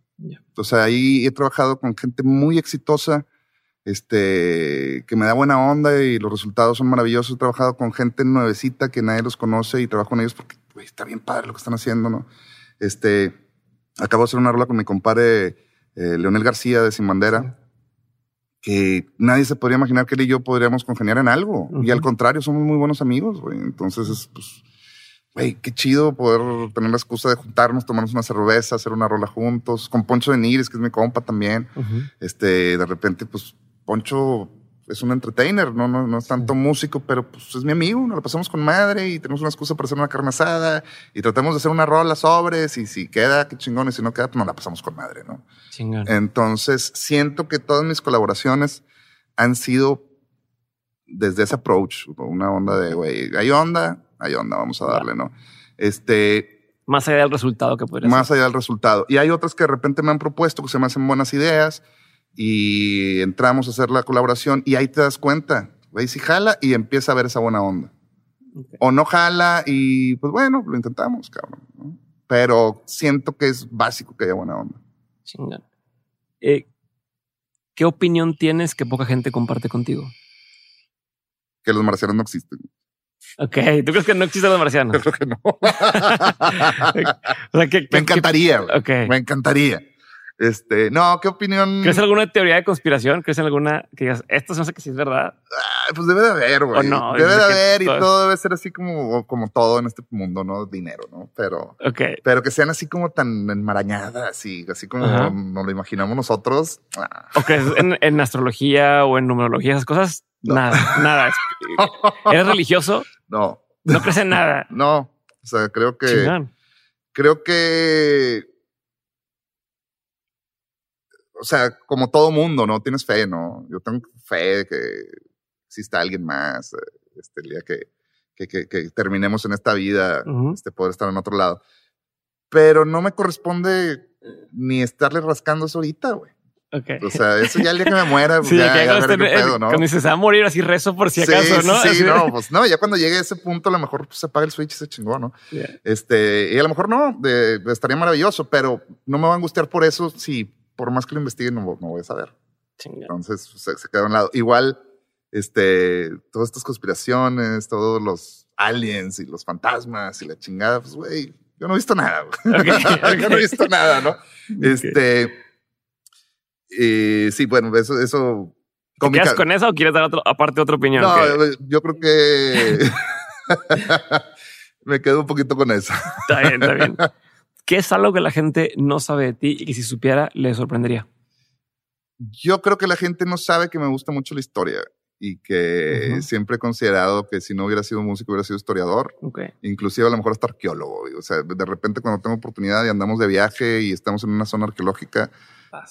Sea, ahí he trabajado con gente muy exitosa, este, que me da buena onda y los resultados son maravillosos. He trabajado con gente nuevecita que nadie los conoce y trabajo con ellos porque, está bien padre lo que están haciendo, ¿no? Este, acabo de hacer una rola con mi compadre eh, Leonel García de Sin Bandera, que nadie se podría imaginar que él y yo podríamos congeniar en algo. Y al contrario, somos muy buenos amigos, güey. Entonces, es, pues, güey, qué chido poder tener la excusa de juntarnos, tomarnos una cerveza, hacer una rola juntos. Con Poncho de Nigris, que es mi compa también. Este, de repente, pues, Poncho es un entertainer, no, no, no es tanto músico, pero pues es mi amigo, nos lo pasamos con madre y tenemos una excusa para hacer una carne asada y tratamos de hacer una rola sobres y si queda, qué chingón, y si no queda, pues nos la pasamos con madre, ¿no?
Chingón.
Entonces, siento que todas mis colaboraciones han sido desde ese approach, una onda de, güey, hay onda, hay onda, vamos a darle, ¿no? Este,
Más allá del resultado que podría
más
ser.
allá del resultado. Y hay otras que de repente me han propuesto que se me hacen buenas ideas y entramos a hacer la colaboración y ahí te das cuenta, güey, si jala y empieza a ver esa buena onda. O no jala y pues bueno, lo intentamos, cabrón. ¿no? Pero siento que es básico que haya buena onda.
Chingón. Eh, ¿Qué opinión tienes que poca gente comparte contigo?
Que los marcianos no existen.
Ok, ¿tú crees que no existen los marcianos?
Yo creo que no. *laughs*
O sea, ¿qué, qué-
Me encantaría, güey.
Ok.
Me encantaría. Este, no, ¿qué opinión?
¿Crees alguna teoría de conspiración? ¿Crees en alguna que digas, esto me hace que sí es verdad?
Ah, Pues debe de haber, güey.
No,
debe de haber y
todo-
todo debe ser así como, como todo en este mundo, ¿no? Dinero, ¿no? Pero,
Ok.
pero que sean así como tan enmarañadas y así como
Ajá.
nos lo imaginamos nosotros. ah.
¿O crees en, en astrología o en numerología, esas cosas?
No.
Nada, nada. *laughs* ¿Eres religioso?
No,
No crees en nada.
no. O sea, creo que, creo que, o sea, como todo mundo, ¿no? Tienes fe, ¿no? Yo tengo fe de que exista alguien más, eh, este, el día que, que, que, que terminemos en esta vida, este, poder estar en otro lado. Pero no me corresponde ni estarle rascando eso ahorita, güey.
Ok.
O sea, eso ya el día que me muera, pues *laughs*
Sí,
ya,
que
qué pedo, ¿no?
cuando dices, se va a morir así rezo por si acaso,
sí,
¿no?
Sí,
Así de-
no, pues no, ya cuando llegue a ese punto, a lo mejor pues, se apaga el switch y se chingó, ¿no? Este, y a lo mejor no, de- estaría maravilloso, pero no me va a angustiar por eso si por más que lo investigue no, no voy a saber.
Chingón.
Entonces se, se queda a un lado. Igual, este, todas estas conspiraciones, todos los aliens y los fantasmas y la chingada, pues güey, yo no he visto nada. güey.
Ok, *laughs*
yo no he visto nada, ¿no? Este, eh, sí, bueno, eso, eso.
¿Te quedas con eso o quieres dar otro, aparte otra opinión?
no,
Que
eh, yo creo que *laughs* me quedo un poquito con eso.
Está bien, está bien. ¿Qué es algo que la gente no sabe de ti y que si supiera le sorprendería?
Yo creo que la gente no sabe que me gusta mucho la historia y que siempre he considerado que si no hubiera sido músico hubiera sido historiador,
Ok.
inclusive a lo mejor hasta arqueólogo. O sea, de repente cuando tengo oportunidad y andamos de viaje y estamos en una zona arqueológica,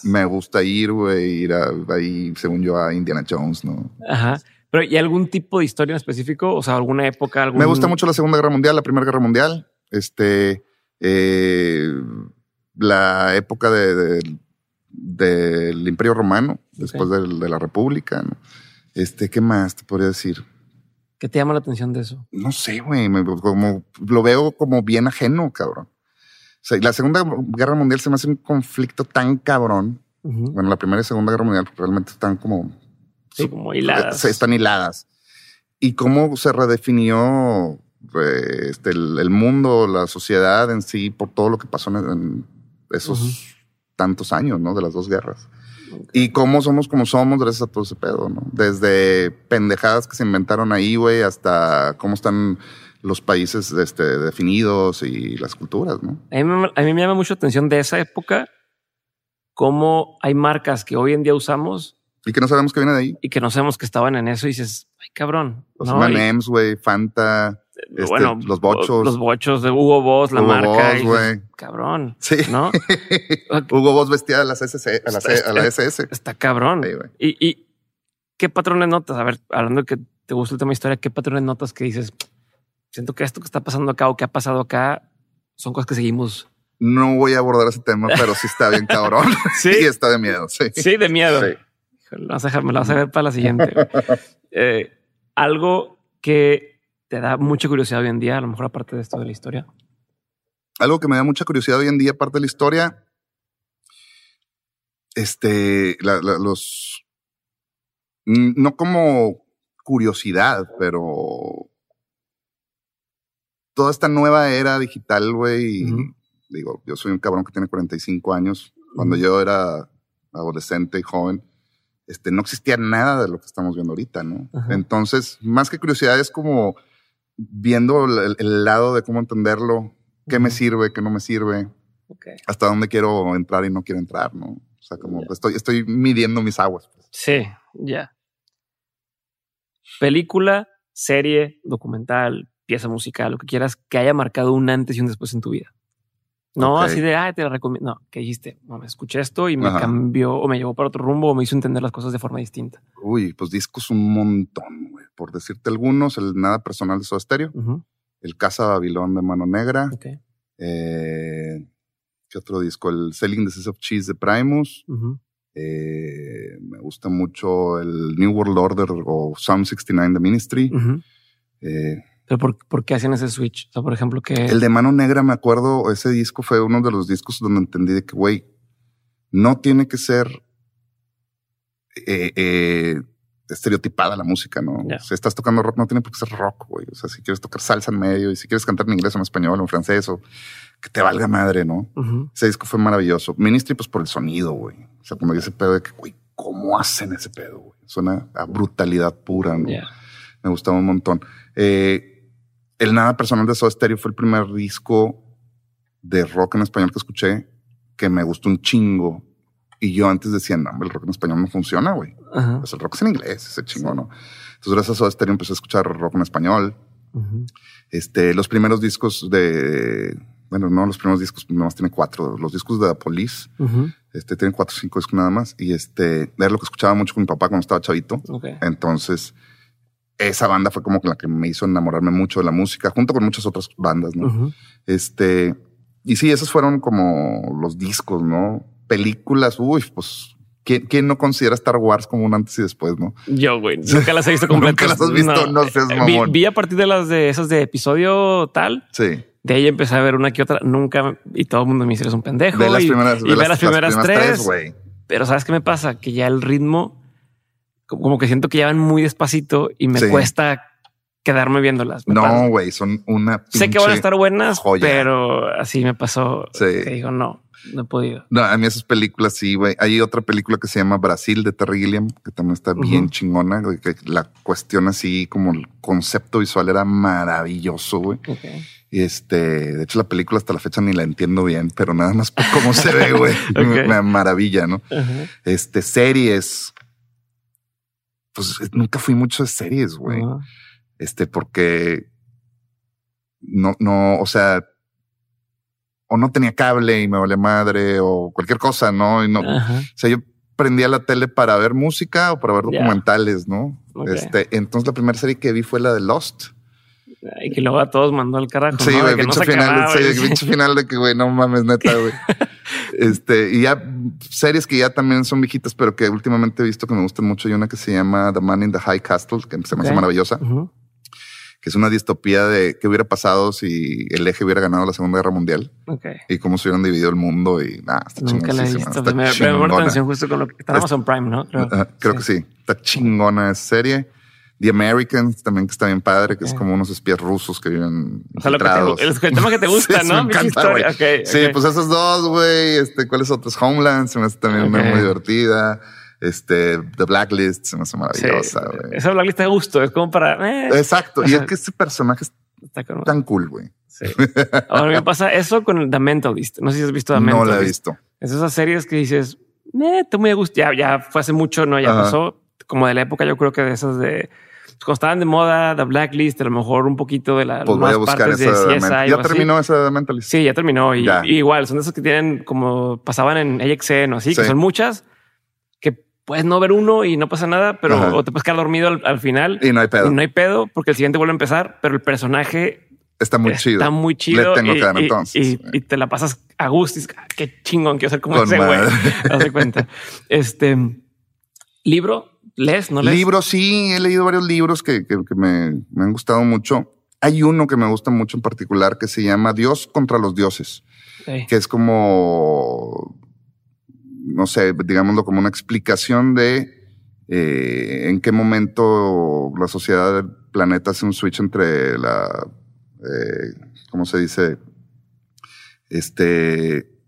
me gusta ir, güey, ir a, ahí, según yo, a Indiana Jones, ¿no?
Ajá. Pero ¿y algún tipo de historia en específico? O sea, alguna época, algún...
Me gusta mucho la Segunda Guerra Mundial, la Primera Guerra Mundial, este, eh, la época de, de- del Imperio Romano, después de, la República, ¿no? Este, ¿qué más te podría decir?
¿Qué te llama la atención de eso?
No sé, güey, como lo veo como bien ajeno, cabrón. Sea, la Segunda Guerra Mundial se me hace un conflicto tan cabrón.
Ujú.
Bueno, la Primera y Segunda Guerra Mundial realmente están como
Sí, como hiladas.
Están hiladas. Y cómo se redefinió eh, este, el, el mundo, la sociedad en sí, por todo lo que pasó en, en esos
Ujú.
tantos años, ¿no? De las dos guerras. Y cómo somos como somos gracias a todo ese pedo, ¿no? Desde pendejadas que se inventaron ahí, güey, hasta cómo están los países este, definidos y las culturas, ¿no?
A mí, me- a mí me llama mucho atención de esa época cómo hay marcas que hoy en día usamos
Y que no sabemos qué viene de ahí.
y que no sabemos que estaban en eso y dices, ay cabrón.
Los M&M's, güey, Fanta, este,
bueno,
los bochos.
Los bochos de Hugo Boss, la
Hugo
marca.
Boss,
dices,
güey.
Cabrón.
Sí.
¿No? *laughs*
Hugo Boss vestía a las SS, a la, C- a la SS.
Está cabrón.
Sí,
y, y qué patrones notas? A ver, hablando de que te gusta el tema de historia, ¿qué patrones notas que dices? Siento que esto que está pasando acá o que ha pasado acá son cosas que seguimos.
No voy a abordar ese tema, pero sí está bien cabrón. *laughs*
Sí.
y está de miedo. Sí.
Sí, de miedo.
Sí.
Híjole, Vas a dejar, me la vas a ver para la siguiente. *laughs* Eh, algo que te da mucha curiosidad hoy en día, a lo mejor aparte de esto de la historia.
Algo que me da mucha curiosidad hoy en día, aparte de la historia, este, la- la- los, no como curiosidad, pero toda esta nueva era digital, güey, y digo, yo soy un cabrón que tiene 45 años. Cuando yo era adolescente y joven, este, no existía nada de lo que estamos viendo ahorita, ¿no? Entonces, más que curiosidad, es como viendo el, el lado de cómo entenderlo, qué me sirve, qué no me sirve, hasta dónde quiero entrar y no quiero entrar, ¿no? O sea, como estoy, estoy midiendo mis aguas. pues.
Sí, ya. Película, serie, documental, pieza musical, lo que quieras, que haya marcado un antes y un después en tu vida. No así de, ay, te la recomiendo. No, que dijiste, no, me escuché esto y me
Ajá.
cambió o me llevó para otro rumbo o me hizo entender las cosas de forma distinta.
Uy, pues discos un montón, güey. Por decirte algunos, el Nada Personal de Soda Stereo, el Casa Babilón de Mano Negra, eh, ¿qué otro disco? El Selling the Seas of Cheese de Primus, eh, me gusta mucho el New World Order o Psalm 69 de Ministry, eh,
Pero ¿por, por qué hacen ese switch? O sea, por ejemplo, que...
El de Mano Negra, me acuerdo, ese disco fue uno de los discos donde entendí de que, güey, no tiene que ser eh, eh, estereotipada la música, ¿no? Si estás tocando rock, no tiene por qué ser rock, güey. O sea, si quieres tocar salsa en medio y si quieres cantar en inglés o en español o en francés o que te valga madre, ¿no? Ese disco fue maravilloso. Ministry, pues por el sonido, güey. O sea, como ese pedo de que, güey, ¿cómo hacen ese pedo, güey? Suena a brutalidad pura, ¿no? me gustaba un montón. Eh, el Nada Personal de Soda Stereo fue el primer disco de rock en español que escuché que me gustó un chingo. Y yo antes decía, no, el rock en español no funciona, güey. Pues el rock es en inglés, ese chingo, ¿no? Entonces, gracias a Soda Stereo empecé a escuchar rock en español. Este, los primeros discos de, bueno, no, los primeros discos, nomás tiene cuatro. Los discos de The Police, este, tienen cuatro o cinco discos nada más. Y este, era lo que escuchaba mucho con mi papá cuando estaba chavito.
ok.
Entonces, esa banda fue como la que me hizo enamorarme mucho de la música, junto con muchas otras bandas, ¿no? Este, y sí, esos fueron como los discos, ¿no? Películas, uy, pues, ¿quién, quién no considera Star Wars como un antes y después, no?
Yo, güey, nunca las he visto completas. *laughs*
¿Nunca las has visto? No seas
Eh,
mamón.
Vi, vi a partir de las de esas de episodio tal,
Sí.
de ahí empecé a ver una que otra, nunca, y todo el mundo me dice eres un pendejo.
De las
y,
primeras,
y
de las,
las primeras,
las
tres.
güey.
pero ¿sabes qué me pasa? Que ya el ritmo, como que siento que ya van muy despacito y me
Sí.
cuesta quedarme viéndolas.
No, güey, son una
sé que van a estar buenas,
joya.
pero así me pasó.
Sí.
Que digo, no, no he podido.
No, a mí esas películas sí, güey. Hay otra película que se llama Brasil de Terry Gilliam, que también está bien chingona, que la cuestión así como el concepto visual era maravilloso, güey. Este, de hecho la película hasta la fecha ni la entiendo bien, pero nada más por cómo se ve, *laughs* güey. me,
Ok.
me maravilla, ¿no? Este, series. Pues nunca fui mucho de series, güey. Este, porque no, no, o sea, o no tenía cable y me valía madre o cualquier cosa, ¿no? Y no, o sea, yo prendía la tele para ver música o para ver documentales, ¿no? Este, entonces la primera serie que vi fue la de Lost.
Y que luego a todos mandó al carajo.
Sí, güey,
no
final, sí, pinche final de que, güey, no mames, neta, güey. *laughs* este, y ya series que ya también son viejitas, pero que últimamente he visto que me gustan mucho. Hay una que se llama The Man in the High Castle, que se me hace maravillosa. Que es una distopía de qué hubiera pasado si el eje hubiera ganado la Segunda Guerra Mundial y cómo se hubieran dividido el mundo y nada, está
Nunca la he visto.
está
Me, me atención justo con lo que está en Amazon Prime, ¿no? Creo
que sí. Está chingona esa serie. The Americans también que está bien padre, que es
Ok.
como unos espías rusos que viven
O sea, lo que te, el, el tema que te *laughs* gusta,
Sí,
¿no?
me encanta, Sí, pues esos dos, güey. Este, ¿cuáles otros? Homeland se me hace también una muy divertida. Este, The Blacklist se me hace
Sí,
maravillosa, güey.
esa blacklist de gusto. Es como para. eh,
Exacto. Y es que este personaje es
está como-
tan cool, güey.
Sí. Ahora me pasa eso con The Mentalist. No sé si has visto The
No
Mentalist.
la he visto.
Es esas series que dices, eh, estoy muy a gusto. Ya, ya fue hace mucho, no? Ya
Ajá.
pasó. Como de la época, yo creo que de esas de cuando estaban de moda, The Blacklist, a lo mejor un poquito de la
Pues voy a buscar
partes
esa.
de CSI.
Men-
o
Ya
así.
terminó esa de Mentalist.
Sí, ya terminó. Y,
Ya.
y igual, son de esas que tienen como pasaban en AXN o así, que
Sí.
son muchas, que puedes no ver uno y no pasa nada, pero
Ajá.
o te puedes quedar dormido al, al final.
Y no hay pedo.
Y no hay pedo porque el siguiente vuelve a empezar, pero el personaje
Está muy
está
chido.
muy chido.
Le tengo
y,
que dar entonces.
y- y te la pasas a gusto. "Ah, qué chingón, quiero ser como
Con
ese güey. *laughs* Haz cuenta. Este libro, lees, no lees.
Libros, sí, he leído varios libros que, que- que me, me han gustado mucho. Hay uno que me gusta mucho en particular que se llama Dios contra los dioses,
Sí.
que es como, no sé, digámoslo como una explicación de eh, en qué momento la sociedad del planeta hace un switch entre la, eh, ¿cómo se dice? Este,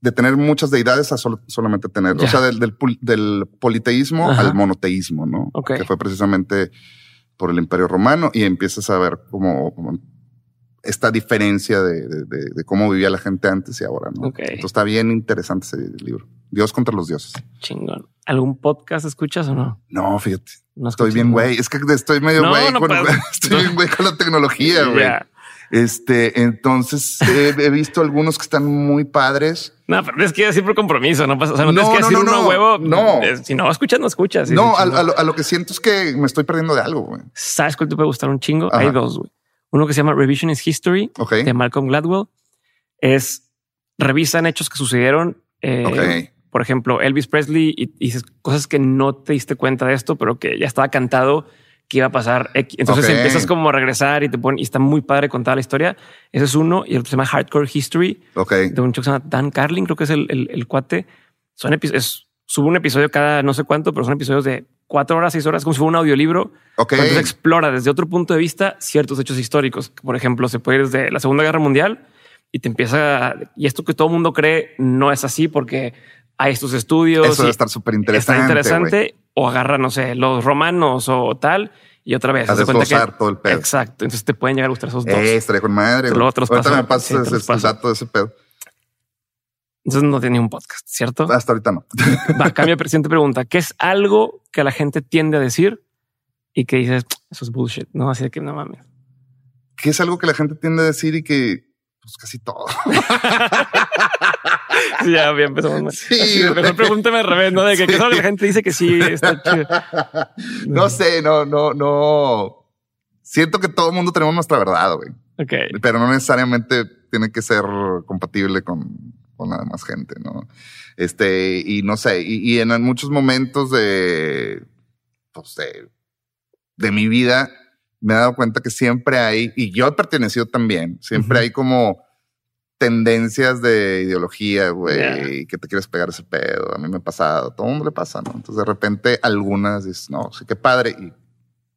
de tener muchas deidades a sol- solamente tener, o sea, del, del, del politeísmo
Ajá.
al monoteísmo, ¿no?
Ok.
Que fue precisamente por el Imperio Romano y empiezas a ver como, como esta diferencia de, de- de- de cómo vivía la gente antes y ahora, ¿no?
Ok.
Entonces está bien interesante ese libro. Dios contra los dioses.
Chingón. ¿Algún podcast escuchas o no?
No, fíjate.
No
Estoy bien, güey. Es que estoy medio güey.
no *laughs*
estoy bien, güey, con la tecnología, *laughs* güey. Este, entonces he, he visto algunos que están muy padres.
No, pero es que decir por compromiso, no pasa. O sea, no,
No,
tienes que
no,
decir
no,
uno
no.
huevo.
No.
Si no escuchas, no escuchas.
No, a, lo, a lo que siento es que me estoy perdiendo de algo, güey.
¿Sabes cuál te puede gustar un chingo?
Ajá.
Hay dos, güey. Uno que se llama Revisionist History de Malcolm Gladwell. Es revisan hechos que sucedieron. eh. Por ejemplo, Elvis Presley y, y dices cosas que no te diste cuenta de esto, pero que ya estaba cantado que iba a pasar. Entonces
Ok.
empiezas como a regresar y te ponen y está muy padre contar la historia. Ese es uno y el otro se llama Hardcore History
Ok.
de un chico que se llama Dan Carlin, creo que es el, el, el cuate. Son episodios, sube un episodio cada no sé cuánto, pero son episodios de cuatro horas, seis horas, como si fuera un audiolibro. Entonces explora desde otro punto de vista ciertos hechos históricos. Por ejemplo, se puede ir desde la Segunda Guerra Mundial y te empieza y esto que todo el mundo cree no es así porque hay estos estudios.
Eso debe estar súper interesante.
Está interesante
güey.
o agarra, no sé, los romanos o tal y otra vez.
A
de cuenta
desglosar todo el pedo.
Exacto. Entonces te pueden llegar a gustar esos dos.
Eh, estaría con madre.
Lo- los
Ahorita me pasas
Sí, te los
ese- el dato de ese pedo.
Entonces no tiene un podcast, ¿cierto?
Hasta ahorita no.
Va, *laughs* cambia, siguiente pregunta. ¿Qué es algo que la gente tiende a decir y que dices, eso es bullshit? No, así de que no mames.
que es algo que la gente tiende a decir y que pues casi todo. *laughs*
Sí, ya, bien, empezamos mal.
Sí,
Así mejor pregúntame al revés, ¿no? De que,
Sí.
que la gente dice que sí está chido. *laughs*
no sé, no, no, no. Siento que todo el mundo tenemos nuestra verdad, güey.
Ok.
Pero no necesariamente tiene que ser compatible con, con la demás gente, ¿no? Este, y no sé, y, y en muchos momentos de, pues de, de mi vida, me he dado cuenta que siempre hay, y yo he pertenecido también, siempre hay como tendencias de ideología, güey, que te quieres pegar ese pedo. A mí me ha pasado, todo el mundo le pasa, ¿no? Entonces de repente algunas dices, no, sí, qué padre, y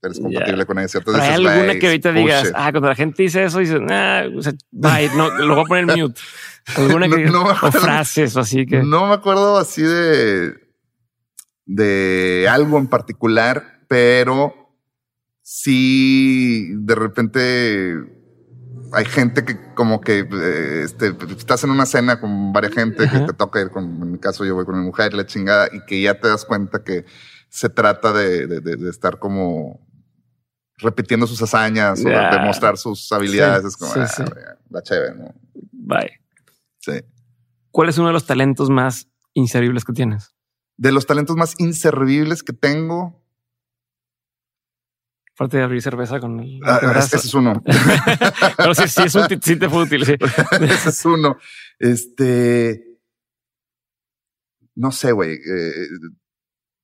eres compatible con eso. Entonces
hay
dices,
alguna
"Güey,
que ahorita digas,
bullshit".
ah, cuando la gente dice eso, dices, ah, o sea, bye, no, lo voy a poner mute. Alguna *laughs*
No-
que,
no me
o
acuerdo.
frases o así que.
No me acuerdo así de, de algo en particular, pero sí de repente hay gente que como que eh, este, estás en una cena con varias gente que te toca ir con, en mi caso yo voy con mi mujer y la chingada y que ya te das cuenta que se trata de, de- estar como repitiendo sus hazañas o
Ya.
de demostrar sus habilidades.
Sí,
es como,
sí,
ah,
sí.
la chévere, ¿no?
Bye.
Sí.
¿Cuál es uno de los talentos más inservibles que tienes?
De los talentos más inservibles que tengo,
Aparte de abrir cerveza con el
Ah, ese es uno. *laughs*
Pero sí, sí, es útil, sí te fue útil. Sí. *laughs*
ese es uno. Este. No sé, güey. eh,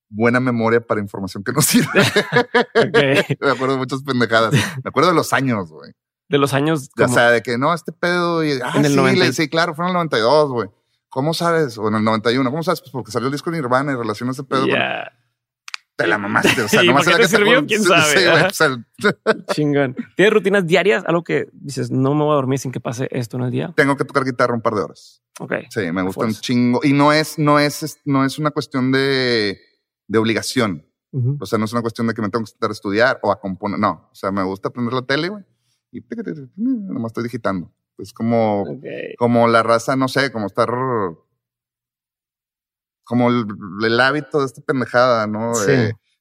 buena memoria para información que no sirve. *laughs* Me acuerdo de muchas pendejadas. Me acuerdo de los años, güey.
De los años.
O sea, de que no, este pedo. Y, ah,
En el
sí,
90.
le- sí, claro, fue en el 92, güey. ¿Cómo sabes? O en el 91. ¿Cómo sabes? Pues porque salió el disco de Nirvana y relaciona ese pedo. con-
Ya,
Te la mamaste. O sea, *laughs*
¿Y
nomás era
te
que
sirvió? ¿Quién sabe?
Sí, güey. O sea, *laughs*
chingón. ¿Tienes rutinas diarias? Algo que dices, no me voy a dormir sin que pase esto en el día.
tengo que tocar guitarra un par de horas.
Ok.
Sí, me gusta un chingo. Y no es, no es, no es una cuestión de, de obligación. O sea, no es una cuestión de que me tengo que sentar a estudiar o a componer. No. O sea, me gusta aprender la tele, güey. Y nomás estoy digitando. Es como, como la raza, no sé, como estar. Como el, el hábito de esta pendejada, ¿no?
Sí.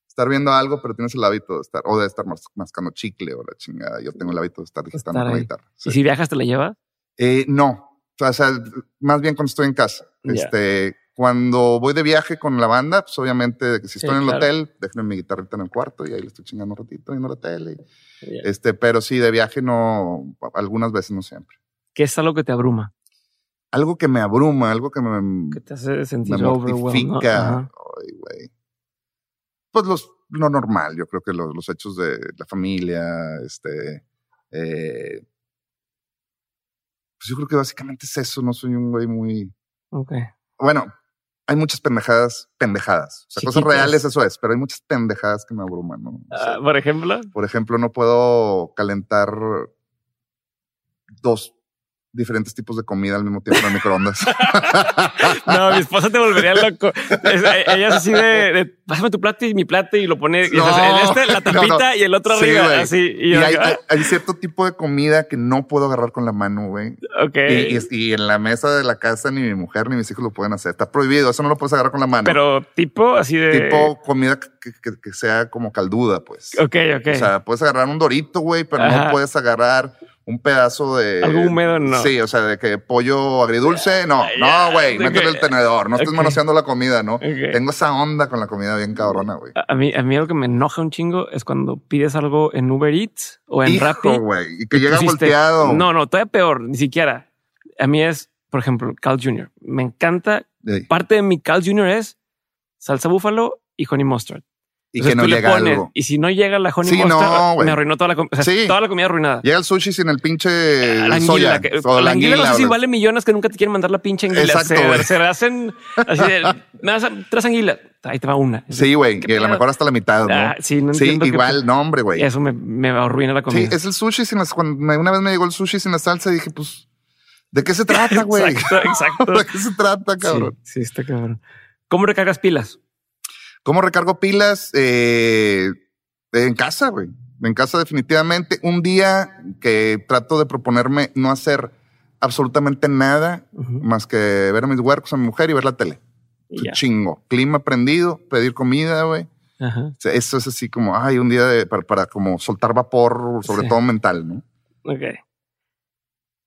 Estar viendo algo, pero tienes el hábito de estar, o de estar mas- mascando chicle o la chingada. Yo tengo el hábito de estar digitando con la guitarra.
¿Y si viajas, te la llevas?
Eh, no, o sea, más bien cuando estoy en casa. Este, cuando voy de viaje con la banda, pues obviamente si
Sí,
estoy en el
claro.
hotel, déjenme mi guitarrita en el cuarto y ahí le estoy chingando un ratito viendo la tele.
Ya.
Este, pero sí, de viaje no, algunas veces no siempre.
¿Qué es algo que te abruma?
Algo que me abruma, algo que me,
Que te hace sentir
me mortifica. Ay, güey. Pues los, lo normal, yo creo que los, los hechos de la familia, este, eh, pues yo creo que básicamente es eso, no soy un güey muy,
Ok.
bueno, hay muchas pendejadas, pendejadas. O sea, cosas reales, eso es, pero hay muchas pendejadas que me abruman, ¿no? O sea,
Ah, por ejemplo.
por ejemplo, no puedo calentar dos diferentes tipos de comida al mismo tiempo en el microondas. *laughs*
No, mi esposa te volvería loco. Es- ella es así de, de, pásame tu plato y mi plato y lo pone y
No,
el este, la tapita
no.
y el otro arriba. así. Y
hay, hay- hay cierto tipo de comida que no puedo agarrar con la mano, güey.
ok.
Y, y- y en la mesa de la casa ni mi mujer ni mis hijos lo pueden hacer. Está prohibido. Eso no lo puedes agarrar con la mano.
Pero tipo así de.
tipo comida que, que- que sea como calduda, pues.
Ok, ok.
O sea, puedes agarrar un dorito, güey, pero
Ajá.
no puedes agarrar un pedazo de.
Algo húmedo, no.
Sí, o sea, de que pollo agridulce, no, no, güey, métele el tenedor, no estés manoseando la comida, ¿no? Tengo esa onda con la comida bien cabrona, güey.
a, mí, a mí algo que me enoja un chingo es cuando pides algo en Uber Eats o en
Hijo,
Rappi.
güey, y que llega
pusiste-
volteado.
No, no, todavía peor, ni siquiera. A mí es, por ejemplo, Carl Jr. Me encanta. Parte de mi Carl Jr. es salsa búfalo y honey mustard.
Y
Entonces
que no llega
pones,
algo.
Y si no llega la honey
Sí, no,
mustard,
güey.
me arruinó toda la, com- o sea,
Sí.
toda la comida arruinada.
Llega el sushi sin el pinche
la anguila,
soya.
que-
o
la anguila no sé si vale millones que nunca te quieren mandar la pinche anguila.
Exacto,
se, se hacen así de, me das tres anguilas. Ahí te va una.
Sí, güey,
¿Qué
y a lo mejor hasta la mitad, ¿no?
Ah, sí, no
sí, igual, no, hombre, güey.
Eso me, me arruina la
Sí,
comida.
es el sushi sin las. Cuando una vez me llegó el sushi sin la salsa y dije, pues, ¿de qué se *laughs* trata, güey?
Exacto, exacto. *laughs*
¿De qué se trata, cabrón?
Sí, sí, está cabrón. ¿Cómo recargas pilas?
¿Cómo recargo pilas? Eh, en casa, güey. En casa, definitivamente. Un día que trato de proponerme no hacer absolutamente nada más que ver a mis huercos, a mi mujer y ver la tele. Chingo. Clima prendido, pedir comida, güey.
Ajá.
Eso es así como, ay, un día de- para, para como soltar vapor, sobre
Sí.
todo mental, ¿no?
Ok.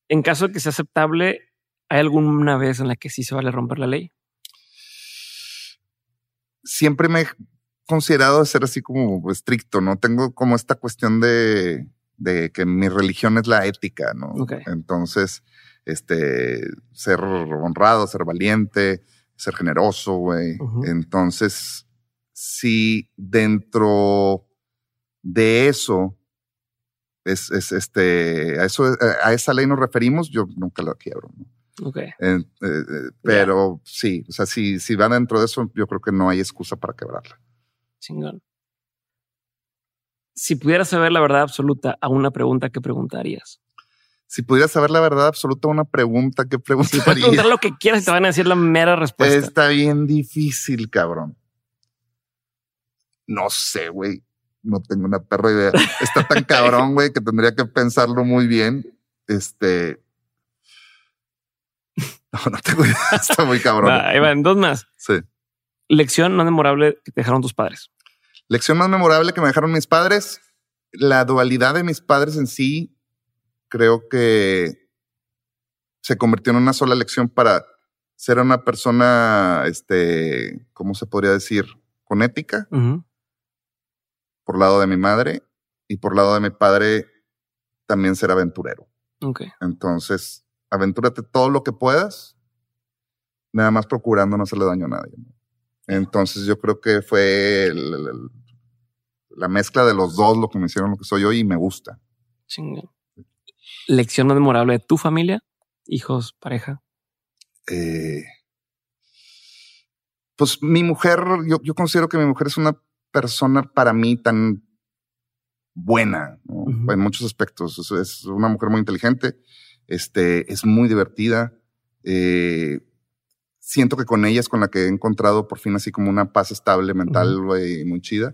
En caso de que sea aceptable, ¿hay alguna vez en la que sí se vale romper la ley?
Siempre me he considerado ser así como estricto, ¿no? Tengo como esta cuestión de, de que mi religión es la ética, ¿no? Entonces, este, ser honrado, ser valiente, ser generoso, güey. Entonces, si dentro de eso es, es este, a eso, a esa ley nos referimos, yo nunca la quiebro, ¿no?
Ok.
Eh, eh, pero sí, o sea, si, si va dentro de eso, yo creo que no hay excusa para quebrarla.
Chingón. Si pudieras saber la verdad absoluta a una pregunta, ¿qué preguntarías?
Si pudieras saber la verdad absoluta, una pregunta, ¿qué
Si puedes
preguntaría?
preguntar lo que quieras y te van a decir la mera respuesta.
Está bien difícil, cabrón. No sé, güey. No tengo una perra idea. Está tan *laughs* cabrón, güey, que tendría que pensarlo muy bien. Este. *laughs* No, no tengo idea. *laughs* Está muy cabrón.
Va, ahí van, dos más.
Sí.
Lección no memorable que te dejaron tus padres.
Lección más memorable que me dejaron mis padres. La dualidad de mis padres en sí, creo que se convirtió en una sola lección para ser una persona, este, ¿cómo se podría decir? Con ética, por lado de mi madre, y por lado de mi padre, también ser aventurero.
Ok.
Entonces yo creo que fue el- el- el- la mezcla de los dos lo que me hicieron lo que soy hoy y me gusta.
Chingón. Lección más memorable de tu familia, hijos, pareja.
Eh, pues mi mujer, yo, yo considero que mi mujer es una persona para mí tan buena ¿no? En muchos aspectos. Es, es una mujer muy inteligente, este, es muy divertida. eh, siento que con ella es con la que he encontrado por fin así como una paz estable mental, güey, muy chida.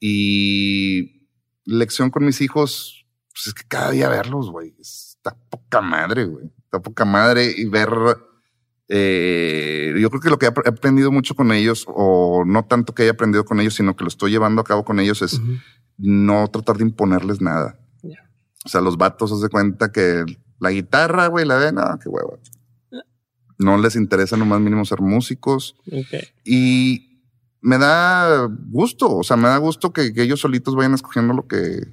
Y lección con mis hijos, pues es que cada día verlos, güey, está poca madre, güey. Está poca madre y ver. eh, yo creo que lo que he ap- he aprendido mucho con ellos, o no tanto que haya aprendido con ellos, sino que lo estoy llevando a cabo con ellos, es no tratar de imponerles nada.
Ya.
O sea, los vatos, haz de cuenta que la guitarra, güey, la ven, no, qué hueva. No les interesa nomás mínimo ser músicos y me da gusto, o sea, me da gusto que, que ellos solitos vayan escogiendo lo que,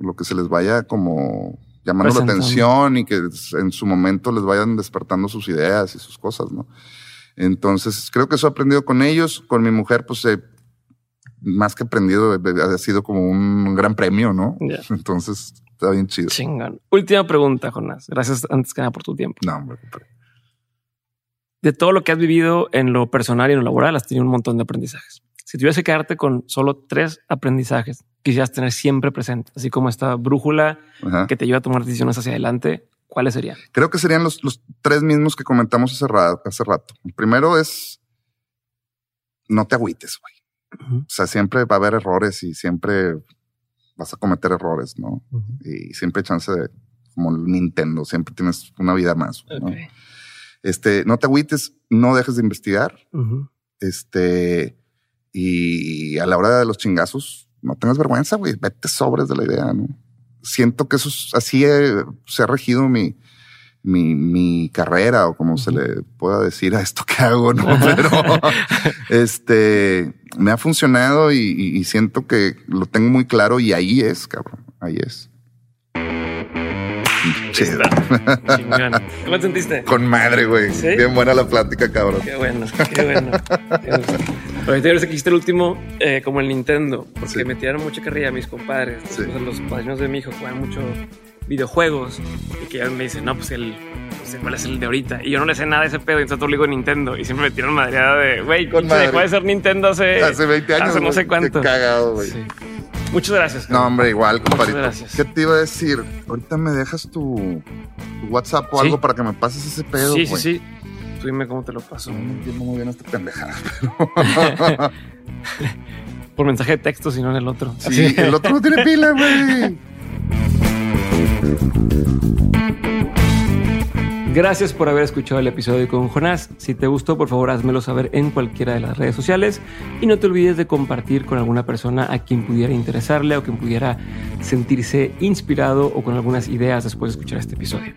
lo que se les vaya como llamando la atención y que en su momento les vayan despertando sus ideas y sus cosas, ¿no? Entonces, creo que eso he aprendido con ellos, con mi mujer, pues eh, más que aprendido, ha sido como un gran premio, ¿no? *laughs* Entonces, está bien chido.
Chingón. Última pregunta, Jonás. Gracias antes que nada por tu tiempo.
No, hombre.
De todo lo que has vivido en lo personal y en lo laboral, has tenido un montón de aprendizajes. Si tuvieras que quedarte con solo tres aprendizajes, quisieras tener siempre presentes, así como esta brújula
Ajá.
que te ayuda a tomar decisiones hacia adelante, ¿cuáles serían?
Creo que serían los, los tres mismos que comentamos hace, ra- hace rato. El primero es no te agüites, güey. O sea, siempre va a haber errores y siempre vas a cometer errores, ¿no? Y siempre hay chance de, como el Nintendo, siempre tienes una vida más. Este, no te agüites, no dejes de investigar. Este, y a la hora de los chingazos, no tengas vergüenza, güey. Vete sobres de la idea, ¿no? Siento que eso es así se ha regido mi, mi, mi carrera o como se le pueda decir a esto que hago, ¿no? Pero *laughs* este me ha funcionado y, siento que lo tengo muy claro y ahí es, cabrón. Ahí es. Chido.
¿Cómo te sentiste?
Con madre, güey.
¿Sí?
Bien buena la plática, cabrón.
Qué bueno, qué bueno. Qué bueno. Ahorita que hiciste el último eh, como el Nintendo, porque
Sí.
me tiraron mucha carrilla mis compadres,
Sí.
los padrinos de mi hijo juegan mucho videojuegos y que me dicen, no, pues el, sé cuál es el de ahorita. Y yo no le sé nada de ese pedo, y entonces todo le digo Nintendo y siempre me tiran madreada de, güey,
Con
se dejó de ser Nintendo hace,
Hace 20 años.
hace no sé cuánto.
Cagado, güey.
Sí. Muchas gracias.
No, hombre, igual, compadrito.
gracias.
¿Qué te iba a decir? Ahorita me dejas tu, tu WhatsApp o
Sí.
algo para que me pases ese pedo.
sí, sí, sí. Tú dime cómo te lo paso.
No entiendo muy bien esta pendejada. *laughs* *laughs*
Por mensaje de texto, si no en el otro.
Sí,
Así.
el otro no tiene pila, güey. *laughs*
Gracias por haber escuchado el episodio con Jonás. Si te gustó, por favor, házmelo saber en cualquiera de las redes sociales y no te olvides de compartir con alguna persona a quien pudiera interesarle o quien pudiera sentirse inspirado o con algunas ideas después de escuchar este episodio.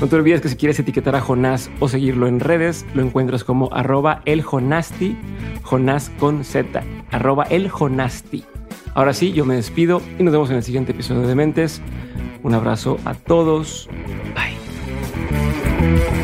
No te olvides que si quieres etiquetar a Jonás o seguirlo en redes, lo encuentras como arroba eljonasti, Jonás con Z, arroba eljonasti. Ahora sí, yo me despido y nos vemos en el siguiente episodio de Mentes. Un abrazo a todos. Bye.